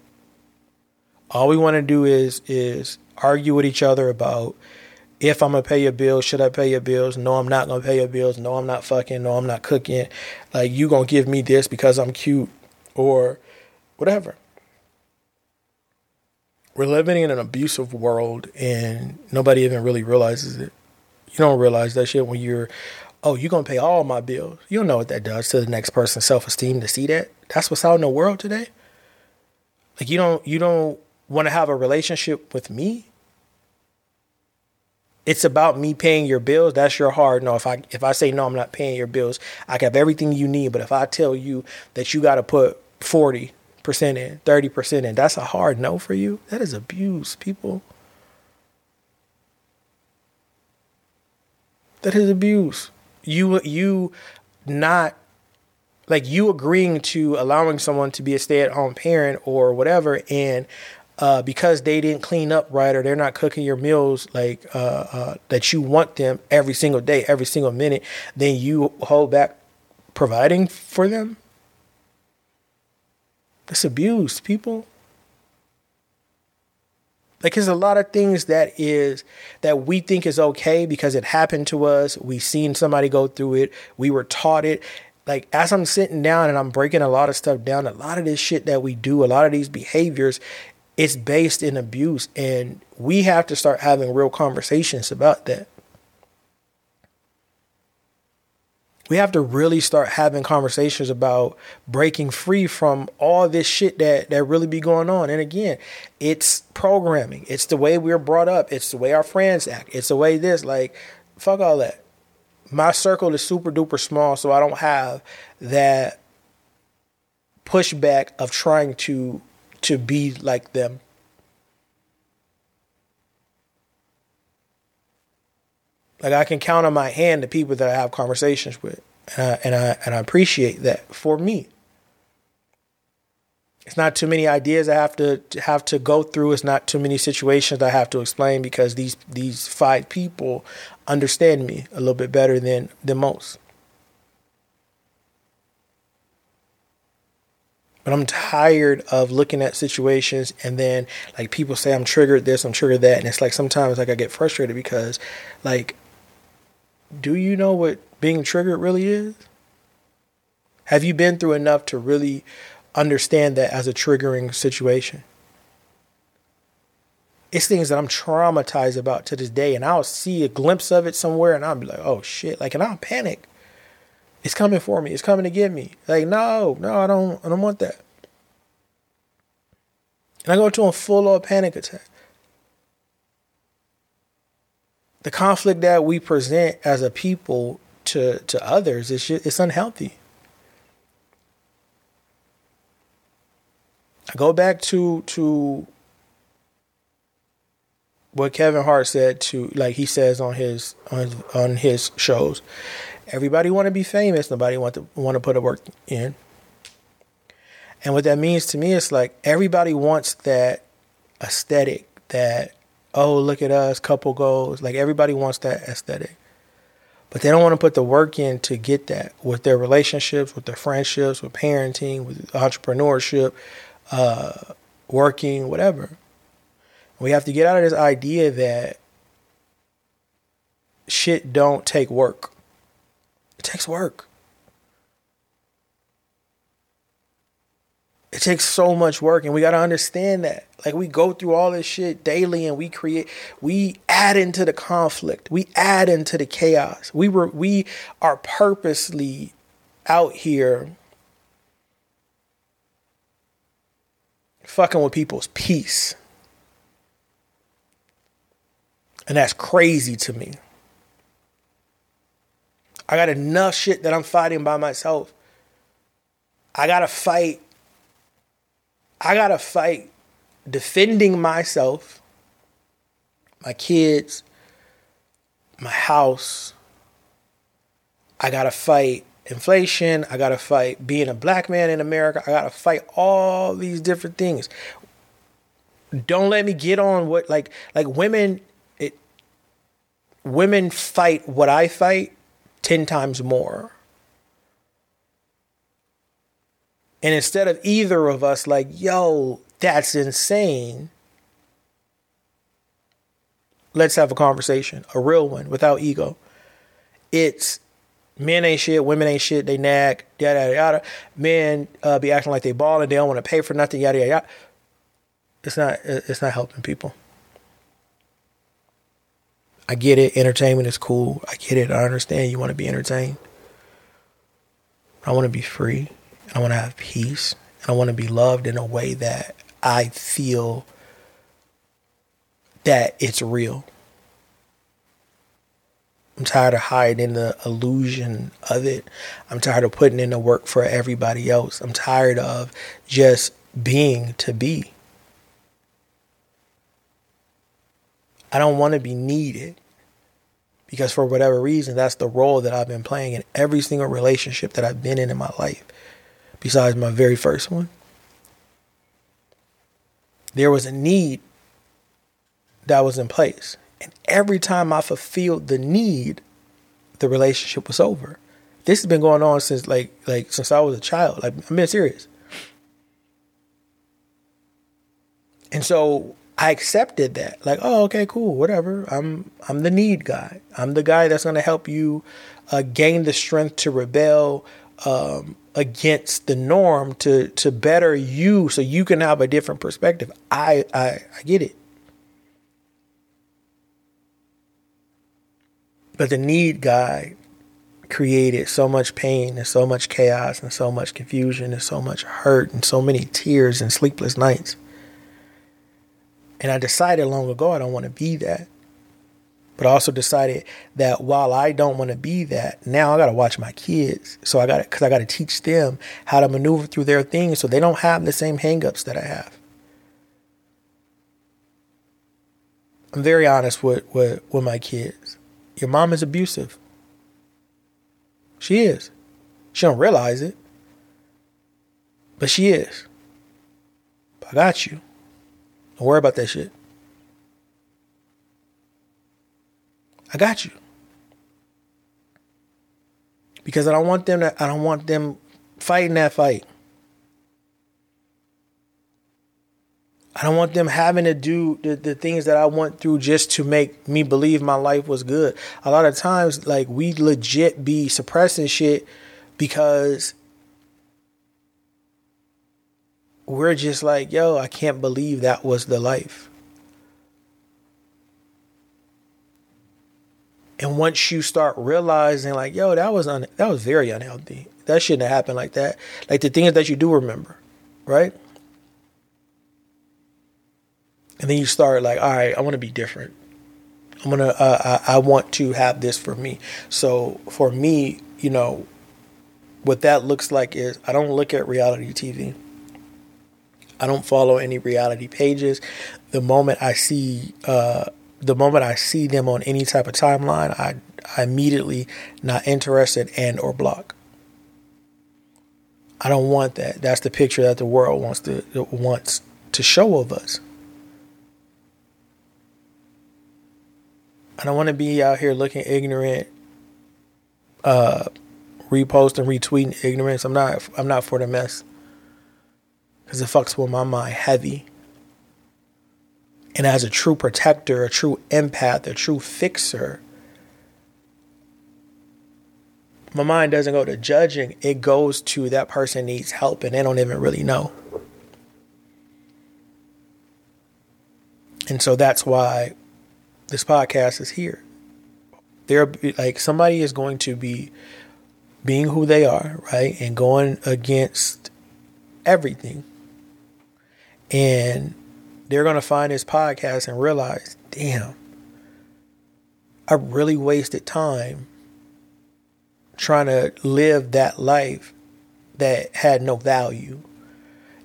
All we want to do is is argue with each other about if I'm gonna pay your bills, should I pay your bills? No, I'm not gonna pay your bills. No, I'm not fucking. No, I'm not cooking. Like you gonna give me this because I'm cute or whatever. We're living in an abusive world and nobody even really realizes it. You don't realize that shit when you're, oh, you're gonna pay all my bills. You don't know what that does to the next person's self esteem to see that. That's what's out in the world today. Like you don't you don't want to have a relationship with me it's about me paying your bills. That's your hard no. If I if I say no, I'm not paying your bills. I can have everything you need. But if I tell you that you got to put forty percent in, thirty percent in, that's a hard no for you. That is abuse, people. That is abuse. You you not like you agreeing to allowing someone to be a stay at home parent or whatever and uh, because they didn't clean up right or they're not cooking your meals like uh, uh, that you want them every single day, every single minute, then you hold back providing for them. That's abuse, people. Like there's a lot of things that is that we think is okay because it happened to us. We've seen somebody go through it. We were taught it. Like as I'm sitting down and I'm breaking a lot of stuff down, a lot of this shit that we do, a lot of these behaviors it's based in abuse and we have to start having real conversations about that. We have to really start having conversations about breaking free from all this shit that that really be going on. And again it's programming. It's the way we are brought up. It's the way our friends act. It's the way this like fuck all that. My circle is super duper small so i don't have that pushback of trying to to be like them. Like I can count on my hand the people that I have conversations with, and I, and I and I appreciate that for me. It's not too many ideas I have to have to go through. It's not too many situations I have to explain because these these five people understand me a little bit better than than most. But I'm tired of looking at situations and then like people say I'm triggered this, I'm triggered that, and it's like sometimes like I get frustrated because like do you know what being triggered really is? Have you been through enough to really understand that as a triggering situation? It's things that I'm traumatized about to this day, and I'll see a glimpse of it somewhere, and I'll be like, "Oh shit!" Like, and I'll panic. It's coming for me. It's coming to get me. Like, no, no, I don't I don't want that. And I go into a full on panic attack. The conflict that we present as a people to, to others is it's unhealthy. I go back to to what Kevin Hart said to like he says on his on his, on his shows. Everybody want to be famous. Nobody want to want to put a work in. And what that means to me is like everybody wants that aesthetic, that oh look at us, couple goals. Like everybody wants that aesthetic, but they don't want to put the work in to get that with their relationships, with their friendships, with parenting, with entrepreneurship, uh, working, whatever. We have to get out of this idea that shit don't take work. Takes work. It takes so much work, and we got to understand that. Like, we go through all this shit daily, and we create, we add into the conflict, we add into the chaos. We were, we are purposely out here fucking with people's peace. And that's crazy to me. I got enough shit that I'm fighting by myself. I gotta fight. I gotta fight defending myself, my kids, my house. I gotta fight inflation. I gotta fight being a black man in America. I gotta fight all these different things. Don't let me get on what like like women it women fight what I fight 10 times more. And instead of either of us, like, yo, that's insane, let's have a conversation, a real one, without ego. It's men ain't shit, women ain't shit, they nag, yada, yada, yada. Men uh, be acting like they ball and they don't want to pay for nothing, yada, yada, yada. It's not, it's not helping people. I get it. Entertainment is cool. I get it. I understand you want to be entertained. I want to be free. I want to have peace. I want to be loved in a way that I feel that it's real. I'm tired of hiding the illusion of it. I'm tired of putting in the work for everybody else. I'm tired of just being to be. I don't want to be needed because for whatever reason, that's the role that I've been playing in every single relationship that I've been in in my life, besides my very first one. There was a need that was in place. And every time I fulfilled the need, the relationship was over. This has been going on since like like since I was a child. Like I'm being serious. And so I accepted that. Like, oh, okay, cool, whatever. I'm I'm the need guy. I'm the guy that's going to help you uh, gain the strength to rebel um, against the norm to to better you, so you can have a different perspective. I I, I get it. But the need guy created so much pain and so much chaos and so much confusion and so much hurt and so many tears and sleepless nights. And I decided long ago I don't want to be that. But I also decided that while I don't want to be that, now I got to watch my kids. So I got to, because I got to teach them how to maneuver through their things so they don't have the same hangups that I have. I'm very honest with, with, with my kids. Your mom is abusive. She is. She don't realize it. But she is. I got you. Don't worry about that shit. I got you. Because I don't want them to I don't want them fighting that fight. I don't want them having to do the, the things that I went through just to make me believe my life was good. A lot of times, like, we legit be suppressing shit because we're just like, yo, I can't believe that was the life. And once you start realizing, like, yo, that was un- that was very unhealthy. That shouldn't have happened like that. Like the things that you do remember, right? And then you start like, all right, I want to be different. I'm gonna, uh, I, I want to have this for me. So for me, you know, what that looks like is I don't look at reality TV. I don't follow any reality pages. The moment I see uh, the moment I see them on any type of timeline, I, I immediately not interested and or block. I don't want that. That's the picture that the world wants to wants to show of us. I don't want to be out here looking ignorant, uh, reposting, retweeting ignorance. I'm not. I'm not for the mess because it fucks with my mind heavy. And as a true protector, a true empath, a true fixer, my mind doesn't go to judging, it goes to that person needs help and they don't even really know. And so that's why this podcast is here. There like somebody is going to be being who they are, right? And going against everything. And they're going to find this podcast and realize, damn, I really wasted time trying to live that life that had no value.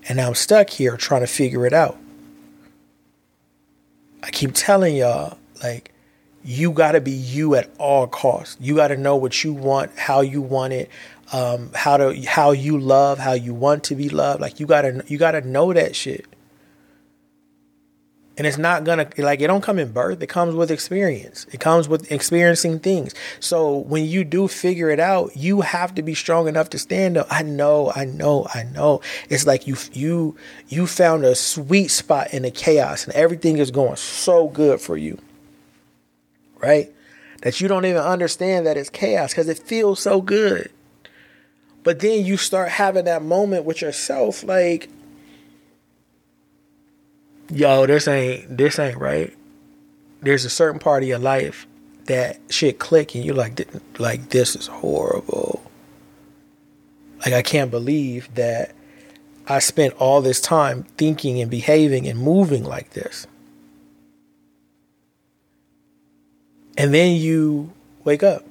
And I'm stuck here trying to figure it out. I keep telling y'all, like, you got to be you at all costs. You got to know what you want, how you want it, um, how to how you love, how you want to be loved. Like you gotta you gotta know that shit and it's not gonna like it don't come in birth. It comes with experience. It comes with experiencing things. So when you do figure it out you have to be strong enough to stand up. I know i know i know. It's like you you you found a sweet spot in the chaos and everything is going so good for you. Right? That you don't even understand that it's chaos because it feels so good. But then you start having that moment with yourself like yo, this ain't this ain't right. There's a certain part of your life that shit click and you're like like this is horrible. Like I can't believe that I spent all this time thinking and behaving and moving like this. And then you wake up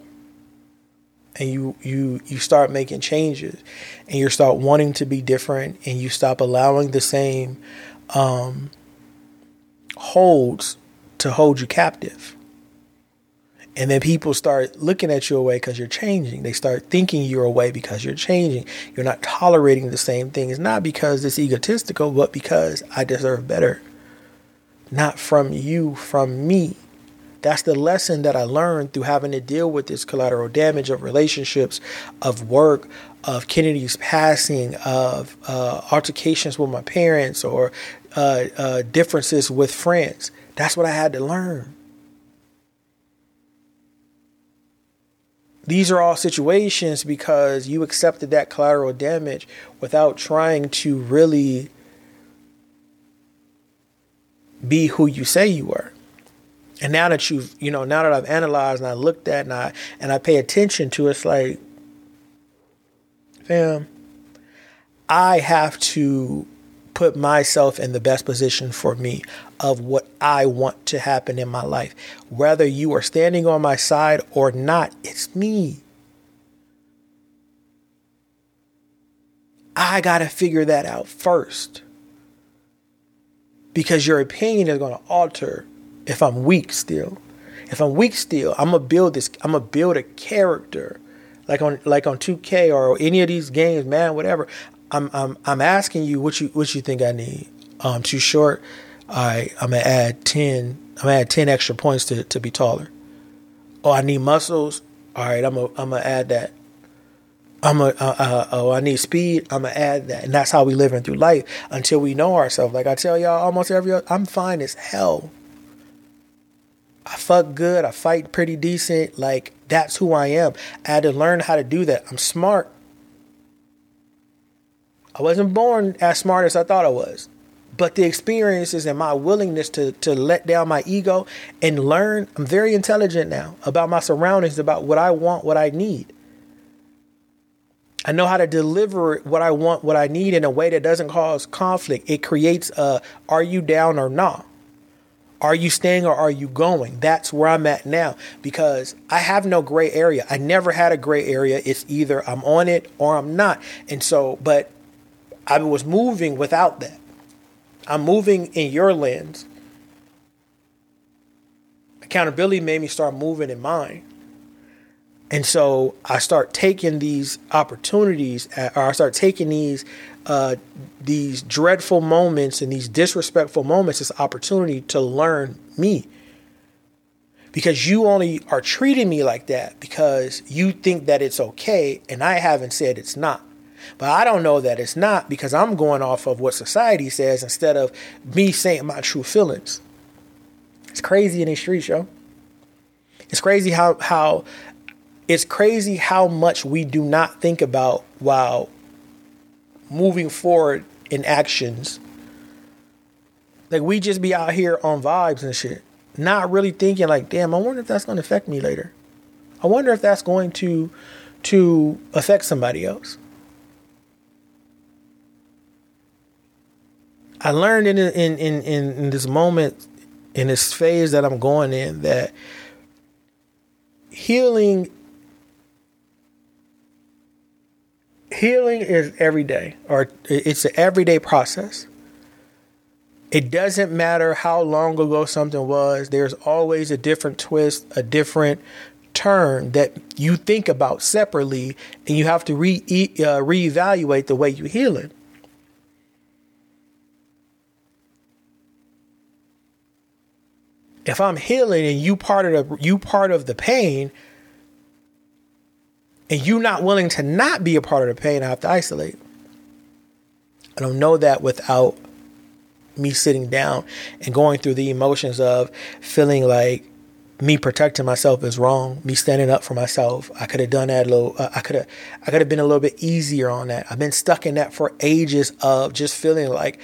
and you you you start making changes and you start wanting to be different and you stop allowing the same um, holds to hold you captive. And then people start looking at you away because you're changing. They start thinking you're away because you're changing. You're not tolerating the same things, not because it's egotistical, but because I deserve better. Not from you, from me. That's the lesson that I learned through having to deal with this collateral damage of relationships, of work, of Kennedy's passing, of uh, altercations with my parents, or uh, uh, differences with friends. That's what I had to learn. These are all situations because you accepted that collateral damage without trying to really be who you say you were. And now that you've, you know, now that I've analyzed and I looked at and I and I pay attention to, it's like, fam, I have to put myself in the best position for me of what I want to happen in my life. Whether you are standing on my side or not, it's me. I got to figure that out first. Because your opinion is going to alter if I'm weak still. If I'm weak still, I'm gonna build this. I'm gonna build a character, like on like on 2K or any of these games, man. Whatever. I'm I'm I'm asking you what you what you think I need. Um, too short. Right, I'm gonna add ten. I'm gonna add ten extra points to to be taller. Oh, I need muscles. All right, I'm gonna I'm gonna add that. I'm a uh, uh, oh I need speed. I'm gonna add that, and that's how we living through life until we know ourselves. Like I tell y'all, almost every I'm fine as hell. I fuck good. I fight pretty decent. Like that's who I am. I had to learn how to do that. I'm smart. I wasn't born as smart as I thought I was. But the experiences and my willingness to, to let down my ego and learn, I'm very intelligent now about my surroundings, about what I want, what I need. I know how to deliver what I want, what I need in a way that doesn't cause conflict. It creates a are you down or not? Are you staying or are you going? That's where I'm at now because I have no gray area. I never had a gray area. It's either I'm on it or I'm not. And so, but I was moving without that. I'm moving in your lens. Accountability made me start moving in mine. And so I start taking these opportunities, or I start taking these uh, these dreadful moments and these disrespectful moments as opportunity to learn me. Because you only are treating me like that because you think that it's okay, and I haven't said it's not. But I don't know that it's not because I'm going off of what society says instead of me saying my true feelings. It's crazy in these streets, yo. It's crazy how how it's crazy how much we do not think about while moving forward in actions. Like we just be out here on vibes and shit, not really thinking like, damn, I wonder if that's going to affect me later. I wonder if that's going to to affect somebody else. I learned in in in in this moment in this phase that I'm going in that healing healing is every day or it's an everyday process. It doesn't matter how long ago something was there's always a different twist a different turn that you think about separately and you have to re uh, reevaluate the way you heal it if i'm healing and you part of the you part of the pain and you not willing to not be a part of the pain, I have to isolate. I don't know that without me sitting down and going through the emotions of feeling like me protecting myself is wrong, me standing up for myself. I could have done that a little. Uh, I could have. I could have been a little bit easier on that. I've been stuck in that for ages of just feeling like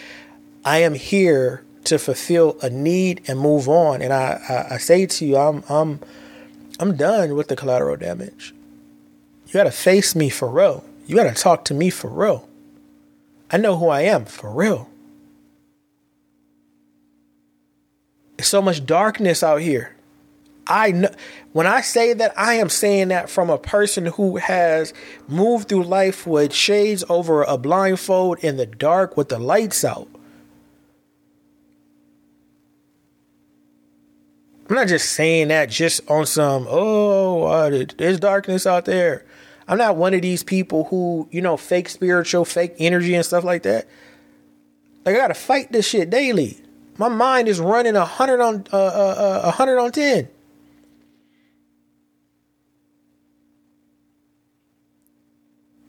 I am here to fulfill a need and move on. And I, I, I say to you, I'm, I'm, I'm done with the collateral damage. You got to face me for real. You got to talk to me for real. I know who I am for real. There's so much darkness out here. I know when I say that, I am saying that from a person who has moved through life with shades over a blindfold in the dark with the lights out. I'm not just saying that just on some, oh, uh, there's darkness out there. I'm not one of these people who, you know, fake spiritual, fake energy and stuff like that. Like I gotta fight this shit daily. My mind is running a hundred on uh, uh, uh, a hundred on ten.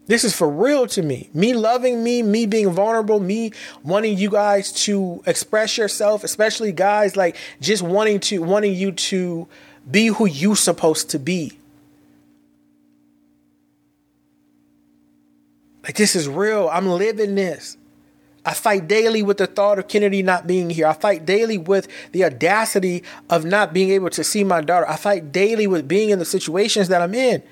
This is for real to me. Me loving me, me being vulnerable, me wanting you guys to express yourself, especially guys like just wanting to wanting you to be who you supposed to be. Like this is real. I'm living this. I fight daily with the thought of Kennedy not being here. I fight daily with the audacity of not being able to see my daughter. I fight daily with being in the situations that I'm in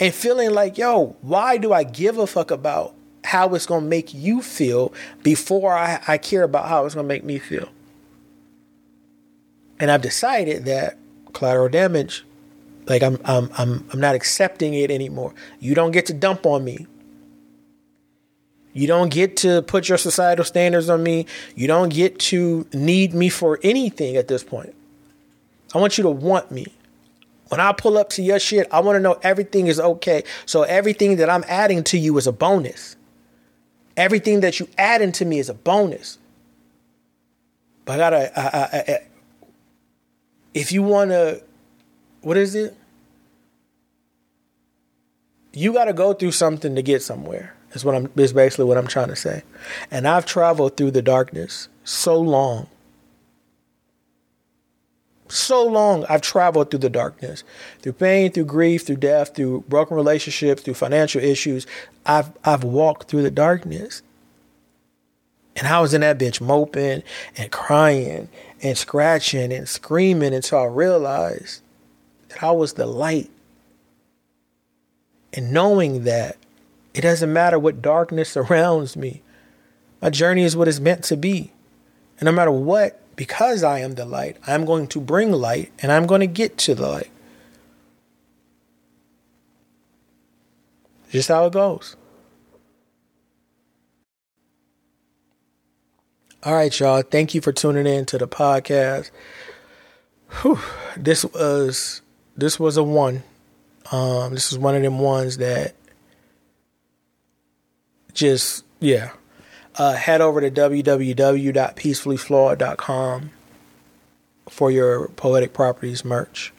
and feeling like, yo, why do I give a fuck about how it's going to make you feel before I, I care about how it's going to make me feel? And I've decided that collateral damage, like I'm, I'm, I'm, I'm not accepting it anymore. You don't get to dump on me. You don't get to put your societal standards on me. You don't get to need me for anything at this point. I want you to want me. When I pull up to your shit, I want to know everything is okay. So everything that I'm adding to you is a bonus. Everything that you add into me is a bonus. But I gotta, I, I, I, if you want to, what is it? You got to go through something to get somewhere. Is what I'm is basically what I'm trying to say. And I've traveled through the darkness so long. So long I've traveled through the darkness. Through pain, through grief, through death, through broken relationships, through financial issues. I've I've walked through the darkness. And I was in that bitch moping and crying and scratching and screaming until I realized that I was the light. And knowing that it doesn't matter what darkness surrounds me. My journey is what it's meant to be. And no matter what, because I am the light, I'm going to bring light and I'm going to get to the light. Just how it goes. All right, y'all. Thank you for tuning in to the podcast. Whew. This was this was a one. Um, this is one of them ones that just yeah. Uh, head over to www.peacefullyflawed.com for your poetic properties merch.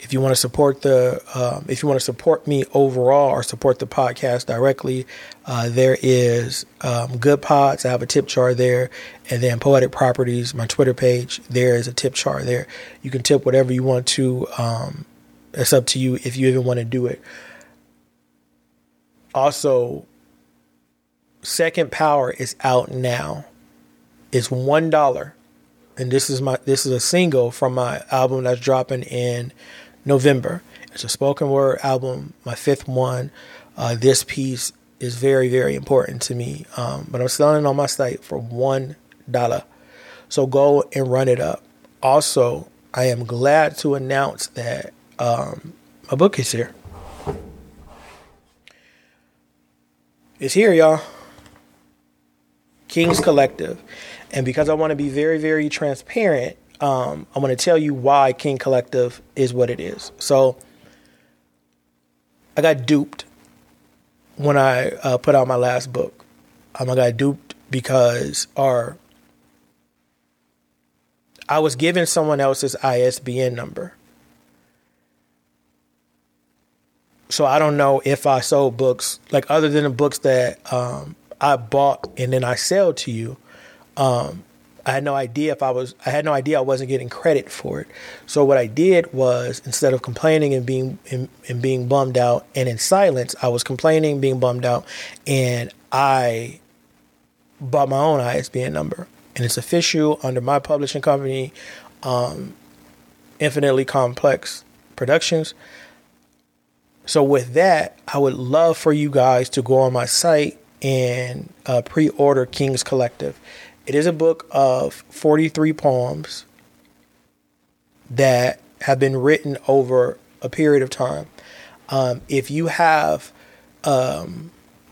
If you want to support the, um, if you want to support me overall or support the podcast directly, uh, there is um, Goodpods. I have a tip jar there, and then Poetic Properties, my Twitter page. There is a tip jar there. You can tip whatever you want to. Um, it's up to you if you even want to do it. Also, Second Power is out now. It's one dollar, and this is my this is a single from my album that's dropping in November. It's a spoken word album, my fifth one. Uh, this piece is very very important to me, um, but I'm selling it on my site for one dollar. So go and run it up. Also, I am glad to announce that um, my book is here. It's here, y'all. King's Collective. And because I want to be very, very transparent, um, I want to tell you why King Collective is what it is. So I got duped when I uh, put out my last book. Um, I got duped because our I was given someone else's ISBN number. So I don't know if I sold books like other than the books that um, I bought and then I sell to you, um, I had no idea if I was I had no idea I wasn't getting credit for it. So what I did was instead of complaining and being and, and being bummed out and in silence, I was complaining, being bummed out, and I bought my own ISBN number. And it's official under my publishing company, um, Infinitely Complex Productions. So with that, I would love for you guys to go on my site and uh, pre order King's Collective. It is a book of 43 poems that have been written over a period of time. Um, if you have um,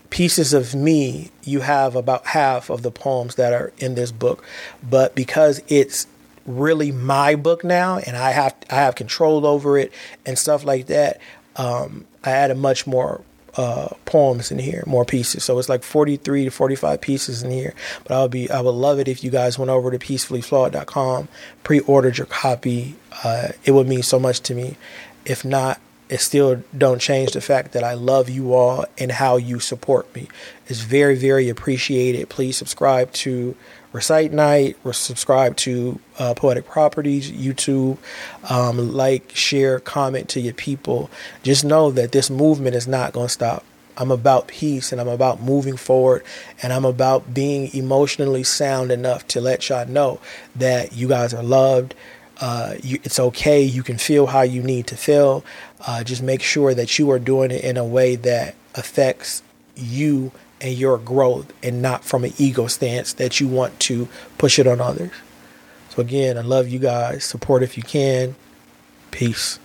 pieces of me, you have about half of the poems that are in this book. But because it's really my book now, and I have I have control over it and stuff like that, um, I added much more uh, poems in here, more pieces. So it's like 43 to 45 pieces in here. But I would be, I would love it if you guys went over to peacefullyflawed.com, pre-ordered your copy. Uh, it would mean so much to me. If not, it still don't change the fact that I love you all and how you support me. It's very, very appreciated. Please subscribe to Recite Night, subscribe to uh, Poetic Properties, YouTube, um, like, share, comment to your people. Just know that this movement is not going to stop. I'm about peace and I'm about moving forward and I'm about being emotionally sound enough to let y'all know that you guys are loved. Uh, you, it's okay. You can feel how you need to feel. Uh, just make sure that you are doing it in a way that affects you and your growth and not from an ego stance that you want to push it on others. So, again, I love you guys. Support if you can. Peace.